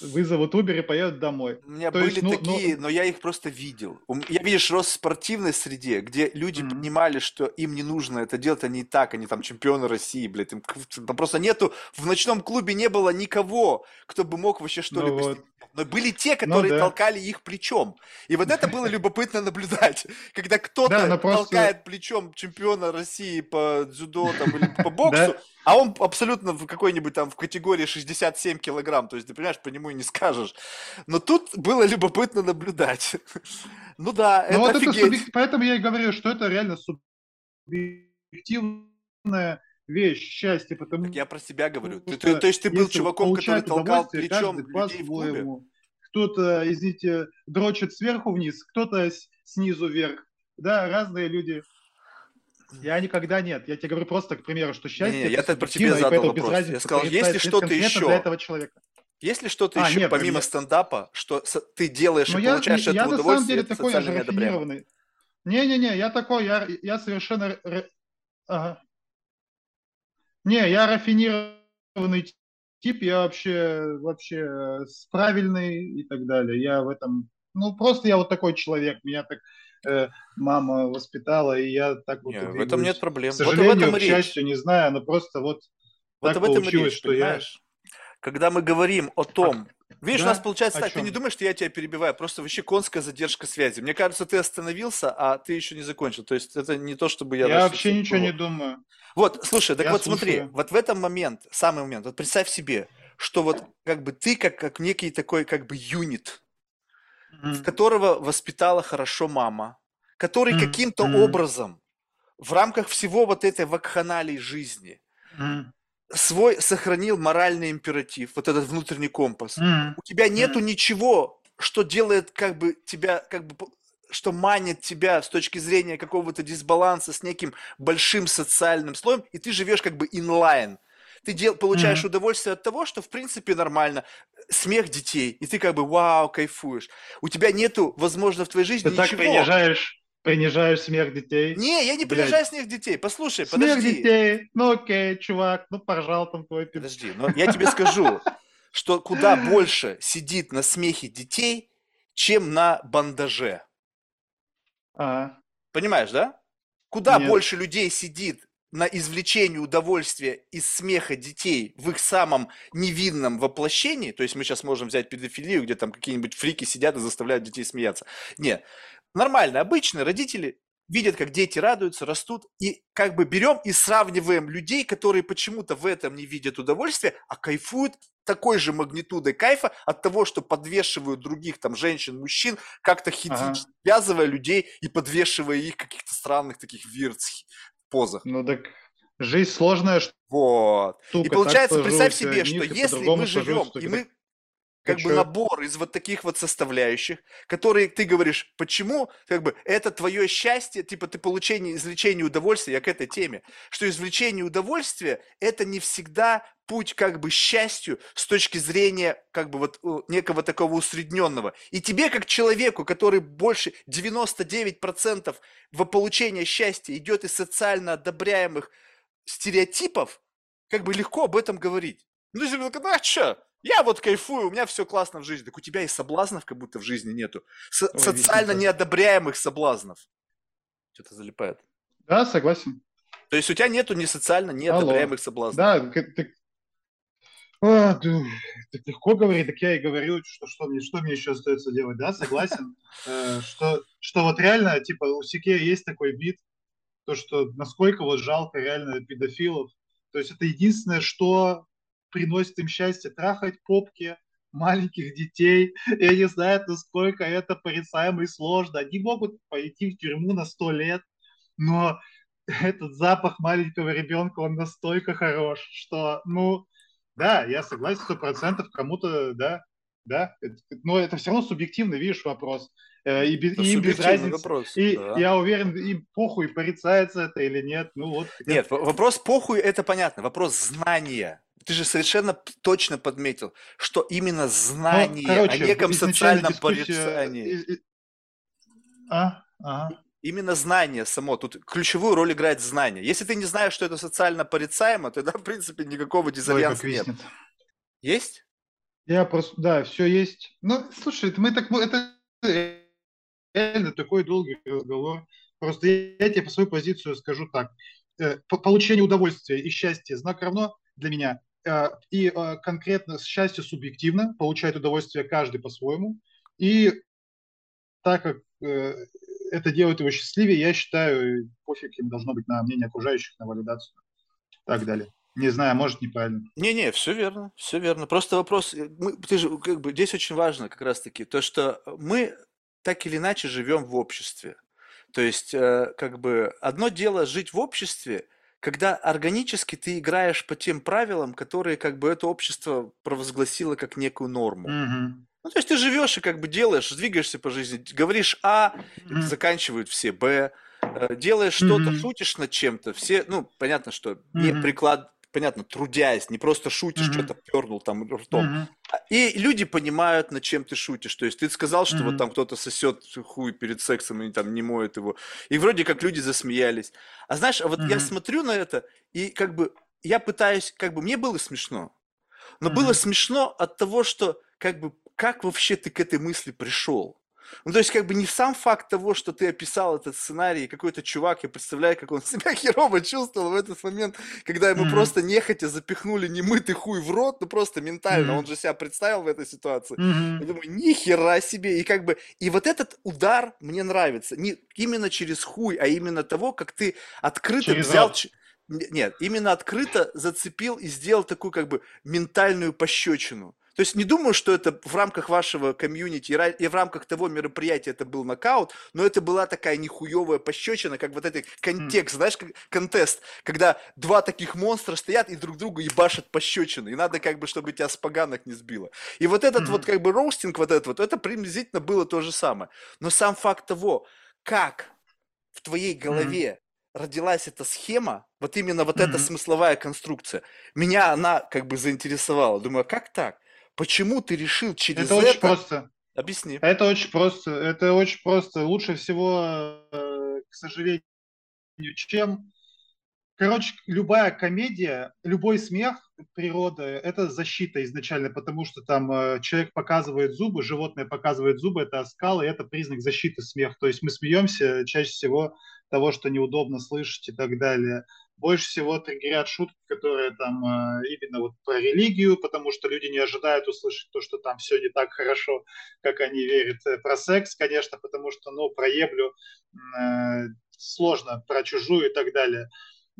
вызовут Uber и поедут домой. У меня То были есть, ну- такие, но я их просто видел. Я, видишь, рос в спортивной среде, где люди Мгм. понимали, что им не нужно это делать, они и так, они там чемпионы России, блядь. Им, там просто нету, в ночном клубе не было никого, кто бы мог вообще что-либо Ну вот. но были те, которые да. толкали их плечом. И вот это было любопытно наблюдать. Когда кто-то толкает плечом чемпиона России по дзюдо там, или по боксу. А он абсолютно в какой-нибудь там в категории 67 килограмм. То есть, ты понимаешь, по нему и не скажешь. Но тут было любопытно наблюдать. Ну да, Ну вот это это офигеть. субъек- Поэтому я и говорю, что это реально субъективная вещь, счастье, потому Так я про себя говорю. Ты- что ты- то есть ты был чуваком, который толкал плечом людей в клубе? Кто-то, извините, дрочит сверху вниз, кто-то снизу вверх. Да, разные люди. Я никогда нет. Я тебе говорю просто, к примеру, что счастье... Не-не, я это про тебя задал вопрос. Я разницы, сказал, есть ли что-то еще? для этого человека. Есть ли что-то А, еще нет, помимо нет. стендапа, что ты делаешь Но и я, получаешь я от этого на самом удовольствие, деле это такой, я же рафинированный. Не-не-не, я такой, я, я совершенно... ага. Не, я рафинированный тип, я вообще, вообще э, правильный и так далее. Я в этом... Ну, просто я вот такой человек. Меня так мама воспитала, и я так вот Не, в этом нет проблем. К Вот и в сожалению, этом к счастью, не знаю, но просто вот Вот так этом получилось, речь, что я... понимаешь? Когда мы говорим о том, видишь, у да? нас получается О так, ты не думаешь, что я тебя перебиваю, просто вообще конская задержка связи. Мне кажется, ты остановился, а ты еще не закончил. То есть это не то, чтобы я... Я значит, вообще ничего не думаю. Вот, слушай, так Я вот смотри, слушаю. вот в этом момент, самый момент, вот представь себе, что вот как бы ты как, как некий такой как бы юнит, Мгм. которого воспитала хорошо мама, который Мгм. каким-то Мгм. образом в рамках всего вот этой вакханалии жизни Мгм. свой сохранил моральный императив, вот этот внутренний компас. Мгм. У тебя нету Мгм. ничего, что делает как бы тебя, как бы, что манит тебя с точки зрения какого-то дисбаланса с неким большим социальным слоем, и ты живешь как бы инлайн. Ты дел, получаешь Мгм. удовольствие от того, что в принципе нормально. Смех детей, и ты как бы вау, кайфуешь. У тебя нету, возможно, в твоей жизни Ты так ничего. принижаешь, принижаешь смех детей. Не, я не Блядь. принижаю смех детей. Послушай, Смех подожди. детей. Ну окей, чувак, ну поржал там твой пи- Подожди, но я тебе скажу, что куда больше сидит на смехе детей, чем на бандаже. А, Понимаешь, да? Куда Нет. больше людей сидит на извлечении удовольствия из смеха детей в их самом невинном воплощении, то есть мы сейчас можем взять педофилию, где там какие-нибудь фрики сидят и заставляют детей смеяться. Нет, нормально, обычные родители видят, как дети радуются, растут, и как бы берем и сравниваем людей, которые почему-то в этом не видят удовольствия, а кайфуют такой же магнитудой кайфа от того, что подвешивают других там женщин, мужчин, как-то Ага. хитично связывая людей и подвешивая их каких-то странных таких виртс позах. ну так жизнь сложная штука. Вот. И так получается, представь сложилась, себе, что низ, и если мы живем, сложилось, и что мы как бы набор из вот таких вот составляющих, которые ты говоришь, почему, как бы, это твое счастье, типа ты получение, извлечение удовольствия, я к этой теме, что извлечение удовольствия – это не всегда путь как бы счастью с точки зрения как бы вот некого такого усредненного. И тебе как человеку, который больше 99% во получение счастья идет из социально одобряемых стереотипов, как бы легко об этом говорить. Ну, если бы, а что, я вот кайфую, у меня все классно в жизни. Так у тебя и соблазнов как будто в жизни нету. Со- Ой, социально неодобряемых соблазнов. Что-то залипает. Да, согласен. То есть у тебя нету ни социально неодобряемых соблазнов. Да, ты, а, ты, так легко говорить, так я и говорю, что, что, мне, что мне еще остается делать, да, согласен, э, что, что вот реально, типа, у Сике есть такой бит, то, что насколько вот жалко реально педофилов, то есть это единственное, что приносит им счастье трахать попки маленьких детей. И они знают, насколько это порицаемо и сложно. Они могут пойти в тюрьму на сто лет, но этот запах маленького ребенка, он настолько хорош, что, ну, да, я согласен, сто процентов кому-то, да, да, это, но это все равно субъективный, видишь, вопрос. Э, и, без, и без разницы. Вопрос, и да. я уверен, и похуй, порицается это или нет. Ну вот. Нет, вопрос похуй, это понятно. Вопрос знания ты же совершенно точно подметил, что именно знание ну, короче, о неком социальном порицании. А? Ага. Именно знание само. Тут ключевую роль играет знание. Если ты не знаешь, что это социально порицаемо, тогда, в принципе, никакого дизальянса нет. Есть? Я просто, да, все есть. Ну, слушай, мы так, это реально такой долгий разговор. Просто я, я тебе по свою позицию скажу так. Э, по получению удовольствия и счастья знак равно для меня Э, и э, конкретно счастье субъективно, получает удовольствие каждый по-своему. И так как это делает его счастливее, я считаю, пофиг им должно быть на мнение окружающих, на валидацию и так далее. Не знаю, может, неправильно. Не-не, все верно, все верно. Просто вопрос, мы, ты же, как бы, здесь очень важно как раз-таки то, что мы так или иначе живем в обществе. То есть, как бы, одно дело жить в обществе – когда органически ты играешь по тем правилам, которые как бы это общество провозгласило как некую норму. Mm-hmm. Ну, то есть ты живешь и как бы делаешь, двигаешься по жизни, говоришь А, mm-hmm. заканчивают все Б, э, делаешь что-то, mm-hmm. шутишь над чем-то, все, ну, понятно, что mm-hmm. не приклад, понятно, трудясь, не просто шутишь, mm-hmm. что-то пернул там ртом. Mm-hmm. И люди понимают, над чем ты шутишь. То есть ты сказал, что mm-hmm. вот там кто-то сосет хуй перед сексом и там не моет его. И вроде как люди засмеялись. А знаешь, а вот mm-hmm. я смотрю на это, и как бы я пытаюсь, как бы мне было смешно. Но mm-hmm. было смешно от того, что как бы как вообще ты к этой мысли пришел? Ну, то есть, как бы не сам факт того, что ты описал этот сценарий, какой-то чувак, я представляю, как он себя херово чувствовал в этот момент, когда ему mm-hmm. просто нехотя запихнули немытый хуй в рот, ну просто ментально, mm-hmm. он же себя представил в этой ситуации. Mm-hmm. Я думаю, ни хера себе, и как бы, и вот этот удар мне нравится, не именно через хуй, а именно того, как ты открыто через взял... Рот. Нет, именно открыто зацепил и сделал такую как бы ментальную пощечину. То есть не думаю, что это в рамках вашего комьюнити и в рамках того мероприятия это был нокаут, но это была такая нехуевая пощечина, как вот этот контекст, mm. знаешь, как контест, когда два таких монстра стоят и друг другу ебашат пощечины, и надо как бы, чтобы тебя с поганок не сбило. И вот этот mm-hmm. вот как бы роустинг вот этот вот, это приблизительно было то же самое. Но сам факт того, как в твоей голове mm-hmm. родилась эта схема, вот именно вот mm-hmm. эта смысловая конструкция, меня она как бы заинтересовала. Думаю, а как так? Почему ты решил через это? Это очень просто. Объясни. Это очень просто. Это очень просто. Лучше всего, э, к сожалению, чем... Короче, любая комедия, любой смех природы – это защита изначально, потому что там э, человек показывает зубы, животное показывает зубы, это оскал, и это признак защиты смех. То есть мы смеемся чаще всего того, что неудобно слышать и так далее больше всего триггерят шутки, которые там э, именно вот про религию, потому что люди не ожидают услышать то, что там все не так хорошо, как они верят. Э, про секс, конечно, потому что, ну, про еблю э, сложно, про чужую и так далее.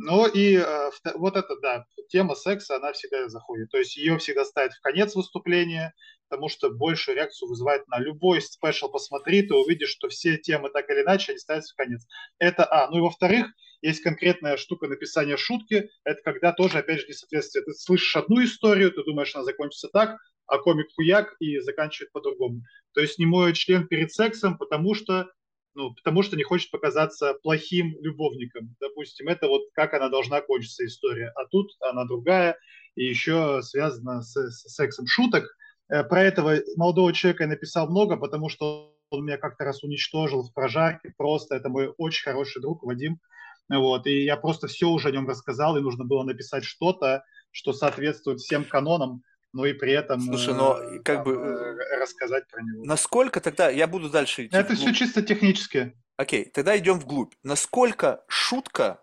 Ну и э, вот это, да, тема секса, она всегда заходит. То есть ее всегда ставят в конец выступления, потому что большую реакцию вызывает на любой спешл. Посмотри, ты увидишь, что все темы так или иначе, они ставятся в конец. Это А. Ну и во-вторых, есть конкретная штука написания шутки. Это когда тоже, опять же, несоответствие. Ты слышишь одну историю, ты думаешь, она закончится так, а комик хуяк и заканчивает по-другому. То есть не моет член перед сексом, потому что ну, потому что не хочет показаться плохим любовником. Допустим, это вот как она должна кончиться история. А тут она другая, и еще связана с, с сексом. Шуток э, про этого молодого человека я написал много, потому что он меня как-то раз уничтожил в прожарке. Просто это мой очень хороший друг Вадим. Вот, и я просто все уже о нем рассказал, и нужно было написать что-то, что соответствует всем канонам, но и при этом Слушай, но э, как там, бы э, рассказать про него. Насколько тогда я буду дальше идти? Это все чисто технически. Окей, тогда идем вглубь. Насколько шутка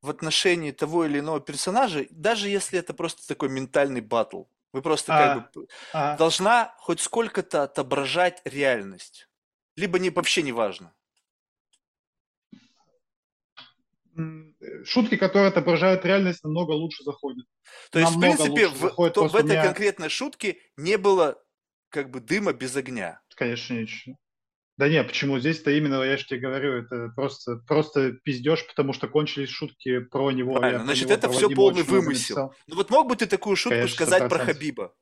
в отношении того или иного персонажа, даже если это просто такой ментальный батл, вы просто а, как бы а. должна хоть сколько-то отображать реальность, либо не вообще не важно. Шутки, которые отображают реальность, намного лучше заходят. То есть, намного в принципе, в, то, в этой меня... конкретной шутке не было как бы дыма без огня. Конечно, ничего. Да нет, почему? Здесь-то именно, я же тебе говорю, это просто, просто пиздеж, потому что кончились шутки про него. Правильно, значит, него, это все полный вымысел. Ну вот мог бы ты такую шутку Конечно, сказать 100%. про Хабиба?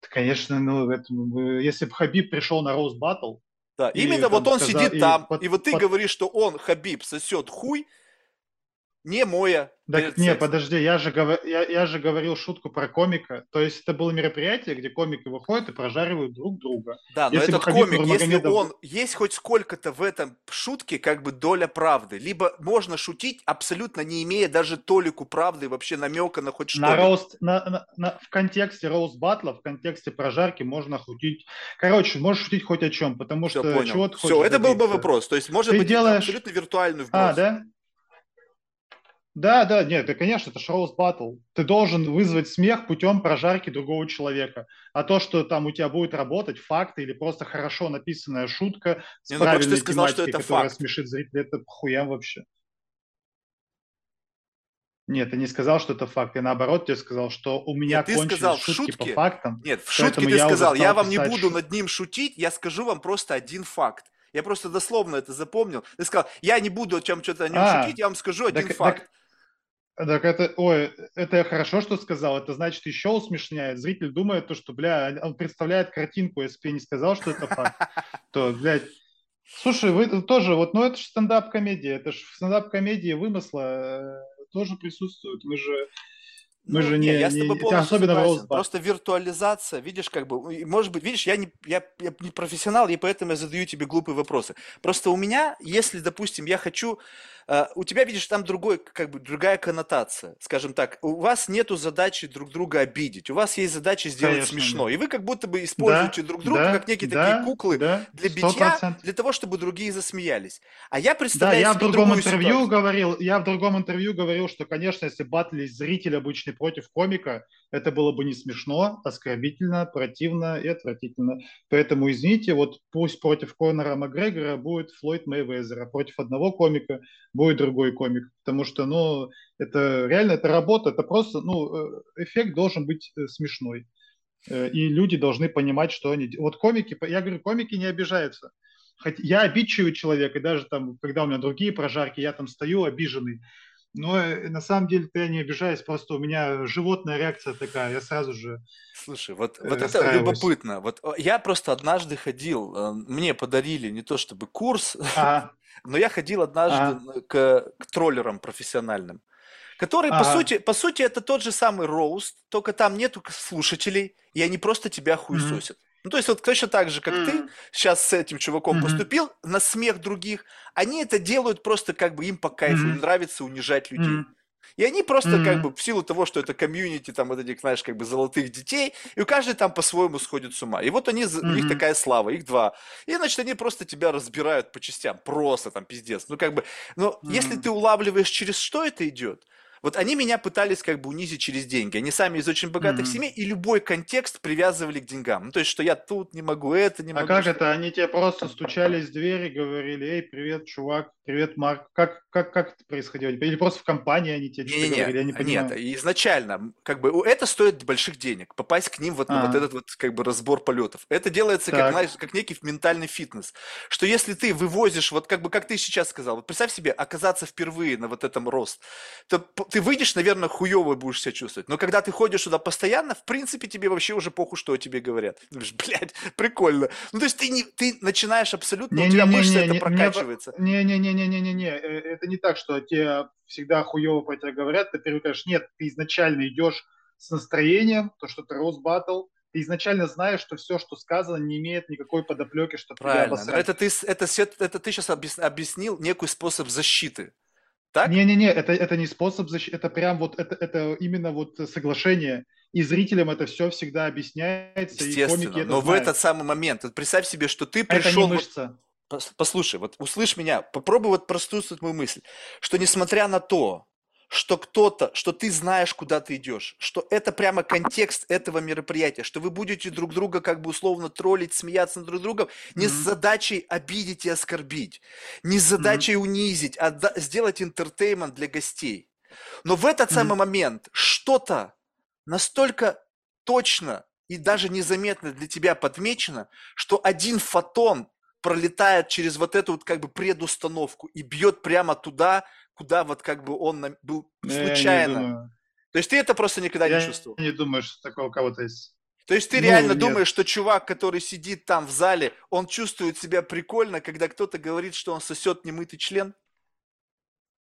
Конечно, ну, это, если бы Хабиб пришел на Роуз Баттл, да, и, именно вот он сказал, сидит там, под, и вот ты под... говоришь, что он, Хабиб, сосет хуй, не моя. Так, не, подожди, я же, говор... я, я же говорил шутку про комика. То есть это было мероприятие, где комики выходят и прожаривают друг друга. Да, но если этот комик, если он есть хоть сколько-то в этом шутке, как бы доля правды, либо можно шутить, абсолютно не имея даже толику правды, вообще намека на хоть что-то. На рост, на, на, на, в контексте роуст батла, в контексте прожарки можно шутить. Короче, можешь шутить хоть о чем, потому Все, что понял. чего ты Все, это был бы вопрос. То есть, может ты быть, делаешь... абсолютно виртуальную вброс. А, да? Да, да, нет, да, конечно, это шоу батл. Ты должен вызвать смех путем прожарки другого человека. А то, что там у тебя будет работать факты или просто хорошо написанная шутка с не, ну, правильной сказал, тематикой, что это которая факт. смешит зрителя, это хуям вообще. Нет, ты не сказал, что это факт. Я наоборот тебе сказал, что у меня Нет, ты кончились сказал, шутки шутке... по фактам. Нет, в шутке ты я сказал, я вам не буду шут... над ним шутить, я скажу вам просто один факт. Я просто дословно это запомнил. Ты сказал, я не буду чем что-то о нем а, шутить, я вам скажу один так, факт. Так, так это, ой, это хорошо, что сказал. Это значит еще усмешняет. Зритель думает то, что, бля, он представляет картинку, если бы я не сказал, что это факт, то, блядь, Слушай, вы тоже, вот, ну это же стендап-комедия, это же в стендап-комедии вымысла э, тоже присутствует. Мы же мы ну, же не, я с тобой полностью особенно согласен. Просто виртуализация, видишь, как бы, может быть, видишь, я не, я, я не профессионал, и поэтому я задаю тебе глупые вопросы. Просто у меня, если, допустим, я хочу, у тебя, видишь, там другой, как бы, другая коннотация, скажем так, у вас нету задачи друг друга обидеть, у вас есть задача сделать Конечно, смешно, да. и вы как будто бы используете да, друг друга да, как некие да, такие куклы да, для битья, для того, чтобы другие засмеялись. А я представляю да, я в другом интервью ситуацию. говорил, я в другом интервью говорил, что, конечно, если батлись зритель обычный против комика, это было бы не смешно, оскорбительно, противно и отвратительно. Поэтому, извините, вот пусть против Конора Макгрегора будет Флойд Мейвезер, а против одного комика будет другой комик. Потому что, ну, это реально, это работа, это просто, ну, э, эффект должен быть э, смешной. Э, и люди должны понимать, что они... Вот комики, я говорю, комики не обижаются. Хоть я обидчивый человек, и даже там, когда у меня другие прожарки, я там стою обиженный. Но э, на самом деле я не обижаюсь, просто у меня животная реакция такая, я сразу же Слушай, вот, вот это любопытно. Вот я просто однажды ходил, э, мне подарили не то чтобы курс, ага. но я ходил однажды ага. к, к троллерам профессиональным, которые, ага. по, сути, по сути, это тот же самый роуст, только там нету слушателей, и они просто тебя хуесосят. Ну, то есть вот точно так же, как mm-hmm. ты сейчас с этим чуваком mm-hmm. поступил, на смех других, они это делают просто как бы им по кайфу, mm-hmm. им нравится унижать людей. Mm-hmm. И они просто mm-hmm. как бы в силу того, что это комьюнити, там вот этих, знаешь, как бы золотых детей, и у каждого там по-своему сходит с ума. И вот они, mm-hmm. у них такая слава, их два. И, значит, они просто тебя разбирают по частям, просто там пиздец. Ну, как бы, но mm-hmm. если ты улавливаешь, через что это идет, вот они меня пытались как бы унизить через деньги. Они сами из очень богатых mm-hmm. семей, и любой контекст привязывали к деньгам. Ну, то есть, что я тут не могу, это не а могу. А как это? Они тебе просто стучались в двери, говорили, эй, привет, чувак, привет, Марк. Как, как, как это происходило? Или просто в компании они тебе не, не, говорили? Я не понимаю. Нет, изначально, как бы, это стоит больших денег. Попасть к ним вот на вот этот вот, как бы, разбор полетов. Это делается, как, знаешь, как некий ментальный фитнес. Что если ты вывозишь, вот как бы, как ты сейчас сказал, вот представь себе, оказаться впервые на вот этом рост, то ты выйдешь, наверное, хуёво будешь себя чувствовать. Но когда ты ходишь сюда постоянно, в принципе, тебе вообще уже похуй, что о тебе говорят. Ты думаешь, блядь, прикольно. Ну, то есть ты, не, ты начинаешь абсолютно, у тебя мышца это прокачивается. Не-не-не-не-не-не, это не так, что тебе всегда хуёво по тебе говорят, ты привыкаешь. Нет, ты изначально идешь с настроением, то, что ты рост батл, ты изначально знаешь, что все, что сказано, не имеет никакой подоплеки, чтобы Правильно. тебя Это ты, это, это ты сейчас объяснил некий способ защиты. Так? Не-не-не, это, это не способ защиты, это прям вот, это, это именно вот соглашение. И зрителям это все всегда объясняется, и комики это но знают. в этот самый момент, вот представь себе, что ты пришел... Это не мышца. Послушай, вот услышь меня, попробуй вот простую мою мысль, что несмотря на то, что кто-то, что ты знаешь, куда ты идешь, что это прямо контекст этого мероприятия, что вы будете друг друга как бы условно троллить, смеяться над друг другом, не mm-hmm. с задачей обидеть и оскорбить, не с задачей mm-hmm. унизить, а да, сделать интертеймент для гостей. Но в этот mm-hmm. самый момент что-то настолько точно и даже незаметно для тебя подмечено, что один фотон пролетает через вот эту вот как бы предустановку и бьет прямо туда, куда вот как бы он был случайно. То есть ты это просто никогда я не чувствовал? Не думаю, что такого кого-то есть. То есть ты ну, реально нет. думаешь, что чувак, который сидит там в зале, он чувствует себя прикольно, когда кто-то говорит, что он сосет немытый член?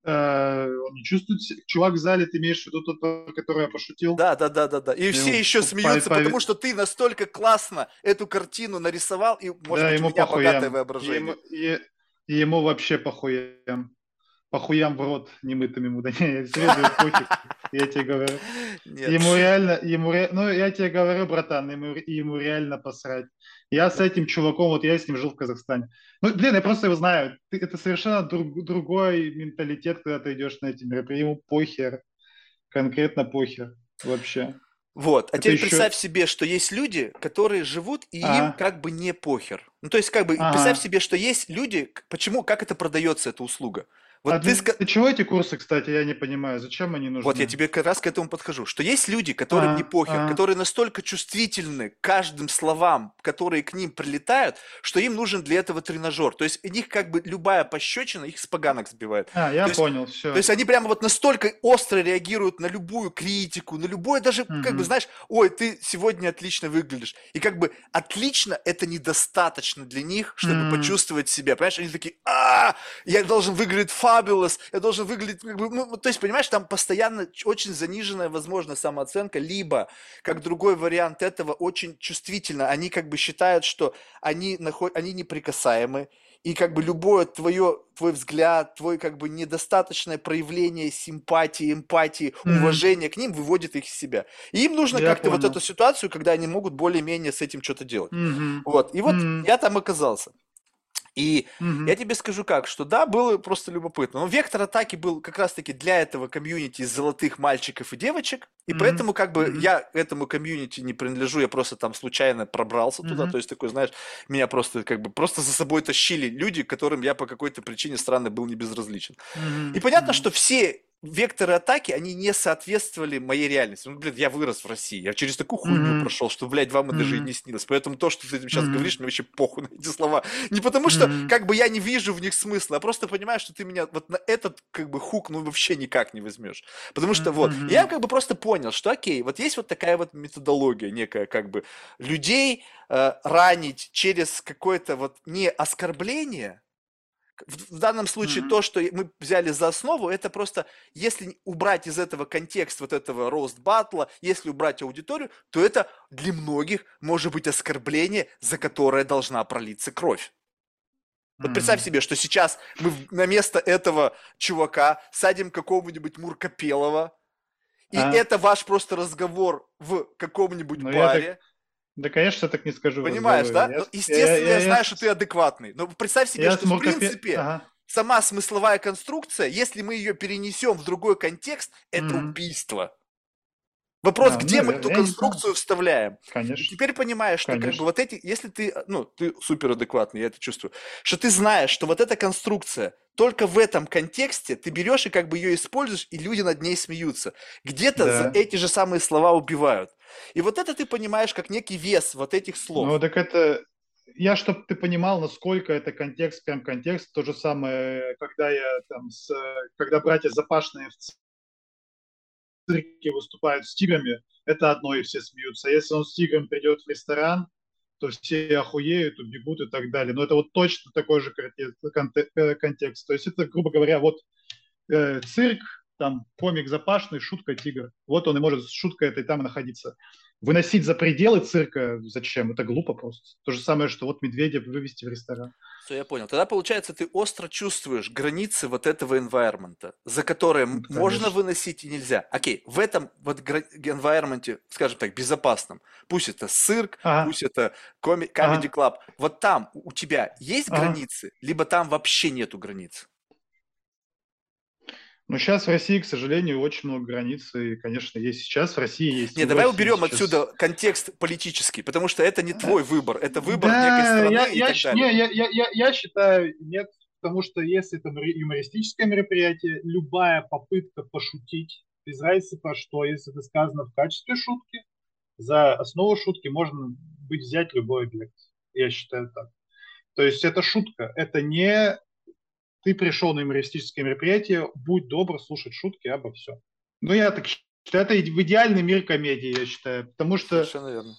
Э, он не чувствует Чувак в зале, ты имеешь в виду тот, который я пошутил? Да, да, да, да, да. И ему все еще смеются, по, потому что ты настолько классно эту картину нарисовал, и, может да, быть, ему у меня похуям. богатое воображение. Ему, и, и ему вообще похуям по хуям в рот немытым ему. Да не, следует пофиг, я тебе говорю. Нет. Ему реально, ему, ну я тебе говорю, братан, ему, ему реально посрать. Я с этим чуваком, вот я с ним жил в Казахстане. Ну, блин, я просто его знаю. Это совершенно друг, другой менталитет, когда ты идешь на эти мероприятия. Ему похер. Конкретно похер вообще. Вот, а Это теперь еще... представь себе, что есть люди, которые живут, и а. им как бы не похер. Ну, то есть, как бы, а. представь себе, что есть люди, почему, как это продается, эта услуга? Вот а ты, ты чего эти курсы, кстати, я не понимаю, зачем они нужны? Вот я тебе как раз к этому подхожу, что есть люди, которым а, не похер, а. которые настолько чувствительны к каждым словам, которые к ним прилетают, что им нужен для этого тренажер. То есть у них как бы любая пощечина их с поганок сбивает. А, я то понял, есть, все. То есть они прямо вот настолько остро реагируют на любую критику, на любое даже, угу. как бы, знаешь, ой, ты сегодня отлично выглядишь. И как бы отлично это недостаточно для них, чтобы угу. почувствовать себя. Понимаешь, они такие, а, я должен выглядеть фа fabulous, я должен выглядеть, как бы, ну, то есть, понимаешь, там постоянно очень заниженная, возможно, самооценка, либо, как другой вариант этого, очень чувствительно. Они как бы считают, что они, наход... они неприкасаемы, и как бы любое твое, твой взгляд, твой как бы недостаточное проявление симпатии, эмпатии, mm-hmm. уважения к ним выводит их из себя. И им нужно как-то вот эту ситуацию, когда они могут более-менее с этим что-то делать. Mm-hmm. Вот. И вот mm-hmm. я там оказался. И угу. я тебе скажу как, что да, было просто любопытно. Но вектор атаки был как раз-таки для этого комьюнити из золотых мальчиков и девочек. И mm поэтому как бы mm я этому комьюнити не принадлежу, я просто там случайно пробрался mm туда. То есть такой, знаешь, меня просто как бы просто за собой тащили люди, которым я по какой-то причине странно был не безразличен. mm И понятно, mm что все векторы атаки, они не соответствовали моей реальности. Ну, блин, я вырос в России, я через такую хуйню mm-hmm. прошел, что, блядь, вам это mm-hmm. же и не снилось. Поэтому то, что ты сейчас mm-hmm. говоришь, мне вообще похуй на эти слова. Не потому что, mm-hmm. как бы, я не вижу в них смысла, а просто понимаю, что ты меня вот на этот, как бы, хук, ну, вообще никак не возьмешь. Потому что, mm-hmm. вот, я как бы просто понял, что, окей, вот есть вот такая вот методология некая, как бы, людей э, ранить через какое-то вот не оскорбление, в, в данном случае mm-hmm. то, что мы взяли за основу, это просто, если убрать из этого контекст вот этого рост батла, если убрать аудиторию, то это для многих может быть оскорбление, за которое должна пролиться кровь. Вот представь себе, что сейчас мы на место этого чувака садим какого-нибудь Муркопелова, и а? это ваш просто разговор в каком-нибудь Но баре. Так да, конечно, я так не скажу. Понимаешь, да? Я, ну, естественно, я, я, я, я знаю, что ты адекватный. Но представь себе, что в принципе ага. сама смысловая конструкция, если мы ее перенесем в другой контекст, это mm-hmm. убийство. Вопрос, а, где ну, мы эту конструкцию вставляем? Конечно. И теперь понимаешь, что Конечно. как бы вот эти, если ты, ну, ты супер адекватный, я это чувствую, что ты знаешь, что вот эта конструкция только в этом контексте ты берешь и как бы ее используешь, и люди над ней смеются. Где-то да. эти же самые слова убивают. И вот это ты понимаешь как некий вес вот этих слов. Ну, так это... Я, чтобы ты понимал, насколько это контекст, прям контекст, то же самое, когда я там, с, когда братья Запашные в цирке выступает с тиграми, это одно, и все смеются. Если он с тигром придет в ресторан, то все охуеют, убегут и так далее. Но это вот точно такой же контекст. То есть это, грубо говоря, вот э, цирк, там комик запашный, шутка тигр. Вот он и может с шуткой этой там находиться. Выносить за пределы цирка зачем? Это глупо просто. То же самое, что вот медведя вывести в ресторан. Все, я понял. Тогда, получается, ты остро чувствуешь границы вот этого environment, за которые ну, Конечно. можно выносить и нельзя. Окей, в этом вот environment, скажем так, безопасном, пусть это цирк, ага. пусть это коми- comedy club, вот там у тебя есть ага. границы, либо там вообще нету границ? Ну, сейчас в России, к сожалению, очень много границ, и, конечно, есть сейчас в России есть. Нет, давай уберем сейчас... отсюда контекст политический, потому что это не твой выбор, это выбор да, некой страны я, и я, так далее. Не, я, я, я, я считаю, нет, потому что если это юмористическое мероприятие, любая попытка пошутить, без разницы по что, если это сказано в качестве шутки, за основу шутки можно быть взять любой объект. Я считаю так. То есть это шутка, это не ты пришел на юмористическое мероприятие, будь добр слушать шутки обо всем. Ну, я так считаю, это идеальный мир комедии, я считаю, потому что... Совершенно верно.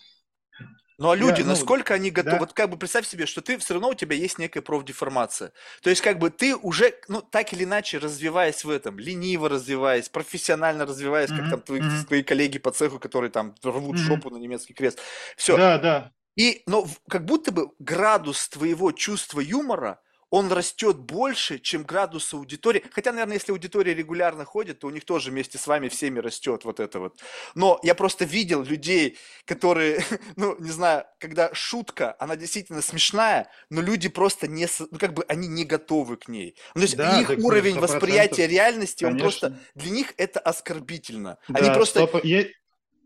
Ну а люди, я, ну, насколько они готовы? Да. Вот как бы представь себе, что ты все равно у тебя есть некая профдеформация. То есть как бы ты уже, ну так или иначе, развиваясь в этом, лениво развиваясь, профессионально развиваясь, mm-hmm. как там твои, mm-hmm. твои коллеги по цеху, которые там рвут mm-hmm. шопу на немецкий крест. Все. Да, да. И, но как будто бы градус твоего чувства юмора он растет больше, чем градус аудитории. Хотя, наверное, если аудитория регулярно ходит, то у них тоже вместе с вами всеми растет вот это вот. Но я просто видел людей, которые, ну, не знаю, когда шутка, она действительно смешная, но люди просто не, ну, как бы они не готовы к ней. Ну, то есть да, их уровень восприятия реальности, Конечно. он просто, для них это оскорбительно. Да, они просто... 100...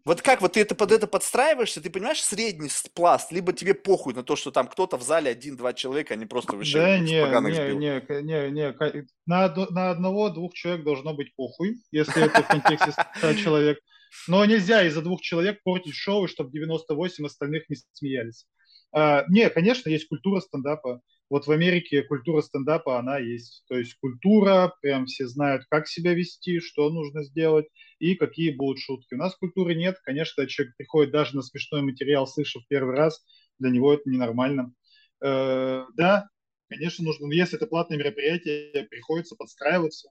Вот как вот ты это под это подстраиваешься, ты понимаешь средний пласт, либо тебе похуй на то, что там кто-то в зале один-два человека, они просто вообще да, не, не, не, не, не, на, на одного-двух человек должно быть похуй, если это в контексте 100 человек. Но нельзя из-за двух человек портить шоу, чтобы 98 остальных не смеялись. А, не, конечно, есть культура стендапа. Вот в Америке культура стендапа, она есть. То есть культура, прям все знают, как себя вести, что нужно сделать и какие будут шутки. У нас культуры нет. Конечно, человек приходит даже на смешной материал, слышав первый раз, для него это ненормально. Э, да, конечно, нужно, но если это платное мероприятие, приходится подстраиваться.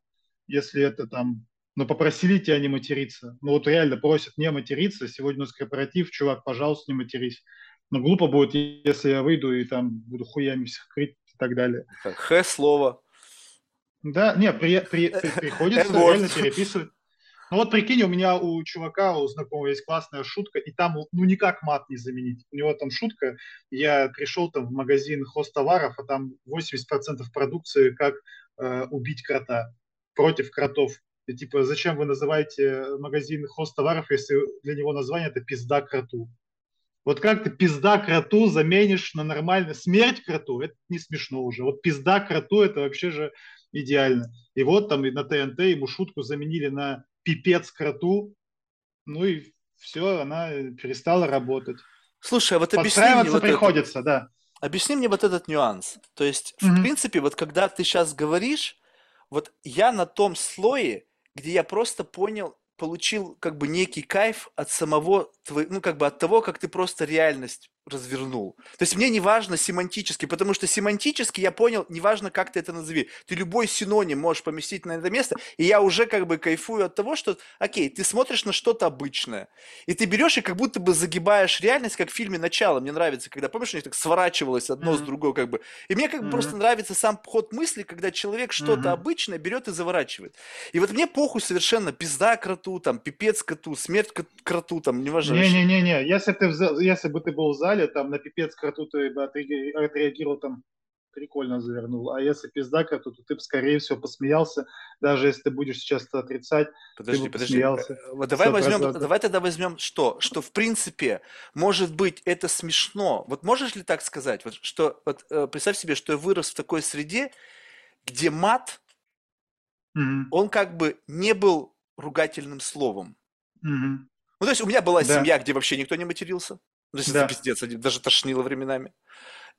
Если это там, ну, попросили тебя не материться. Ну, вот реально просят не материться. Сегодня у нас корпоратив, чувак, пожалуйста, не матерись. Но глупо будет, если я выйду и там буду хуями всех крыть и так далее. Х слово. Да, не, при, при, при, приходится реально переписывать. Ну вот прикинь, у меня у чувака, у знакомого есть классная шутка, и там ну никак мат не заменить. У него там шутка, я пришел там в магазин хостоваров, а там 80% продукции как э, убить крота против кротов. И типа, зачем вы называете магазин хостоваров, если для него название это пизда кроту? Вот как ты пизда кроту заменишь на нормально смерть кроту, это не смешно уже. Вот пизда кроту это вообще же идеально. И вот там и на ТНТ ему шутку заменили на пипец кроту, ну и все, она перестала работать. Слушай, а вот объясни мне вот приходится, это. да. Объясни мне вот этот нюанс. То есть, mm-hmm. в принципе, вот когда ты сейчас говоришь, вот я на том слое, где я просто понял, получил как бы некий кайф от самого твоего, ну как бы от того, как ты просто реальность развернул. То есть мне не важно семантически, потому что семантически я понял, неважно, как ты это назови. Ты любой синоним можешь поместить на это место, и я уже как бы кайфую от того, что, окей, ты смотришь на что-то обычное, и ты берешь и как будто бы загибаешь реальность, как в фильме «Начало». Мне нравится, когда, помнишь, у них так сворачивалось одно mm-hmm. с другой, как бы. И мне как бы mm-hmm. просто нравится сам ход мысли, когда человек что-то mm-hmm. обычное берет и заворачивает. И вот мне похуй совершенно, пизда кроту, там, пипец коту, смерть кроту, там, неважно. Не-не-не, если, ты если бы ты был в зале, далее, там на пипец кроту ты бы отреагировал там прикольно завернул. А если пизда кроту, то ты бы, скорее всего, посмеялся, даже если ты будешь сейчас это отрицать. Подожди, ты бы подожди. Посмеялся. Вот давай возьмем, давай тогда возьмем что? Что, в принципе, может быть, это смешно. Вот можешь ли так сказать? Вот, что, вот, э, представь себе, что я вырос в такой среде, где мат, mm-hmm. он как бы не был ругательным словом. Mm-hmm. Ну, то есть у меня была да. семья, где вообще никто не матерился. То есть да. это пиздец, даже тошнило временами.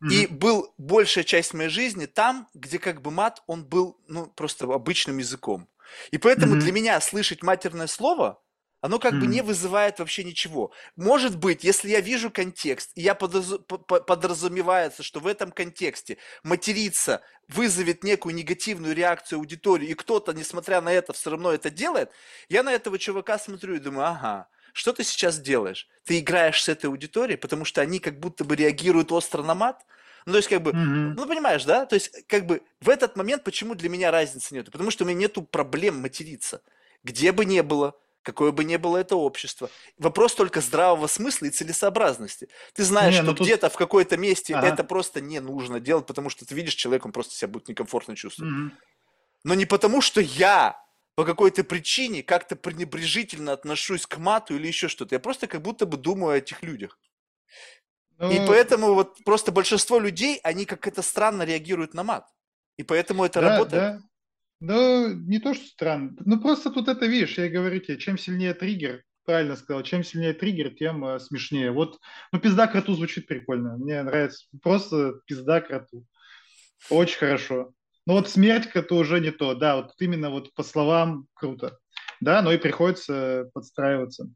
Mm-hmm. И был большая часть моей жизни там, где как бы мат, он был ну, просто обычным языком. И поэтому mm-hmm. для меня слышать матерное слово, оно как бы не вызывает вообще ничего. Может быть, если я вижу контекст, и я подразу- по- по- подразумевается, что в этом контексте материться вызовет некую негативную реакцию аудитории, и кто-то, несмотря на это, все равно это делает, я на этого чувака смотрю и думаю, ага, что ты сейчас делаешь? Ты играешь с этой аудиторией, потому что они как будто бы реагируют остро на мат? Ну, то есть, как бы, Мгм. ну, понимаешь, да? То есть, как бы, в этот момент почему для меня разницы нет? Потому что у меня нету проблем материться. Где бы ни было, какое бы ни было это общество. Вопрос только здравого смысла и целесообразности. Ты знаешь, Не, что ну тут- где-то в какой-то месте Ага. это просто не нужно делать, потому что ты видишь, человек, он просто себя будет некомфортно чувствовать. Мгм. Но не потому, что я по какой-то причине как-то пренебрежительно отношусь к мату или еще что-то. Я просто как будто бы думаю о этих людях. И Ну, поэтому вот просто большинство людей, они как это странно реагируют на мат. И поэтому это да, работает. да. Ну, не то, что странно. Ну, просто тут это, видишь, я и говорю тебе, чем сильнее триггер, правильно сказал, чем сильнее триггер, тем э, смешнее. Вот, ну, пизда кроту звучит прикольно. Мне нравится. Просто пизда кроту. Очень хорошо. Ну, вот смерть кроту уже не то. Да, вот именно вот по словам круто. Да, но и приходится подстраиваться.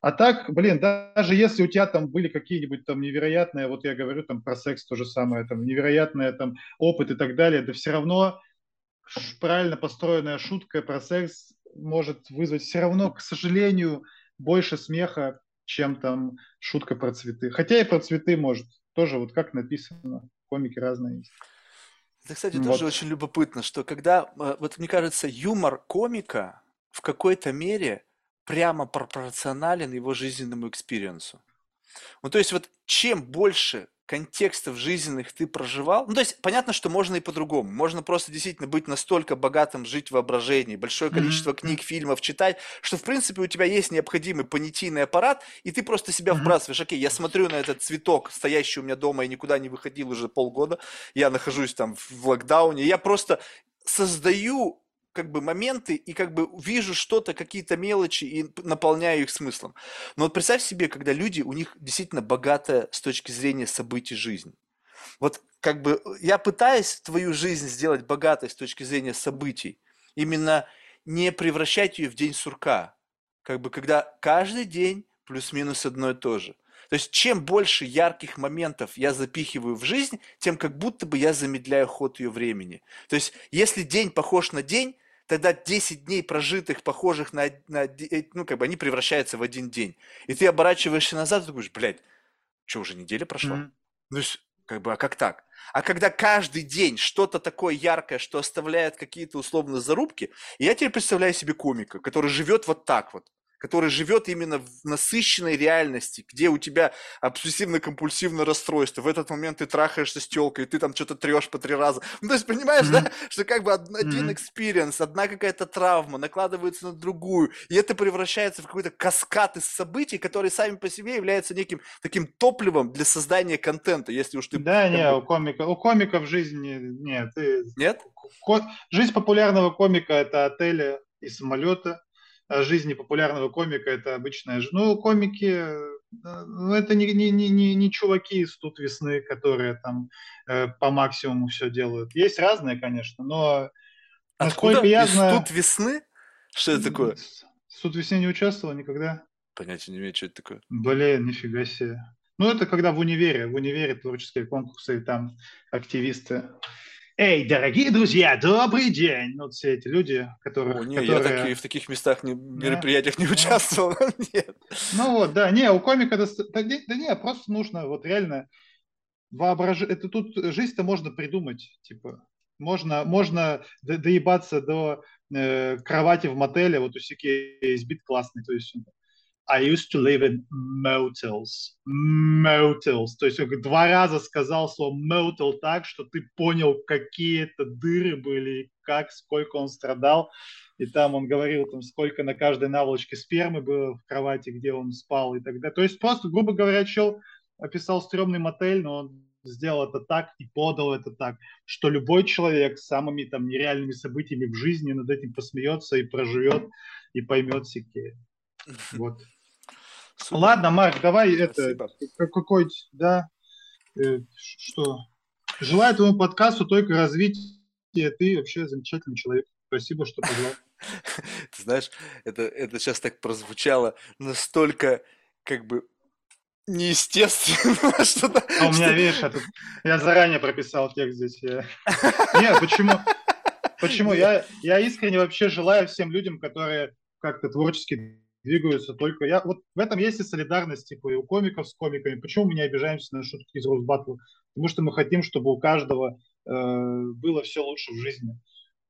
А так, блин, даже если у тебя там были какие-нибудь там невероятные, вот я говорю там про секс то же самое, там невероятные там опыт и так далее, да все равно правильно построенная шутка про секс может вызвать все равно, к сожалению, больше смеха, чем там шутка про цветы. Хотя и про цветы может. Тоже вот как написано, комики разные есть. Это, кстати, Вот. тоже очень любопытно, что когда, э, вот мне кажется, юмор комика в какой-то мере прямо пропорционален его жизненному experience у. Ну, то есть вот чем больше контекстов жизненных ты проживал, ну, то есть понятно, что можно и по-другому. Можно просто действительно быть настолько богатым, жить в воображении, большое количество книг, фильмов читать, что, в принципе, у тебя есть необходимый понятийный аппарат, и ты просто себя Мгм. вбрасываешь. Окей, я смотрю на этот цветок, стоящий у меня дома, и никуда не выходил уже полгода, я нахожусь там в локдауне, я просто создаю как бы моменты и как бы вижу что-то, какие-то мелочи и наполняю их смыслом. Но вот представь себе, когда люди, у них действительно богатая с точки зрения событий жизнь. Вот как бы э, я пытаюсь твою жизнь сделать богатой с точки зрения событий, именно не превращать ее в день сурка, как бы когда каждый день плюс-минус одно и то же. То есть чем больше ярких моментов я запихиваю в жизнь, тем как будто бы я замедляю ход ее времени. То есть если день похож на день, тогда 10 дней прожитых, похожих на, на э, ну, как бы они превращаются в один день. И ты оборачиваешься назад и думаешь, блядь, что, уже неделя прошла? Ну, то есть, как бы, а как так? А когда каждый день что-то такое яркое, что оставляет какие-то условно зарубки, я теперь представляю себе комика, который живет вот так вот, который живет именно в насыщенной реальности, где у тебя обсессивно-компульсивное расстройство, в этот момент ты трахаешься с телкой, ты там что-то трешь по три раза. Ну, то есть, понимаешь, Мгм. да, что как бы од- один Мгм. experience, одна какая-то травма накладывается на другую, и это превращается в какой-то каскад из событий, которые сами по себе являются неким таким топливом для создания контента, если уж ты... Да, не, бы- у комика, у комика в жизни нет. ты- Нет? ко- жизнь популярного комика это отели и самолеты. Жизнь непопулярного комика это обычная жизнь. Ну, комики, э, ну, это не, не, не, не, не чуваки из тут весны, которые там э, по максимуму все делают. Есть разные, конечно, но насколько Откуда? я знаю... тут весны? Что это такое? Суд весне не участвовал никогда? Понятия не имею, что это такое. Блин, нифига себе. Ну, это когда в универе, в универе творческие конкурсы, и там активисты. Эй, дорогие друзья, добрый день! Ну, Вот все эти люди, которые... О, не, я которые... так и в таких местах, не, мероприятиях не участвовал. Нет. Ну вот, да, не, у комика... Да, не, да не, просто нужно вот реально воображать. Это тут жизнь-то можно придумать, типа. Можно, можно до- доебаться до э, кровати в мотеле, вот у Сики есть бит классный, то есть I used to live in motels. Motels. То есть он два раза сказал слово motel так, что ты понял, какие это дыры были, как, сколько он страдал. И там он говорил, там, сколько на каждой наволочке спермы было в кровати, где он спал и так далее. То есть просто, грубо говоря, чел описал стрёмный мотель, но он сделал это так и подал это так, что любой человек с самыми там нереальными событиями в жизни над этим посмеется и проживет, и поймет всякие. Вот. Супер. Ладно, Марк, давай Спасибо. это какой да э, что желаю твоему подкасту только развития. Ты вообще замечательный человек. Спасибо, что позвал. Ты знаешь, это, это сейчас так прозвучало настолько как бы неестественно, что-то... А у меня, что- видишь, я, тут- я заранее прописал текст здесь. я- Нет, почему? Почему? Я, я искренне вообще желаю всем людям, которые как-то творчески двигаются только... Я, вот в этом есть и солидарность, типа, и у комиков с комиками. Почему мы не обижаемся на шутки из Росбатла? Потому что мы хотим, чтобы у каждого э, было все лучше в жизни.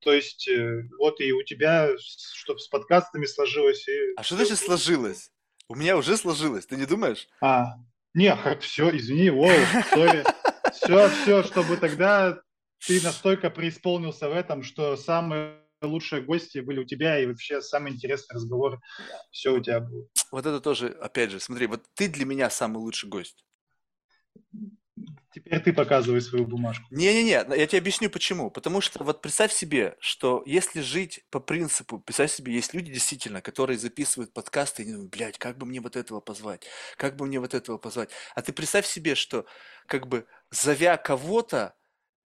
То есть, э, вот и у тебя, чтобы с подкастами сложилось. И А что значит сложилось? У меня уже сложилось, ты не думаешь? а, не, все, извини, воу, сори. Все, все, чтобы тогда ты настолько преисполнился в этом, что самые лучшие гости были у тебя, и вообще самый интересный разговор все у тебя был. Вот это тоже, опять же, смотри, вот ты для меня самый лучший гость. Теперь ты показывай свою бумажку. Не-не-не, я тебе объясню почему. Потому что вот представь себе, что если жить по принципу, представь себе, есть люди действительно, которые записывают подкасты и думают, блядь, как бы мне вот этого позвать, как бы мне вот этого позвать. А ты представь себе, что как бы зовя кого-то,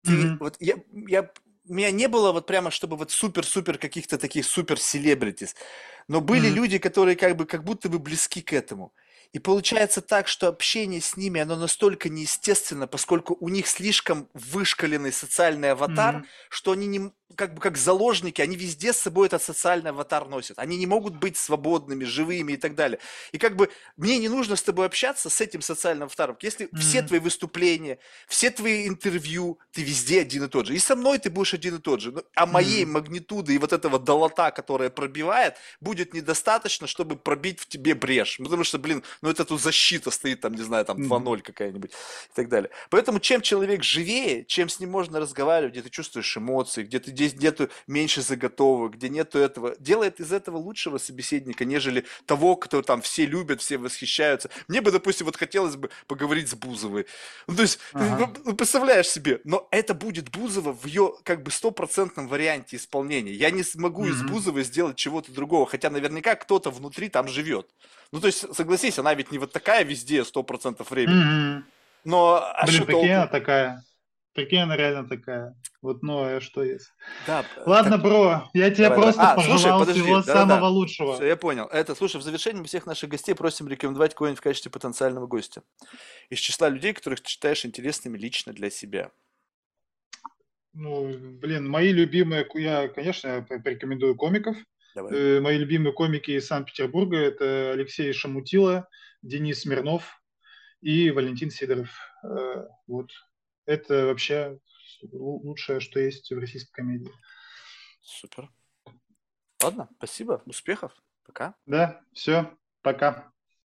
ты Мгм. вот я, я, у меня не было вот прямо, чтобы вот супер-супер каких-то таких супер-селебритис, но были Мгм. люди, которые как бы как будто бы близки к этому. И получается так, что общение с ними, оно настолько неестественно, поскольку у них слишком вышкаленный социальный аватар, Мгм. что они не, как бы как заложники, они везде с собой этот социальный аватар носят. Они не могут быть свободными, живыми и так далее. И как бы мне не нужно с тобой общаться с этим социальным аватаром. Если все Мгм. твои выступления, все твои интервью, ты везде один и тот же. И со мной ты будешь один и тот же. А моей Мгм. магнитуды и вот этого долота, которая пробивает, будет недостаточно, чтобы пробить в тебе брешь. Ну, Потому что, блин, ну это тут защита стоит, там, не знаю, там Мгм. 2-0 какая-нибудь и так далее. Поэтому чем человек живее, чем с ним можно разговаривать, где ты чувствуешь эмоции, где ты здесь нету меньше заготовок, где нету этого, делает из этого лучшего собеседника, нежели того, кто там все любят, все восхищаются. Мне бы, допустим, вот хотелось бы поговорить с Бузовой. Ну, то есть, Ага. ну, представляешь себе, но это будет Бузова в ее как бы стопроцентном варианте исполнения. Я не смогу из Мгм. Бузовой сделать чего-то другого, хотя наверняка кто-то внутри там живет. Ну, то есть, согласись, она ведь не вот такая везде сто процентов времени. Мгм. Но а Блин, что толку? она такая. Прикинь, она реально такая. Вот, ну, а что есть? Да, Ладно, так, бро, я тебе давай, давай. просто А, слушай, пожелал подожди, всего да-да-да. самого лучшего. Все, я понял. Это, слушай, в завершении мы всех наших гостей просим рекомендовать кого-нибудь в качестве потенциального гостя. Из числа людей, которых ты считаешь интересными лично для себя. Ну, блин, мои любимые, я, конечно, порекомендую комиков. Давай. Э, Мои любимые комики из Санкт-Петербурга это Алексей Шамутила, Денис Смирнов и Валентин Сидоров. Э, Вот. Это вообще лу- лучшее, что есть в российской комедии. Супер. Ладно, спасибо. Успехов. Пока. Да, все, пока.